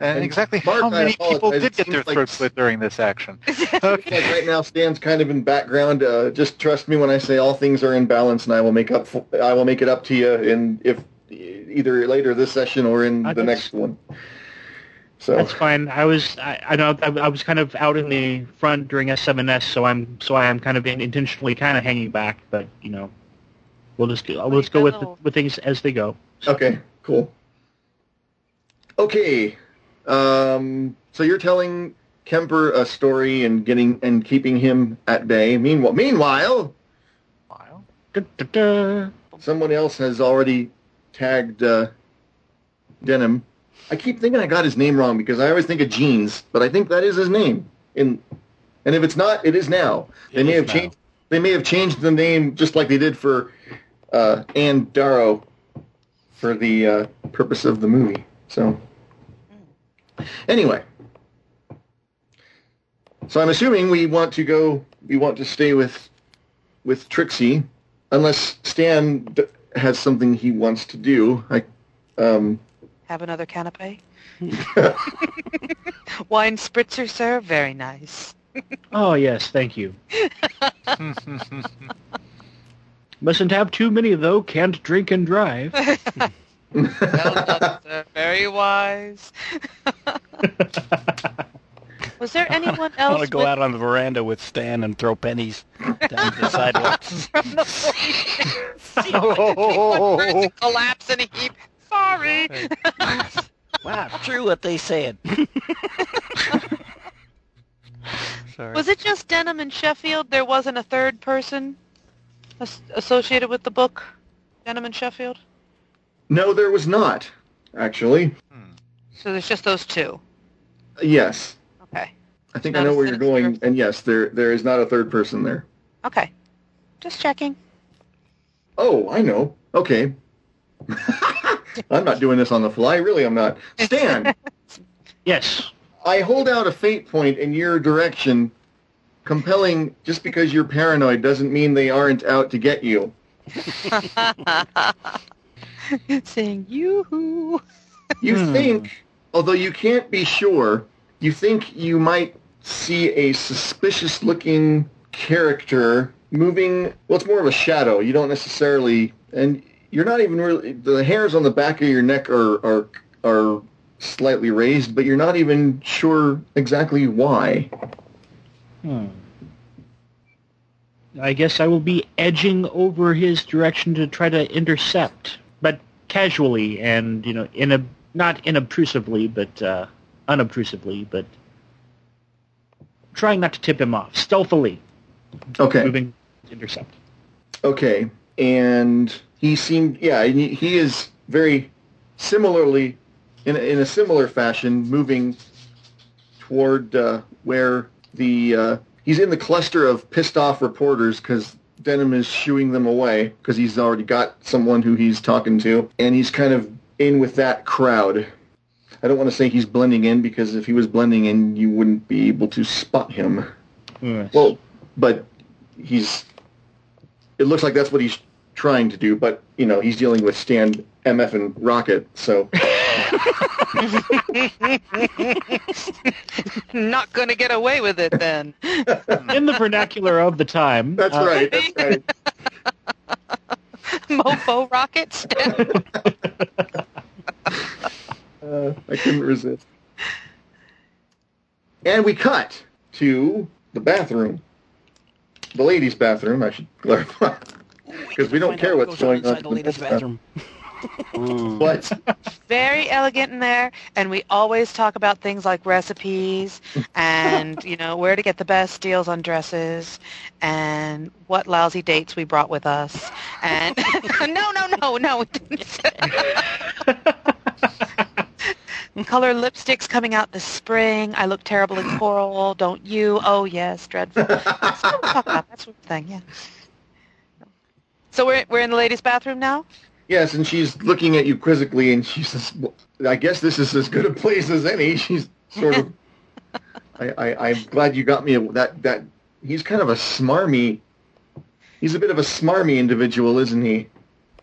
And, And exactly Mark, how many people did get their seems like- throat slit during this action? like right now stands kind of in background. Uh, just trust me when I say all things are in balance, and I will make up. For, I will make it up to you in if either later this session or in I the think- next one. So That's fine. I was I, I know I, I was kind of out in the front during S7S, so I'm so I am kind of in, intentionally kind of hanging back. But you know, we'll just go, let's go with with things as they go. okay, cool. Okay, um, so you're telling Kemper a story and getting and keeping him at bay. Meanwhile, meanwhile, Wow. Da, da, da. someone else has already tagged uh, Denham. I keep thinking I got his name wrong because I always think of Jeans, but I think that is his name. In and if it's not, it is now. They It may have now. changed. They may have changed the name just like they did for uh, Ann Darrow for the uh, purpose of the movie. So anyway, so I'm assuming we want to go. We want to stay with with Trixie, unless Stan d- has something he wants to do. I, um, Have another canapé? Wine spritzer, sir? Very nice. Oh yes, thank you. Mustn't have too many though. Can't drink and drive. Well done, sir. Very wise. Was there anyone else? I want to go with- out on the veranda with Stan and throw pennies down the sidewalks. from the plane? See Oh. one person collapse in a heap. Sorry. wow, true what they said. Sorry. Was it just Denham and Sheffield? There wasn't a third person as- associated with the book? Denham and Sheffield? no, there was not. Actually, hmm. So there's just those two. yes. Okay. I think I know where you're going, sinister- and yes, there there is not a third person there. Okay. Just checking. Oh, I know. Okay. I'm not doing this on the fly. Really, I'm not. Stan, Yes. I hold out a fate point in your direction, compelling just because you're paranoid doesn't mean they aren't out to get you. Saying yoo-hoo. You Hmm. think, although you can't be sure, you think you might see a suspicious-looking character moving. Well, it's more of a shadow. You don't necessarily, and you're not even really. The hairs on the back of your neck are are are slightly raised, but you're not even sure exactly why. Hmm. I guess I will be edging over his direction to try to intercept, but casually and you know, in a not inobtrusively, but uh, unobtrusively, but trying not to tip him off, stealthily Okay. moving to intercept. Okay, and he seemed, yeah, he, he is very similarly, in a, in a similar fashion, moving toward uh, where the uh, he's in the cluster of pissed off reporters because Denham is shooing them away because he's already got someone who he's talking to, and he's kind of in with that crowd. I don't want to say he's blending in because if he was blending in, you wouldn't be able to spot him. Yes. Well, but he's. It looks like that's what he's trying to do, but you know he's dealing with Stan MF and Rocket, so Not going to get away with it then. in the vernacular of the time. that's uh, right. That's right. Mofo rockets. Uh, I couldn't resist. And we cut to the bathroom, the ladies' bathroom. I should clarify because we don't care what's going on inside the ladies' this bathroom. Mm. But Very elegant in there, and we always talk about things like recipes and, you know, where to get the best deals on dresses and what lousy dates we brought with us. And no, no, no, no, we didn't say Color lipsticks coming out this spring. I look terrible in coral, don't you? Oh, yes, dreadful. That's what we talk about, that sort of thing, yeah. So we're, we're in the ladies' bathroom now? Yes, and she's looking at you quizzically, and she says, well, "I guess this is as good a place as any." She's sort of. I, I, I'm glad you got me a, that that. He's kind of a smarmy. He's a bit of a smarmy individual, isn't he?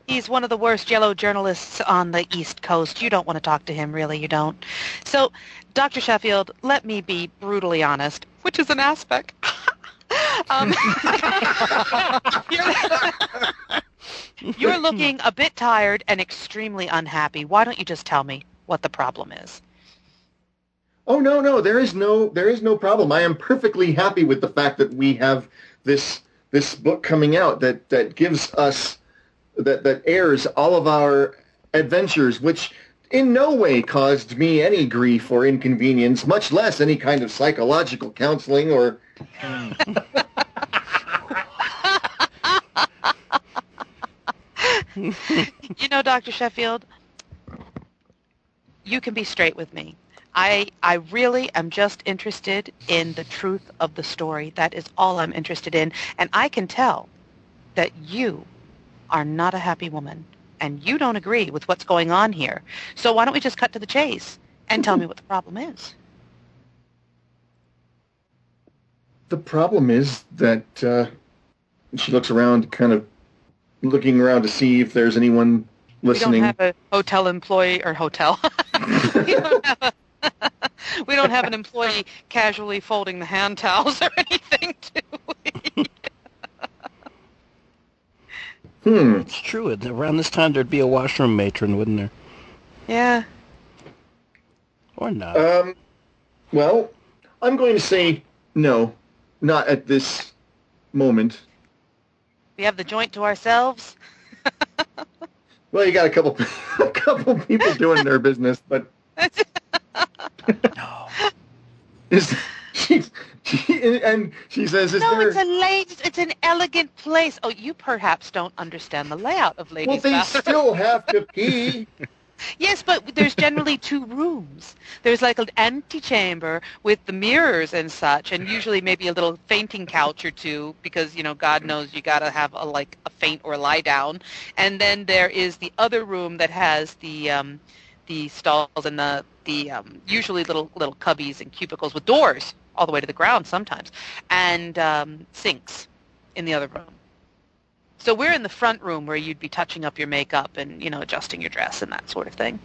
He's one of the worst yellow journalists on the East Coast. You don't want to talk to him, really, you don't. So, Dr. Sheffield, let me be brutally honest, which is an aspect. um, you're, you're looking a bit tired and extremely unhappy. Why don't you just tell me what the problem is? Oh no, no, there is no there is no problem. I am perfectly happy with the fact that we have this this book coming out that that gives us that that airs all of our adventures which in no way caused me any grief or inconvenience, much less any kind of psychological counseling or You know, Dr. Sheffield, you can be straight with me. I I really am just interested in the truth of the story. That is all I'm interested in. And I can tell that you are not a happy woman and you don't agree with what's going on here. So why don't we just cut to the chase and tell me what the problem is? the problem is that uh, she looks around kind of looking around to see if there's anyone We don't listening. have a hotel employee or hotel. we, don't have a, we don't have an employee casually folding the hand towels or anything, do we? Hmm. It's true. Around this time, there'd be a washroom matron, wouldn't there? Yeah. Or not. Um, well, I'm going to say no, not at this moment. We have the joint to ourselves. Well, you got a couple, a couple people doing their business, but no. is she, she and she says, "Is no, there?" it's a ladies. It's an elegant place. Oh, you perhaps don't understand the layout of ladies' well, they bathroom. still have to pee. Yes, but there's generally two rooms. There's like an antechamber with the mirrors and such, and usually maybe a little fainting couch or two because you know God knows you got to have a like a faint or lie down. And then there is the other room that has the um, the stalls and the the um, usually little little cubbies and cubicles with doors all the way to the ground sometimes, and um, sinks in the other room. So we're in the front room where you'd be touching up your makeup and you know adjusting your dress and that sort of thing.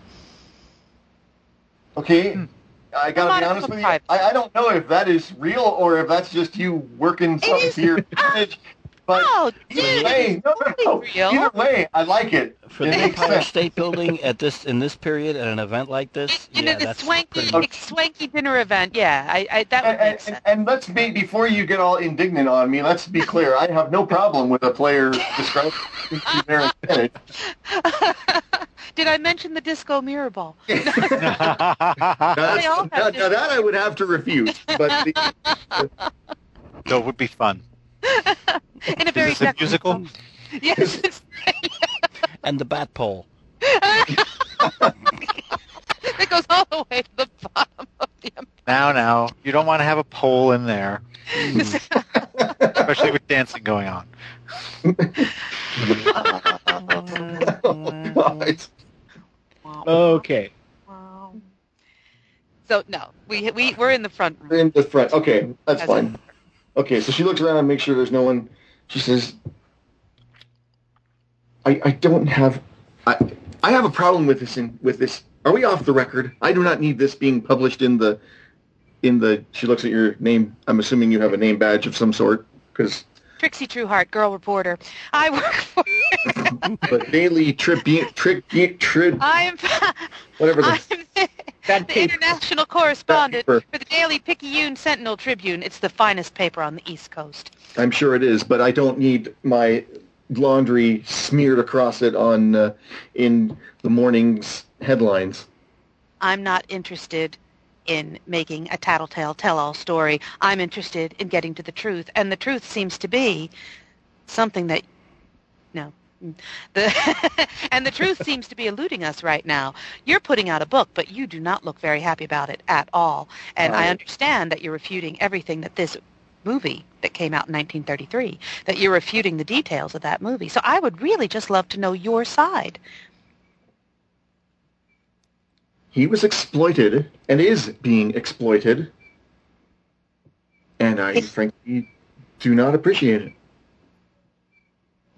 Okay. Hmm. I gotta be honest with you. I, I don't know if that is real or if that's just you working something is- to your advantage. But oh, either dude, way, no, no, no. Either way, I like it. For it the Empire sense. State Building at this in this period at an event like this, you yeah, know the that's swanky pretty swanky dinner event. Yeah, I, I that would And, make and, sense. and let's be before you get all indignant on me. Let's be clear. I have no problem with a player describing to their advantage. Did I mention the disco mirror ball? Now, that's- all have now- now that I would have to refute. But the, No, it would be fun. In a very Is this a decorative- musical? Yes. and the bat pole. it goes all the way to the bottom of the Now, now, you don't want to have a pole in there, especially with dancing going on. Right. Okay. So no, we we we're in the front room. in the front. Okay, that's As fine. Okay, so she looks around and makes sure there's no one. She says, "I I don't have I I have a problem with this. In, with this, are we off the record? I do not need this being published in the in the." She looks at your name. I'm assuming you have a name badge of some sort because Trixie Trueheart, girl reporter. I work for. but Daily Tribune, Tribune, Trib, I'm. whatever the I'm the, That the paper. international correspondent for the Daily Picayune Sentinel Tribune. It's the finest paper on the East Coast. I'm sure it is, but I don't need my laundry smeared across it on uh, in the morning's headlines. I'm not interested in making a tattletale tell-all story. I'm interested in getting to the truth, and the truth seems to be something that no. The and the truth seems to be eluding us right now. You're putting out a book, but you do not look very happy about it at all. And I understand that you're refuting everything that this movie that came out in 1933, that you're refuting the details of that movie. So I would really just love to know your side. He was exploited and is being exploited, and I frankly do not appreciate it.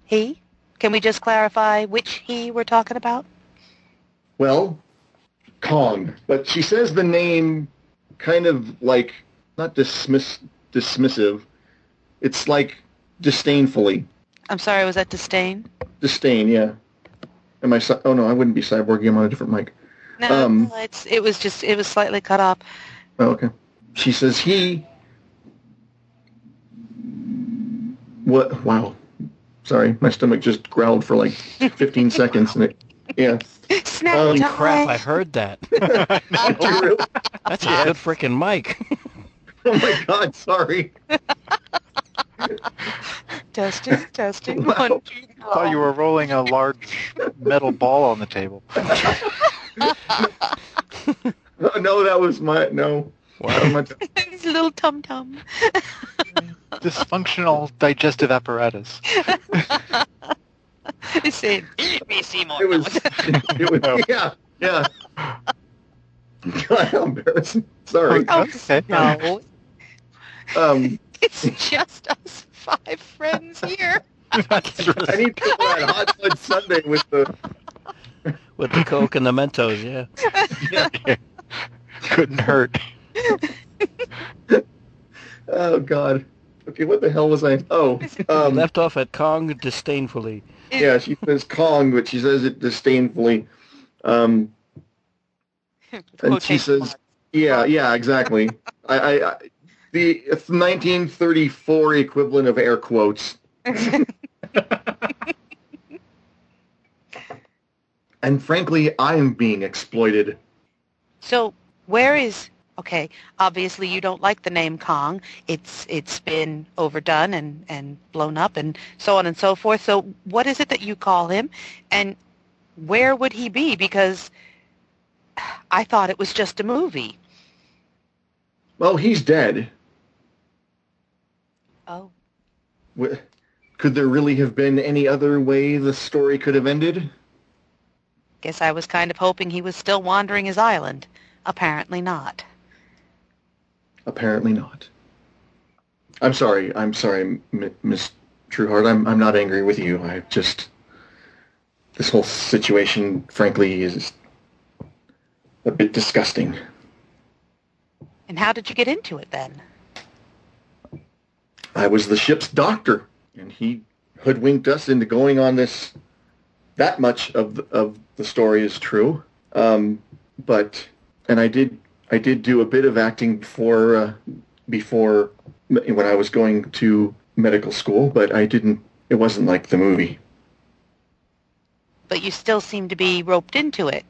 He? Can we just clarify which he we're talking about? Well, Kong, but she says the name kind of like not dismiss dismissive. It's like disdainfully. I'm sorry, was that disdain? Disdain, yeah. Am I? Oh no, I wouldn't be cyborg. I'm on a different mic. No, Um, it's it was just it was slightly cut off. Oh, okay. She says he. What? Wow. Sorry, my stomach just growled for like 15 seconds, and it. Yeah. Snap Oh, Holy time. crap! I heard that. That's a good freaking mic. oh my God! Sorry. Testing, testing. Wow. One, two, I thought you were rolling a large metal ball on the table. No, no, that was my no. That was my- It's a little tum tum. Dysfunctional digestive apparatus. They say, "Eat me, Seymour." It was. It was. Yeah. Yeah. God, how embarrassing. Sorry. Oh, Okay. no. Um, It's just us five friends here. I need to go on hot fudge sundae with the. With the Coke and the Mentos, Yeah. yeah. Couldn't hurt. Oh God. Okay, what the hell was I? Oh, um, Left off at Kong disdainfully. yeah. She says Kong, but she says it disdainfully. Um, and she says, "Yeah, yeah, exactly." I, I, I the 1934 equivalent of air quotes. and frankly, I am being exploited. So where is okay? Obviously, you don't like the name Kong. It's it's been overdone and and blown up and so on and so forth. So what is it that you call him, and where would he be? Because I thought it was just a movie. Well, he's dead. Oh, Could there really have been any other way the story could have ended? Guess I was kind of hoping he was still wandering his island. Apparently not. Apparently not. I'm sorry. I'm sorry, Miss Trueheart. I'm I'm not angry with you. I just this whole situation, frankly, is a bit disgusting. And how did you get into it then? I was the ship's doctor, and he hoodwinked us into going on this. That much of the, of the story is true, um, but and I did I did do a bit of acting before uh, before when I was going to medical school, but I didn't. It wasn't like the movie. But you still seem to be roped into it.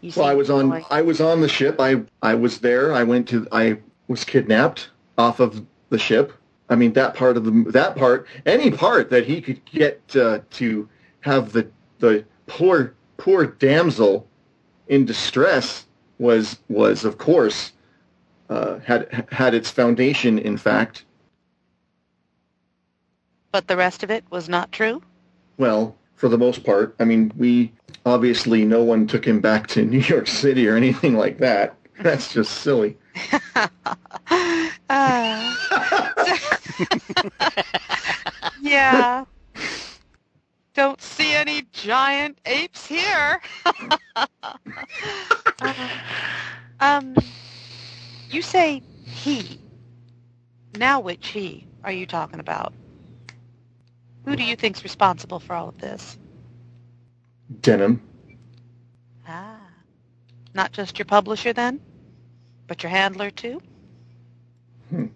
You Well, I was on like- I was on the ship. I I was there. I went to I was kidnapped off of the ship. I mean that part of the that part any part that he could get uh, to have the the poor poor damsel in distress was was of course uh, had had its foundation in fact. But the rest of it was not true? Well, for the most part, I mean we obviously no one took him back to New York City or anything like that. That's just silly. Ah. yeah. Don't see any giant apes here. um, you say he. Now which he are you talking about? Who do you think's responsible for all of this? Denham. Ah. Not just your publisher then? But your handler too? Hmm.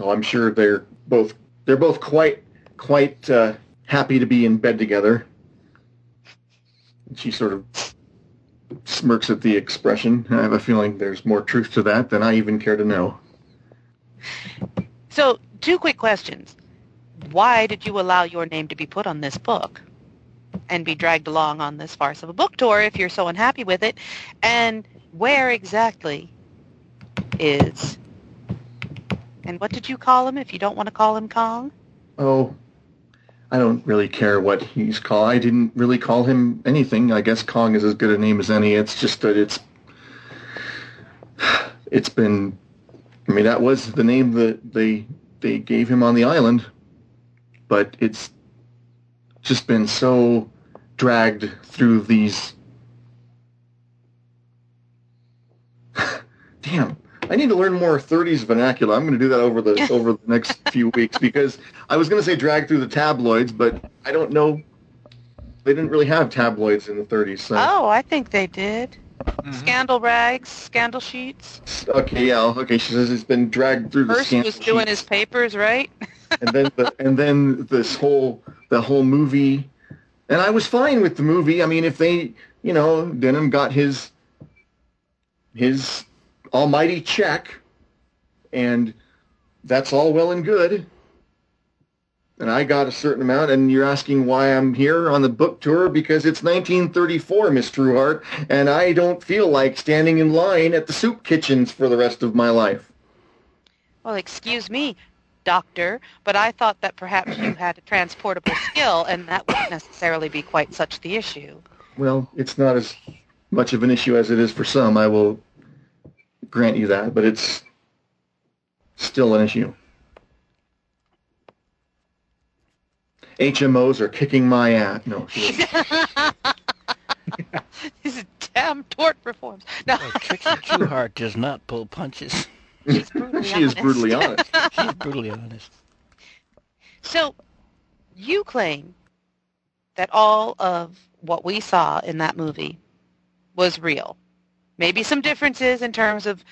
Oh, I'm sure they're both they're both quite quite uh, happy to be in bed together. She sort of smirks at the expression. I have a feeling there's more truth to that than I even care to know. So, two quick questions. Why did you allow your name to be put on this book and be dragged along on this farce of a book tour if you're so unhappy with it? And where exactly is... And what did you call him if you don't want to call him Kong? Oh, I don't really care what he's called. I didn't really call him anything. I guess Kong is as good a name as any. It's just that it's it's been. I mean, that was the name that they they gave him on the island, but it's just been so dragged through these. Damn. I need to learn more 30s vernacular. I'm going to do that over the over the next few weeks because I was going to say drag through the tabloids, but I don't know. They didn't really have tabloids in the 30s. So. Oh, I think they did. Mm-hmm. Scandal rags, scandal sheets. Okay, yeah, okay. She says it's been dragged through the Hearst scandal was doing sheets. his papers, right? and then the, and then this whole the whole movie, and I was fine with the movie. I mean, if they, you know, Denham got his his almighty check, and that's all well and good. And I got a certain amount, and you're asking why I'm here on the book tour because it's 1934, Miss Trueheart, and I don't feel like standing in line at the soup kitchens for the rest of my life. Well, excuse me, doctor, but I thought that perhaps you had a transportable skill, and that wouldn't necessarily be quite such the issue. Well, it's not as much of an issue as it is for some. I will grant you that, but it's still an issue. HMOs are kicking my ass. No, she isn't. These damn tort reforms. No, Well, Trixie Trueheart does not pull punches. she's brutally she is brutally honest. She's brutally honest. So, you claim that all of what we saw in that movie was real. Maybe some differences in terms of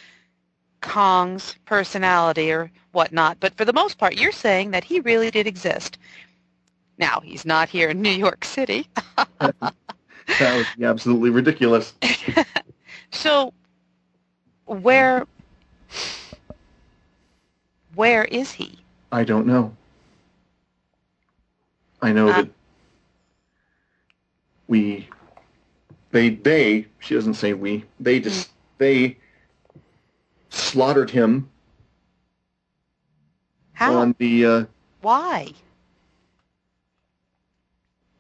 Kong's personality or whatnot, but for the most part, you're saying that he really did exist. Now, he's not here in New York City. That would be absolutely ridiculous. So, where where is he? I don't know. I know Uh, that we, they, they, she doesn't say we, they just, they slaughtered him How? on the, uh, Why?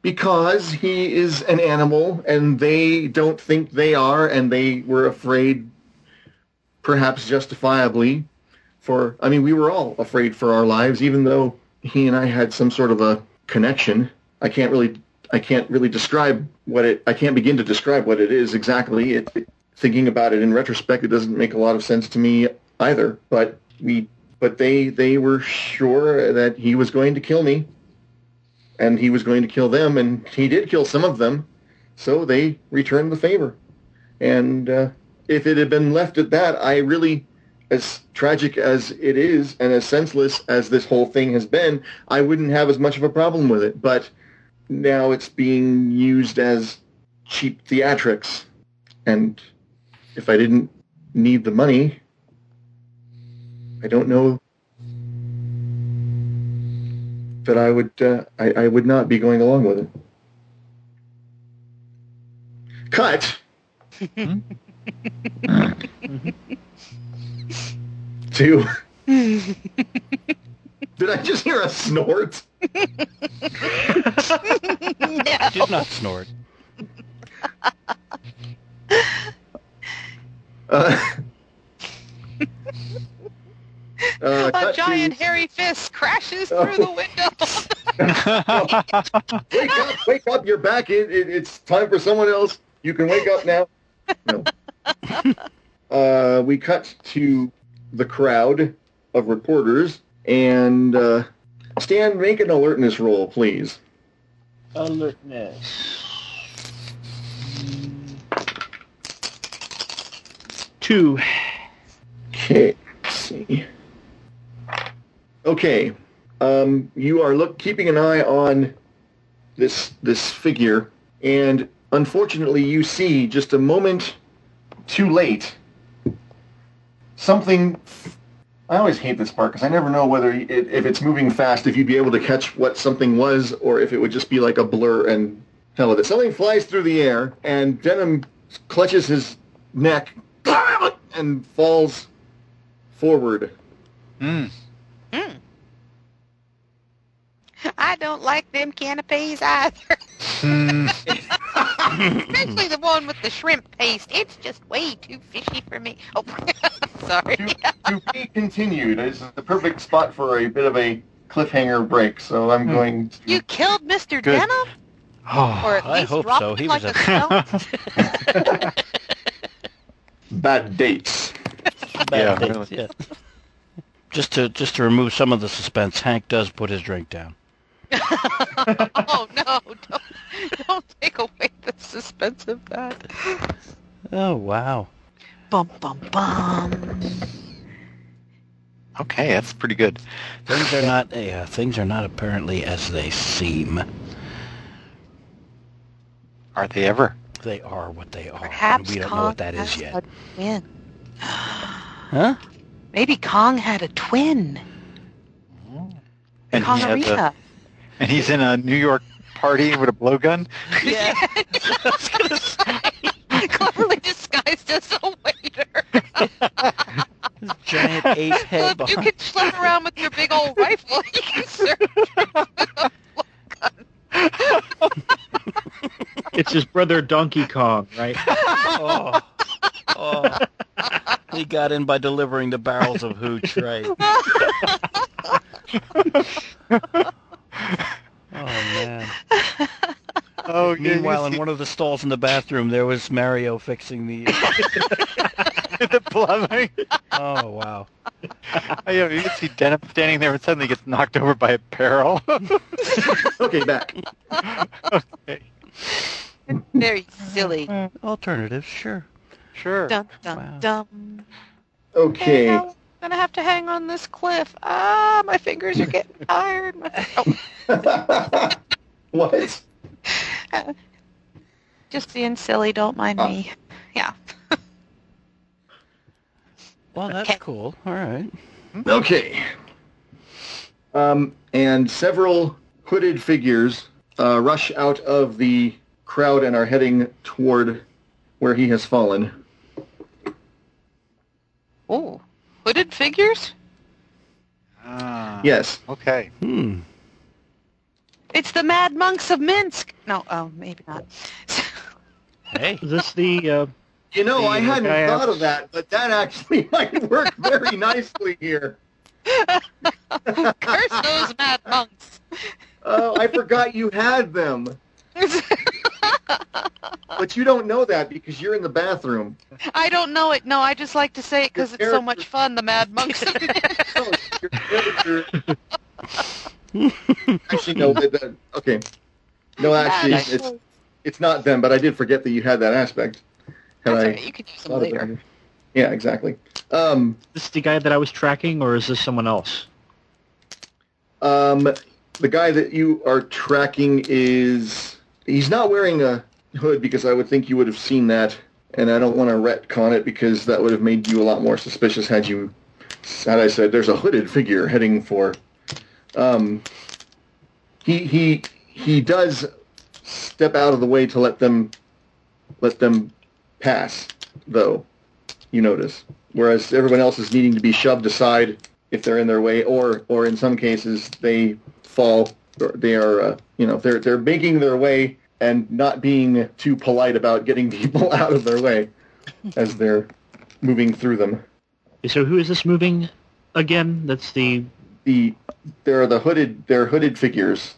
because he is an animal and they don't think they are and they were afraid perhaps justifiably for I mean we were all afraid for our lives even though he and I had some sort of a connection I can't really I can't really describe what it I can't begin to describe what it is exactly it, thinking about it in retrospect it doesn't make a lot of sense to me either but we but they they were sure that he was going to kill me and he was going to kill them, and he did kill some of them, so they returned the favor. And uh, if it had been left at that, I really, as tragic as it is, and as senseless as this whole thing has been, I wouldn't have as much of a problem with it. But now it's being used as cheap theatrics, and if I didn't need the money, I don't know that I would uh, I, I would not be going along with it. Cut. Two. Did I just hear a snort? I did not snort. Uh, uh, A giant to, hairy fist crashes Oh. through the window. wake up! Wake up! You're back. It, it, it's time for someone else. You can wake up now. No. Uh, we cut to the crowd of reporters, and uh, Stan, make an alertness roll, please. Alertness. Two. Okay. Let's see. Okay. Um, you are look keeping an eye on this this figure, and unfortunately, you see just a moment too late something. I always hate this part because I never know whether it, if it's moving fast, if you'd be able to catch what something was, or if it would just be like a blur and hell with it. Something flies through the air, and Venom clutches his neck and falls forward. Hmm. I don't like them canapes either. Hmm. Especially the one with the shrimp paste. It's just way too fishy for me. Oh, sorry. to, to be continued. This is the perfect spot for a bit of a cliffhanger break. So I'm hmm. going to. You killed Mr. Good. Denham? Oh. Or at I least hope dropped so. him He like was a stone? Bad dates. Bad Yeah, dates, really. yeah. Just to just to remove some of the suspense, Hank does put his drink down. oh, no. Don't, don't take away the suspense of that. Oh wow. Bum, bum, bum. Okay, that's pretty good. Things are not yeah, things are not apparently as they seem. Are they ever? They are what they are. Perhaps we don't Kong know what that is has yet. a twin. Huh? Maybe Kong had a twin. And he had the, Kongarita. and he's in a New York party with a blowgun. Yeah. Cleverly disguised as a waiter. Giant ape head Well, if you can slip around with your big old rifle, you can serve It's his brother Donkey Kong, right? Oh. Oh. He got in by delivering the barrels of hooch, right? Oh man. Oh, yeah, Meanwhile, in one of the stalls in the bathroom, there was Mario fixing the. the plumbing. Oh wow. Oh, yeah, you can see Denham standing there and suddenly gets knocked over by a barrel. Okay, back. okay. Very silly. Alternatives, sure. Sure. Dum dum Wow. dum. Okay. Hey, I'm gonna have to hang on this cliff. Ah, my fingers are getting tired. My- oh, what? just being silly. Don't mind Oh. me. Yeah. Well, that's Okay. cool. All right. Okay. Um, and several hooded figures uh, rush out of the crowd and are heading toward where he has fallen. Oh, hooded figures. Ah, Yes. Okay. Hmm. It's the Mad Monks of Minsk. No, oh, maybe not. Hey, Is this the? Uh, You know, The I hadn't guy thought asks- of that, but that actually might work very nicely here. Curse those Mad Monks. Oh, I forgot you had them. But you don't know that because you're in the bathroom. I don't know it. No, I just like to say it because it's so much fun. The Mad Monks. of No, actually, no. The, the, okay. No, actually, Mad it's it's not them. But I did forget that you had that aspect. Had That's I okay. You can use them thought of it. later. Yeah, exactly. Um, this the guy that I was tracking, or is this someone else? um, the guy that you are tracking is he's not wearing a hood because I would think you would have seen that, and I don't want to retcon it because that would have made you a lot more suspicious had you had I said there's a hooded figure heading for. Um, he he he does step out of the way to let them let them pass, though. You notice, whereas everyone else is needing to be shoved aside if they're in their way, or or in some cases they fall. They are uh, you know they're they're making their way and not being too polite about getting people out of their way as they're moving through them. So who is this moving again? That's the. the there are the hooded they're hooded figures,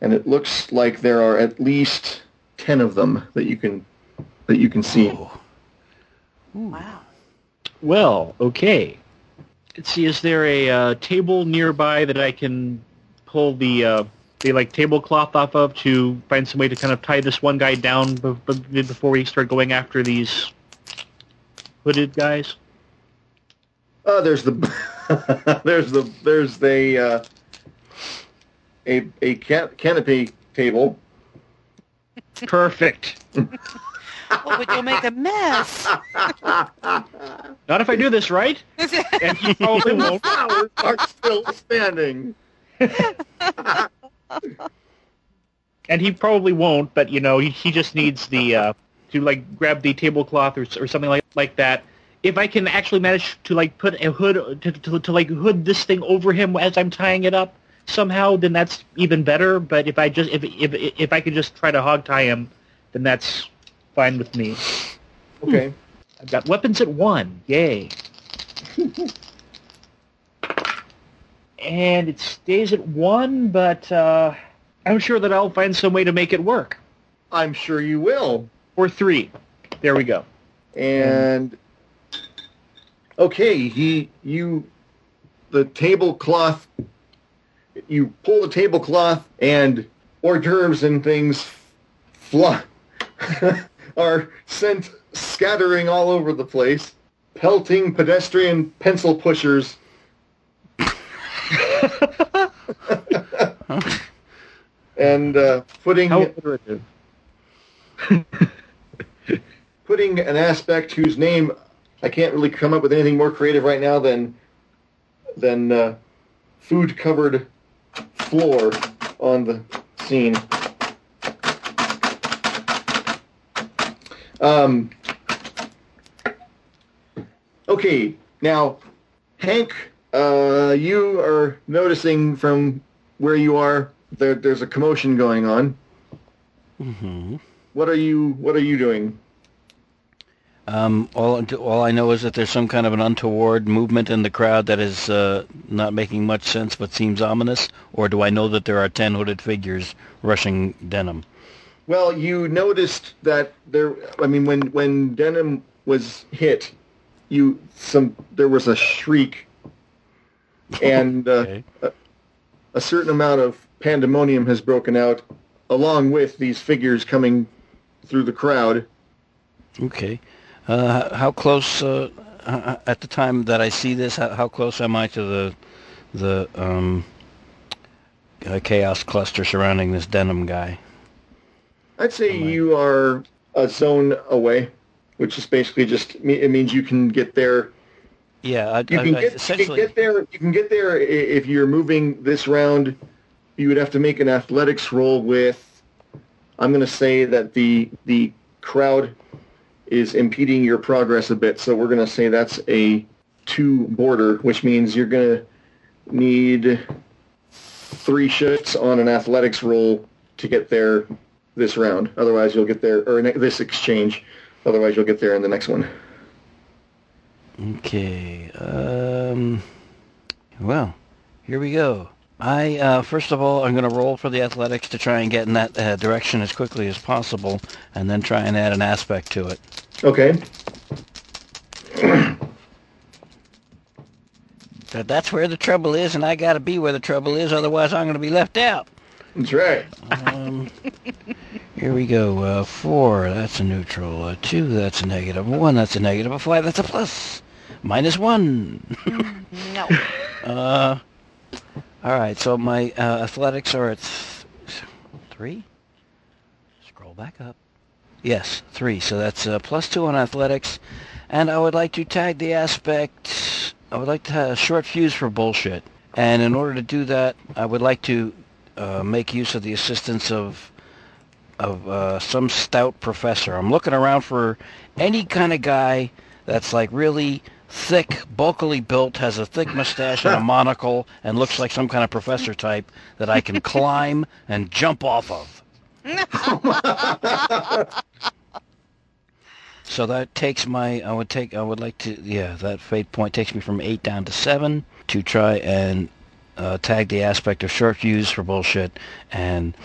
and it looks like there are at least ten of them that you can that you can see. Oh. Wow. Well, okay. Let's see. Is there a uh, table nearby that I can pull the uh, the like tablecloth off of to find some way to kind of tie this one guy down be- be- before we start going after these hooded guys? Uh, there's the there's the there's the uh, a a can- canopy table. Perfect. Well, would you make a mess? Not if I do this right. And he probably the won't. flowers are still standing. and he probably won't, but you know, he, he just needs the uh, to like grab the tablecloth or, or something like like that. If I can actually manage to like put a hood to, to, to like hood this thing over him as I'm tying it up somehow, then that's even better. But if I just if if if I could just try to hog tie him, then that's fine with me. Okay. I've got weapons at one. Yay. and it stays at one, but uh, I'm sure that I'll find some way to make it work. I'm sure you will. Or three. There we go. And okay, he you the tablecloth you pull the tablecloth and hors d'oeuvres and things fly are sent scattering all over the place, pelting pedestrian pencil pushers. and uh, putting How putting an aspect whose name I can't really come up with anything more creative right now than than uh, food covered floor on the scene. Um, okay, now Hank, uh, you are noticing from where you are there, there's a commotion going on. hmm What are you What are you doing? Um, all, all I know is that there's some kind of an untoward movement in the crowd that is uh, not making much sense but seems ominous, or do I know that there are ten hooded figures rushing Denham? Well, you noticed that there. I mean, when when Denham was hit, you some there was a shriek, and uh, Okay. a, a certain amount of pandemonium has broken out, along with these figures coming through the crowd. Okay. Uh, how close, uh, uh, at the time that I see this, how, how close am I to the the um, uh, chaos cluster surrounding this Denham guy? I'd say Am I- you are a zone away, which is basically just it means you can get there Yeah, I, You can, I- get, you can get there. You can get there if you're moving this round. You would have to make an athletics roll with. I'm going to say that the the crowd is impeding your progress a bit, so we're going to say that's a two border, which means you're going to need three shifts on an athletics roll to get there this round. Otherwise, you'll get there or this exchange. Otherwise, you'll get there in the next one. Okay. Um. Well, here we go. I uh, first of all, I'm going to roll for the athletics to try and get in that uh, direction as quickly as possible, and then try and add an aspect to it. Okay. But that's where the trouble is, and I got to be where the trouble is, otherwise I'm going to be left out. That's right. Um, here we go. Uh, four, that's a neutral. Uh, two, that's a negative. One, that's a negative. A five, that's a plus. Minus one. No. Uh, all right. So my uh, athletics are at th- three. Scroll back up. Yes, three. So that's uh, plus two on athletics, and I would like to tag the aspect. I would like to have a short fuse for bullshit, and in order to do that, I would like to uh, make use of the assistance of of uh, some stout professor. I'm looking around for any kind of guy that's like really thick, bulkily built, has a thick mustache and a monocle, and looks like some kind of professor type that I can climb and jump off of. So that takes my, I would take, I would like to, yeah, that fate point takes me from eight down to seven to try and uh, tag the aspect of short fuse for bullshit and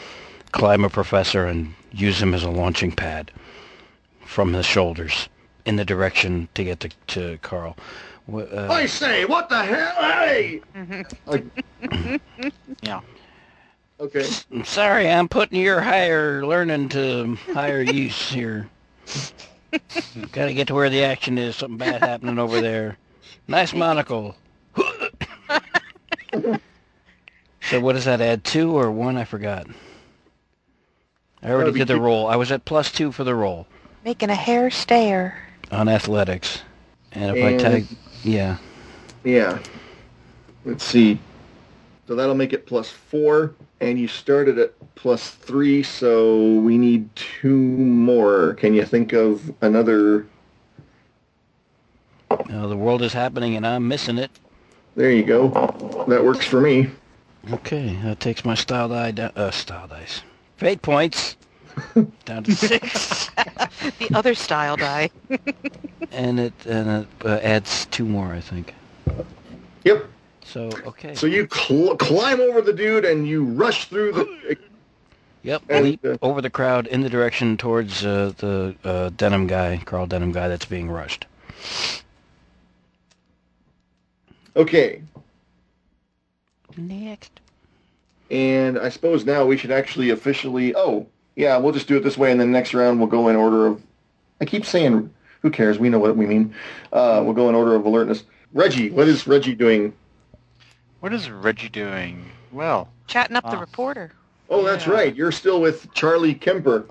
climb a professor and use him as a launching pad from his shoulders in the direction to get to, to Carl. Uh, I say, what the hell? Hey! Yeah. Okay. I'm sorry, I'm putting your higher learning to higher use here. Got to get to where the action is. Something bad happening over there. Nice monocle. so what does that add? Two or one? I forgot. I already did the roll. I was at plus two for the roll Making a hair stare. On athletics. And if And- I tag, yeah. Yeah. Let's see. So that'll make it plus four, and you started at plus three, so we need two more. Can you think of another? Uh, the world is happening and I'm missing it. There you go. That works for me. Okay, that takes my style die. Uh, style dice. Fate points down to six. The other style die. and it and it uh, adds two more, I think. Yep. So okay. So you cl- climb over the dude and you rush through the. yep, and, leap uh, over the crowd in the direction towards uh, the uh, Denham guy, Carl Denham guy that's being rushed. Okay. Next. And I suppose now we should actually officially. Oh, yeah, we'll just do it this way, and then next round we'll go in order of. I keep saying, who cares? We know what we mean. Uh, we'll go in order of alertness. Reggie, what is Reggie doing? What is Reggie doing? Well, Chatting up the Ah. reporter. Oh, that's Yeah. right. You're still with Charlie Kemper.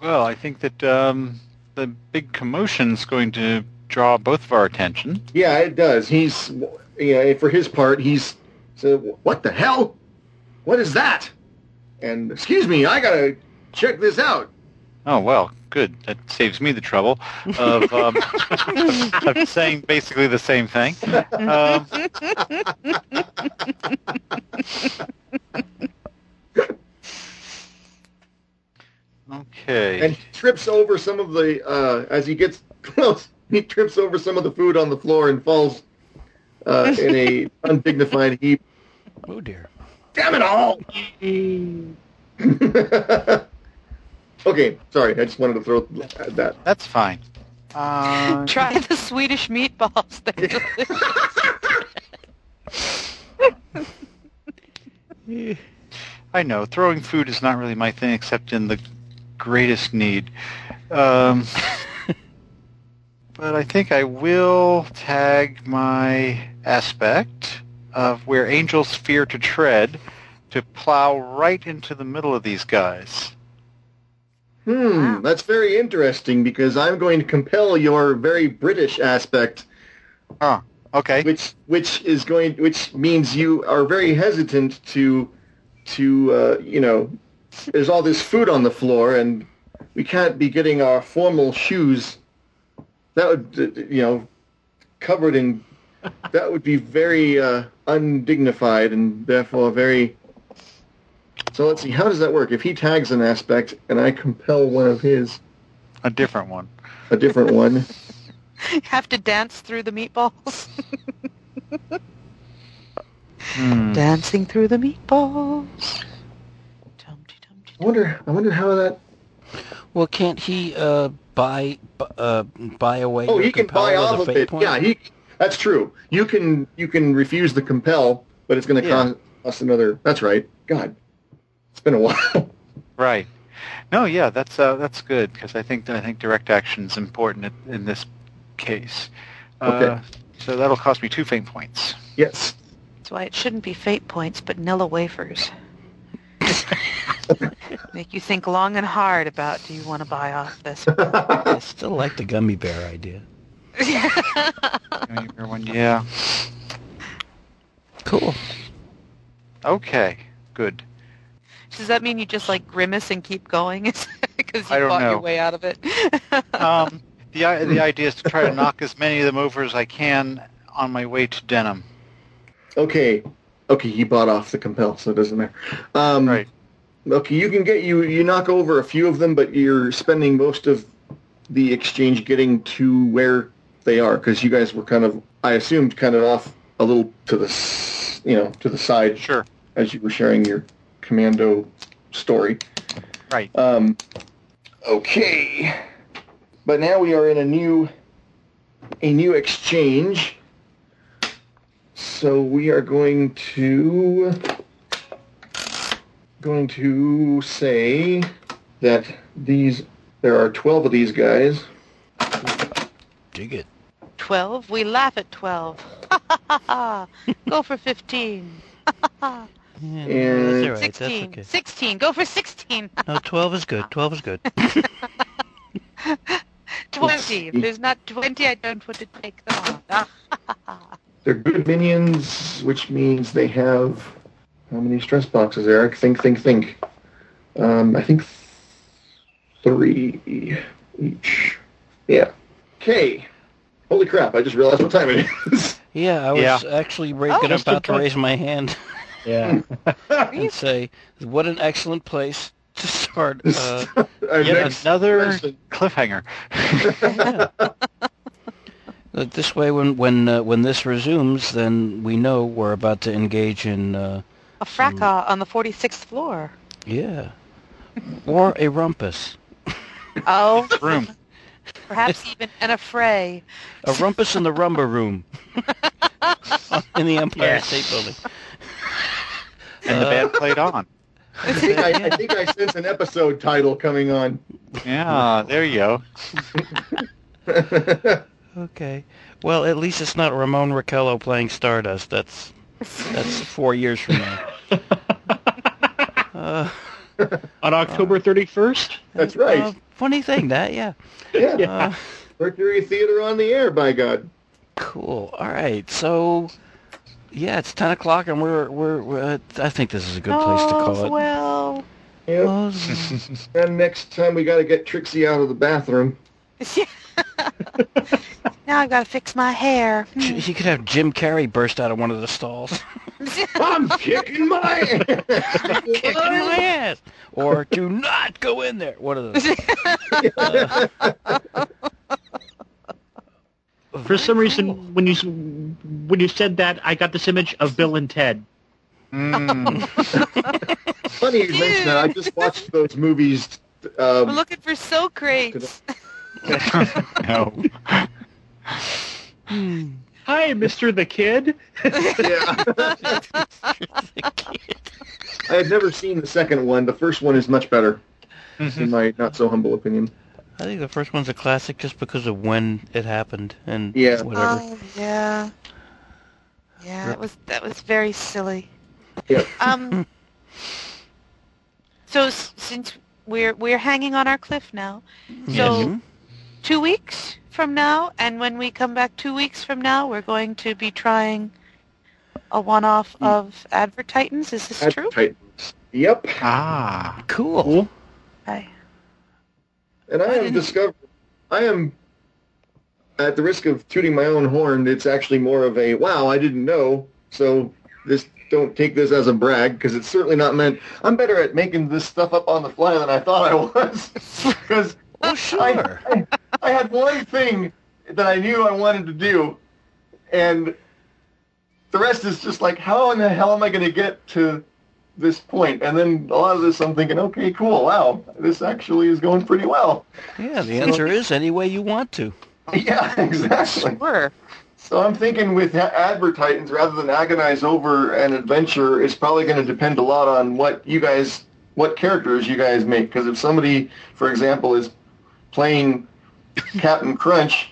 well, I think that um, the big commotion's going to draw both of our attention. Yeah, it does. He's, yeah, for his part, he's said, "What the hell? What is that?" And excuse me, I gotta check this out. Oh well, good. That saves me the trouble of, um, of saying basically the same thing. Um, okay. And he trips over some of the uh, as he gets close. He trips over some of the food on the floor and falls uh, in a undignified heap. Oh dear. Damn it all! okay, sorry. I just wanted to throw that. That's fine. Uh, Try the Swedish meatballs. I know throwing food is not really my thing, except in the greatest need. Um, but I think I will tag my aspect of where angels fear to tread to plow right into the middle of these guys. Hmm, that's very interesting because I'm going to compel your very British aspect, Okay. which which is going, which means you are very hesitant to to uh, you know, there's all this food on the floor and we can't be getting our formal shoes. That would you know, covered in. That would be very uh, undignified and therefore very So let's see. How does that work? If he tags an aspect and I compel one of his, A different one. a different one. Have to dance through the meatballs. Hmm. Dancing through the meatballs. Tum-ty, tum-ty, I wonder. I wonder how that. Well, can't he uh, buy bu- uh, buy away? Oh, your he can compel buy as a off of fate it. point? Yeah, he. That's true. You can you can refuse the compel, but it's going to Yeah. cost us another. That's right. God, it's been a while. Right. No, yeah, that's uh, that's good because I think I think direct action is important in, in this case. Okay. Uh, so that'll cost me two fate points. yes. That's why it shouldn't be fate points, but Nilla wafers. Make you think long and hard about do you want to buy off this? I still like the gummy bear idea. Everyone, yeah. Cool. Okay. Good. Does that mean you just like grimace and keep going because you I don't fought your way out of it? Um, the the idea is to try to knock as many of them over as I can on my way to Denham. Okay. Okay, he bought off the compel, so it doesn't matter. Um, Right. Okay, you can get you you knock over a few of them, but you're spending most of the exchange getting to where they are because you guys were kind of I assumed kind of off a little to the you know to the side Sure. as you were sharing your commando story. Right. Um, okay, but now we are in a new a new exchange. So we are going to going to say that these there are 12 of these guys. Dig it. Twelve? We laugh at twelve. Go for fifteen. Yeah, And- that's all right. That's Sixteen. okay. Sixteen. Go for sixteen. No, twelve is good. Twelve is good. Twenty. If there's not twenty, I don't want to take them on. They're good minions, which means they have how many stress boxes, Eric? Think, think, think. Um, I think three each. Yeah. Okay. Holy crap! I just realized what time it is. Yeah, I was Yeah. actually ra- Oh. gonna about to raise my hand Yeah. and say, "What an excellent place to start." Uh, Yet another session. cliffhanger. uh, this way, when when uh, when this resumes, then we know we're about to engage in uh, A fracas on the forty-sixth floor. yeah, or a rumpus. Oh, Room. Perhaps even an affray. A rumpus in the rumba room in the Empire Yes. State Building. And the band played on. I think I, I think I sense an episode title coming on. Yeah, there you go. Okay. Well, at least it's not Ramon Raquello playing Stardust. That's that's four years from now. Uh, On October 31st? That's right. uh, funny thing that, yeah. yeah. Uh, Mercury Theater on the air. By God. cool. All right. So, yeah, it's ten o'clock, and we're we're, we're uh, I think this is a good place to call it. well. Yep. And next time we got to get Trixie out of the bathroom. now I've got to fix my hair. Hmm. J- you could have Jim Carrey burst out of one of the stalls. I'm kicking my ass. Kicking my ass. Or do not go in there. One of those. For some reason, when you when you said that, I got this image of Bill and Ted. Mm. Funny you mention that. I just watched those movies. We're Um, looking for Socrates. No. Hi, Mr. the Kid. yeah. I had never seen the second one. The first one is much better, in my not so humble opinion. I think the first one's a classic just because of when it happened and Yeah. whatever. Oh yeah, yeah. That was that was very silly. Yeah. Um. So s- since we're we're hanging on our cliff now, so Mhm. Two weeks from now, and when we come back two weeks from now, we're going to be trying a one-off of Advertitans. Is this true? Titans. Yep. Ah. Cool. Okay. And I I have discovered, I am, at the risk of tooting my own horn, it's actually more of a, wow, I didn't know. So this don't take this as a brag because it's certainly not meant. I'm better at making this stuff up on the fly than I thought I was. Because Oh, sure. I, I, I had one thing that I knew I wanted to do, and the rest is just like, how in the hell am I going to get to this point? And then a lot of this, I'm thinking, okay, cool, wow, this actually is going pretty well. Yeah, the answer is any way you want to. Yeah, exactly. Sure. So I'm thinking with ha- advertising, rather than agonize over an adventure, it's probably going to depend a lot on what you guys, what characters you guys make. Because if somebody, for example, is playing Captain Crunch,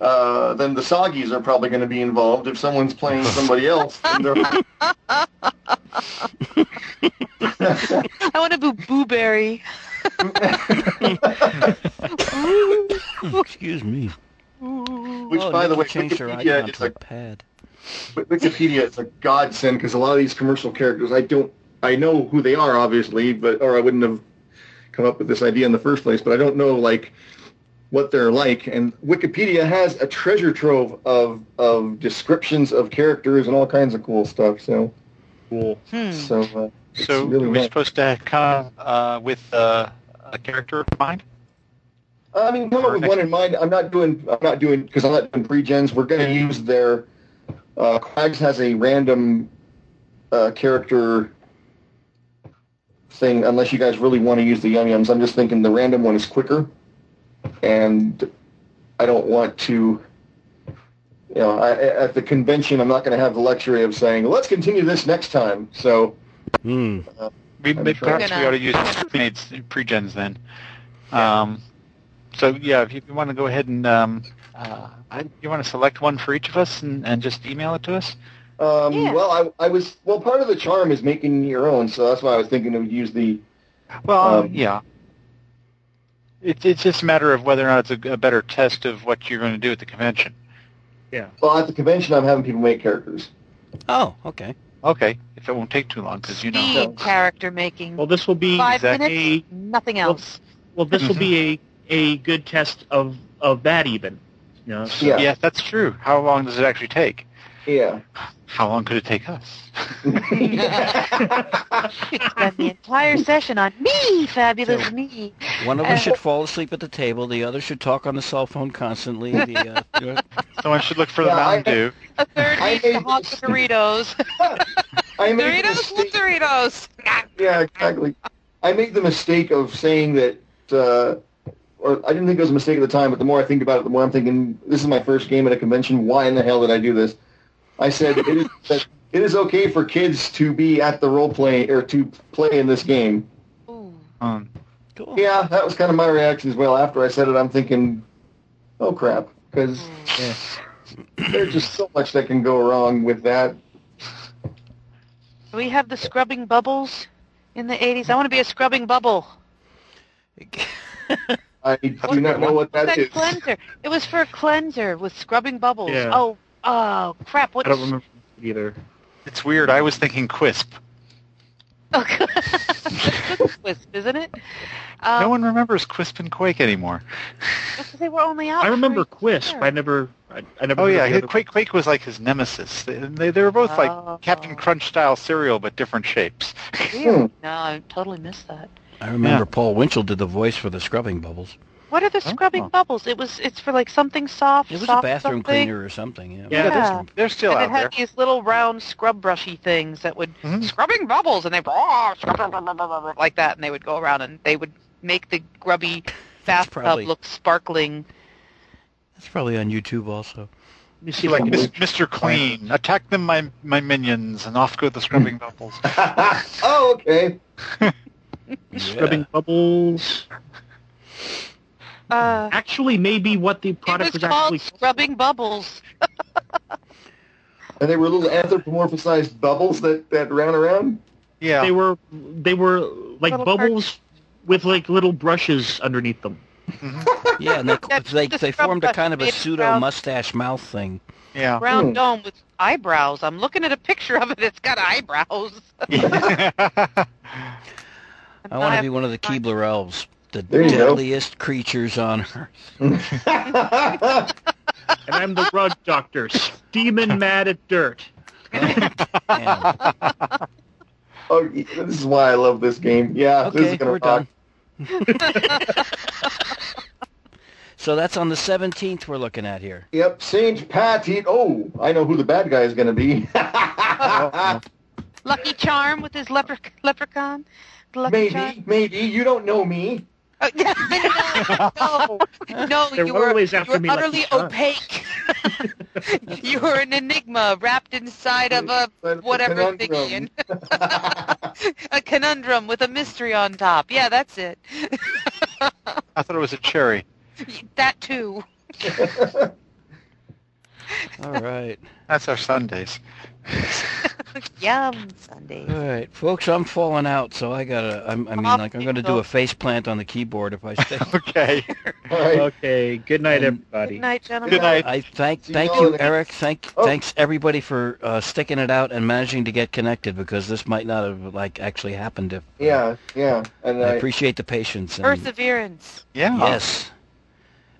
uh, then the Soggies are probably going to be involved. If someone's playing somebody else. I want to be Boo Berry. Excuse me. which, Oh, by the way, Wikipedia is a a pad. Wikipedia is a godsend because a lot of these commercial characters, I don't, I know who they are, obviously, but or I wouldn't have come up with this idea in the first place. But I don't know like what they're like. And Wikipedia has a treasure trove of of descriptions of characters and all kinds of cool stuff. So, Cool. Hmm. so uh, So really are we nice. supposed to come uh, with uh, a character in mind? I mean, come up with one in mind. I'm not doing. I'm not doing because I'm not doing pre-gens. We're going to use their. Uh, Quags has a random uh, character thing. Unless you guys really want to use the yum yums, I'm just thinking the random one is quicker, and I don't want to. You know, I, at the convention, I'm not going to have the luxury of saying, "Let's continue this next time." So, Hmm. We, maybe perhaps we Gonna- ought to use pre-mades- pre-gens then. Um, so yeah, if you want to go ahead and um, uh, I, you want to select one for each of us and, and just email it to us. um, Yeah. well, I, I was well. Part of the charm is making your own, so that's why I was thinking to use the Well, Um, yeah. It's it's just a matter of whether or not it's a, a better test of what you're going to do at the convention. Yeah. Well, at the convention, I'm having people make characters. Oh, okay. Okay, if it won't take too long, because you know. Speed character making. Well, this will be Five exactly. minutes, nothing else. well, this will be a mm-hmm. a good test of of that even. You know, so- Yeah. Yes, that's true. How long does it actually take? Yeah. How long could it take us? You spend the entire session on me, fabulous So- me. One of Uh, us should fall asleep at the table. The other should talk on the cell phone constantly. The, uh, Someone should look for the Yeah, I- Mountain Dew. A third I needs to made the Doritos. I the Doritos? What mistake. Doritos? Yeah, exactly. I made the mistake of saying that, uh, or I didn't think it was a mistake at the time, but the more I think about it, the more I'm thinking, this is my first game at a convention. Why in the hell did I do this? I said it is, that it is okay for kids to be at the role play or to play in this game. Ooh. Um, cool. Yeah, that was kind of my reaction as well. After I said it, I'm thinking, oh crap, because mm. there's just so much that can go wrong with that. Do we have the scrubbing bubbles in the 80s? I want to be a scrubbing bubble. I do not know what that that is. cleanser? It was for a cleanser with scrubbing bubbles. Yeah. Oh, oh, crap. What? I don't remember either. it's weird. I was thinking Quisp. Oh, Wisp, isn't it? Um, no one remembers Quisp and Quake anymore. because they were only out. I remember Quisp. year. I never. I, I never. Oh yeah, the he- other- Quake Quake was like his nemesis. They, they, they were both Oh. like Captain Crunch style cereal, but different shapes. Really? No, I totally missed that. I remember Yeah. Paul Winchell did the voice for the scrubbing bubbles. What are the scrubbing Oh. bubbles? It was. It's for like something soft. It was a soft bathroom something. cleaner or something. Yeah. Yeah, Yeah. They're still and out it had there. these little round scrub brushy things that would Mhm. scrubbing bubbles, and they would... like that, and they would go around and they would make the grubby bathtub probably- look sparkling. That's probably on YouTube also. Let me see Like Mr. Clean, attack them, my my minions, and off go the scrubbing bubbles. oh, okay. Scrubbing bubbles. Uh, Actually, maybe what the product was was called actually. scrubbing bubbles. And they were little anthropomorphized bubbles that, that ran around? Yeah. They were. They were like Little bubbles with like little brushes underneath them. Yeah, and they they, the they scrub formed a kind of a pseudo brown- mustache mouth thing. yeah. Round Hmm. dome with eyebrows. I'm looking at a picture of it. It's got eyebrows. I want to be one of the Keebler elves, the There go. deadliest creatures on earth. And I'm the rug doctor, steaming mad at dirt. Man. Oh, this is why I love this game. Yeah, this Okay, is gonna we're rock. done. So that's on the 17th we're looking at here. Yep, Saint Pat. He, oh, I know who the bad guy is going to be. Lucky Charm with his leprec- leprechaun. Lucky maybe, Charm. maybe you don't know me. Oh, yeah, no, no, no, They're you were, always you after were me like utterly you are. opaque. you were an enigma wrapped inside of a whatever conundrum. thingy. a conundrum with a mystery on top. Yeah, that's it. I thought it was a cherry. that too. All right. That's our sundaes. Yum, sundae. All right, folks, I'm falling out, so I gotta. I'm, I mean, like, I'm gonna do a face plant on the keyboard if I stay. Okay. All right. Okay. Good night, Um, everybody. Good night, gentlemen. Good night. I thank See thank y'all you, next- Eric. Thank Oh. thanks everybody for uh, sticking it out and managing to get connected because this might not have like actually happened if. Yeah, yeah. And I I, appreciate the patience. And, Perseverance. Yeah. yes.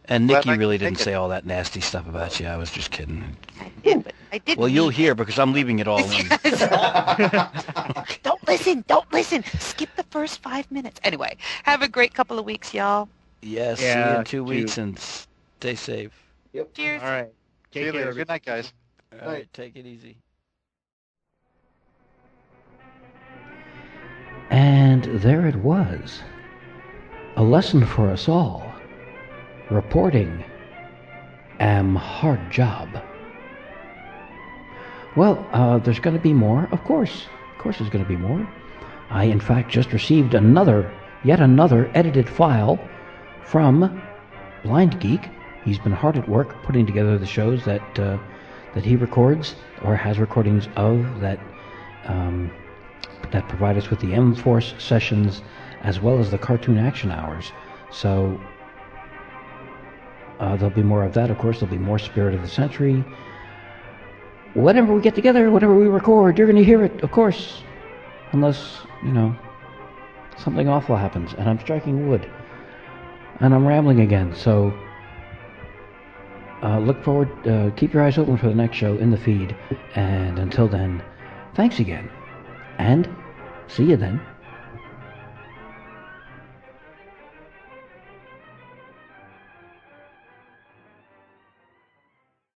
And Glad Nikki I really didn't take say all that nasty stuff about you. I was just kidding. I did, but I didn't. Well, you'll hear because I'm leaving it all in. don't listen. Don't listen. Skip the first five minutes. Anyway, have a great couple of weeks, y'all. Yes. see you in two you- weeks and stay safe. Yep. Cheers. All right. See you Take care. later. Good night, guys. All right. Take it easy. And there it was. A lesson for us all. Reporting am hard job. Well, uh, there's going to be more, of course. Of course, there's going to be more. I, in fact, just received another, yet another edited file from Blind Geek. He's been hard at work putting together the shows that uh, that he records or has recordings of that um, that provide us with the M-Force sessions as well as the cartoon action hours. So uh, there'll be more of that, of course. There'll be more Spirit of the Century. Whenever we get together, whenever we record, you're going to hear it, of course. Unless, you know, something awful happens and I'm striking wood. And I'm rambling again, so uh, look forward, uh, keep your eyes open for the next show in the feed. And until then, thanks again. And see you then.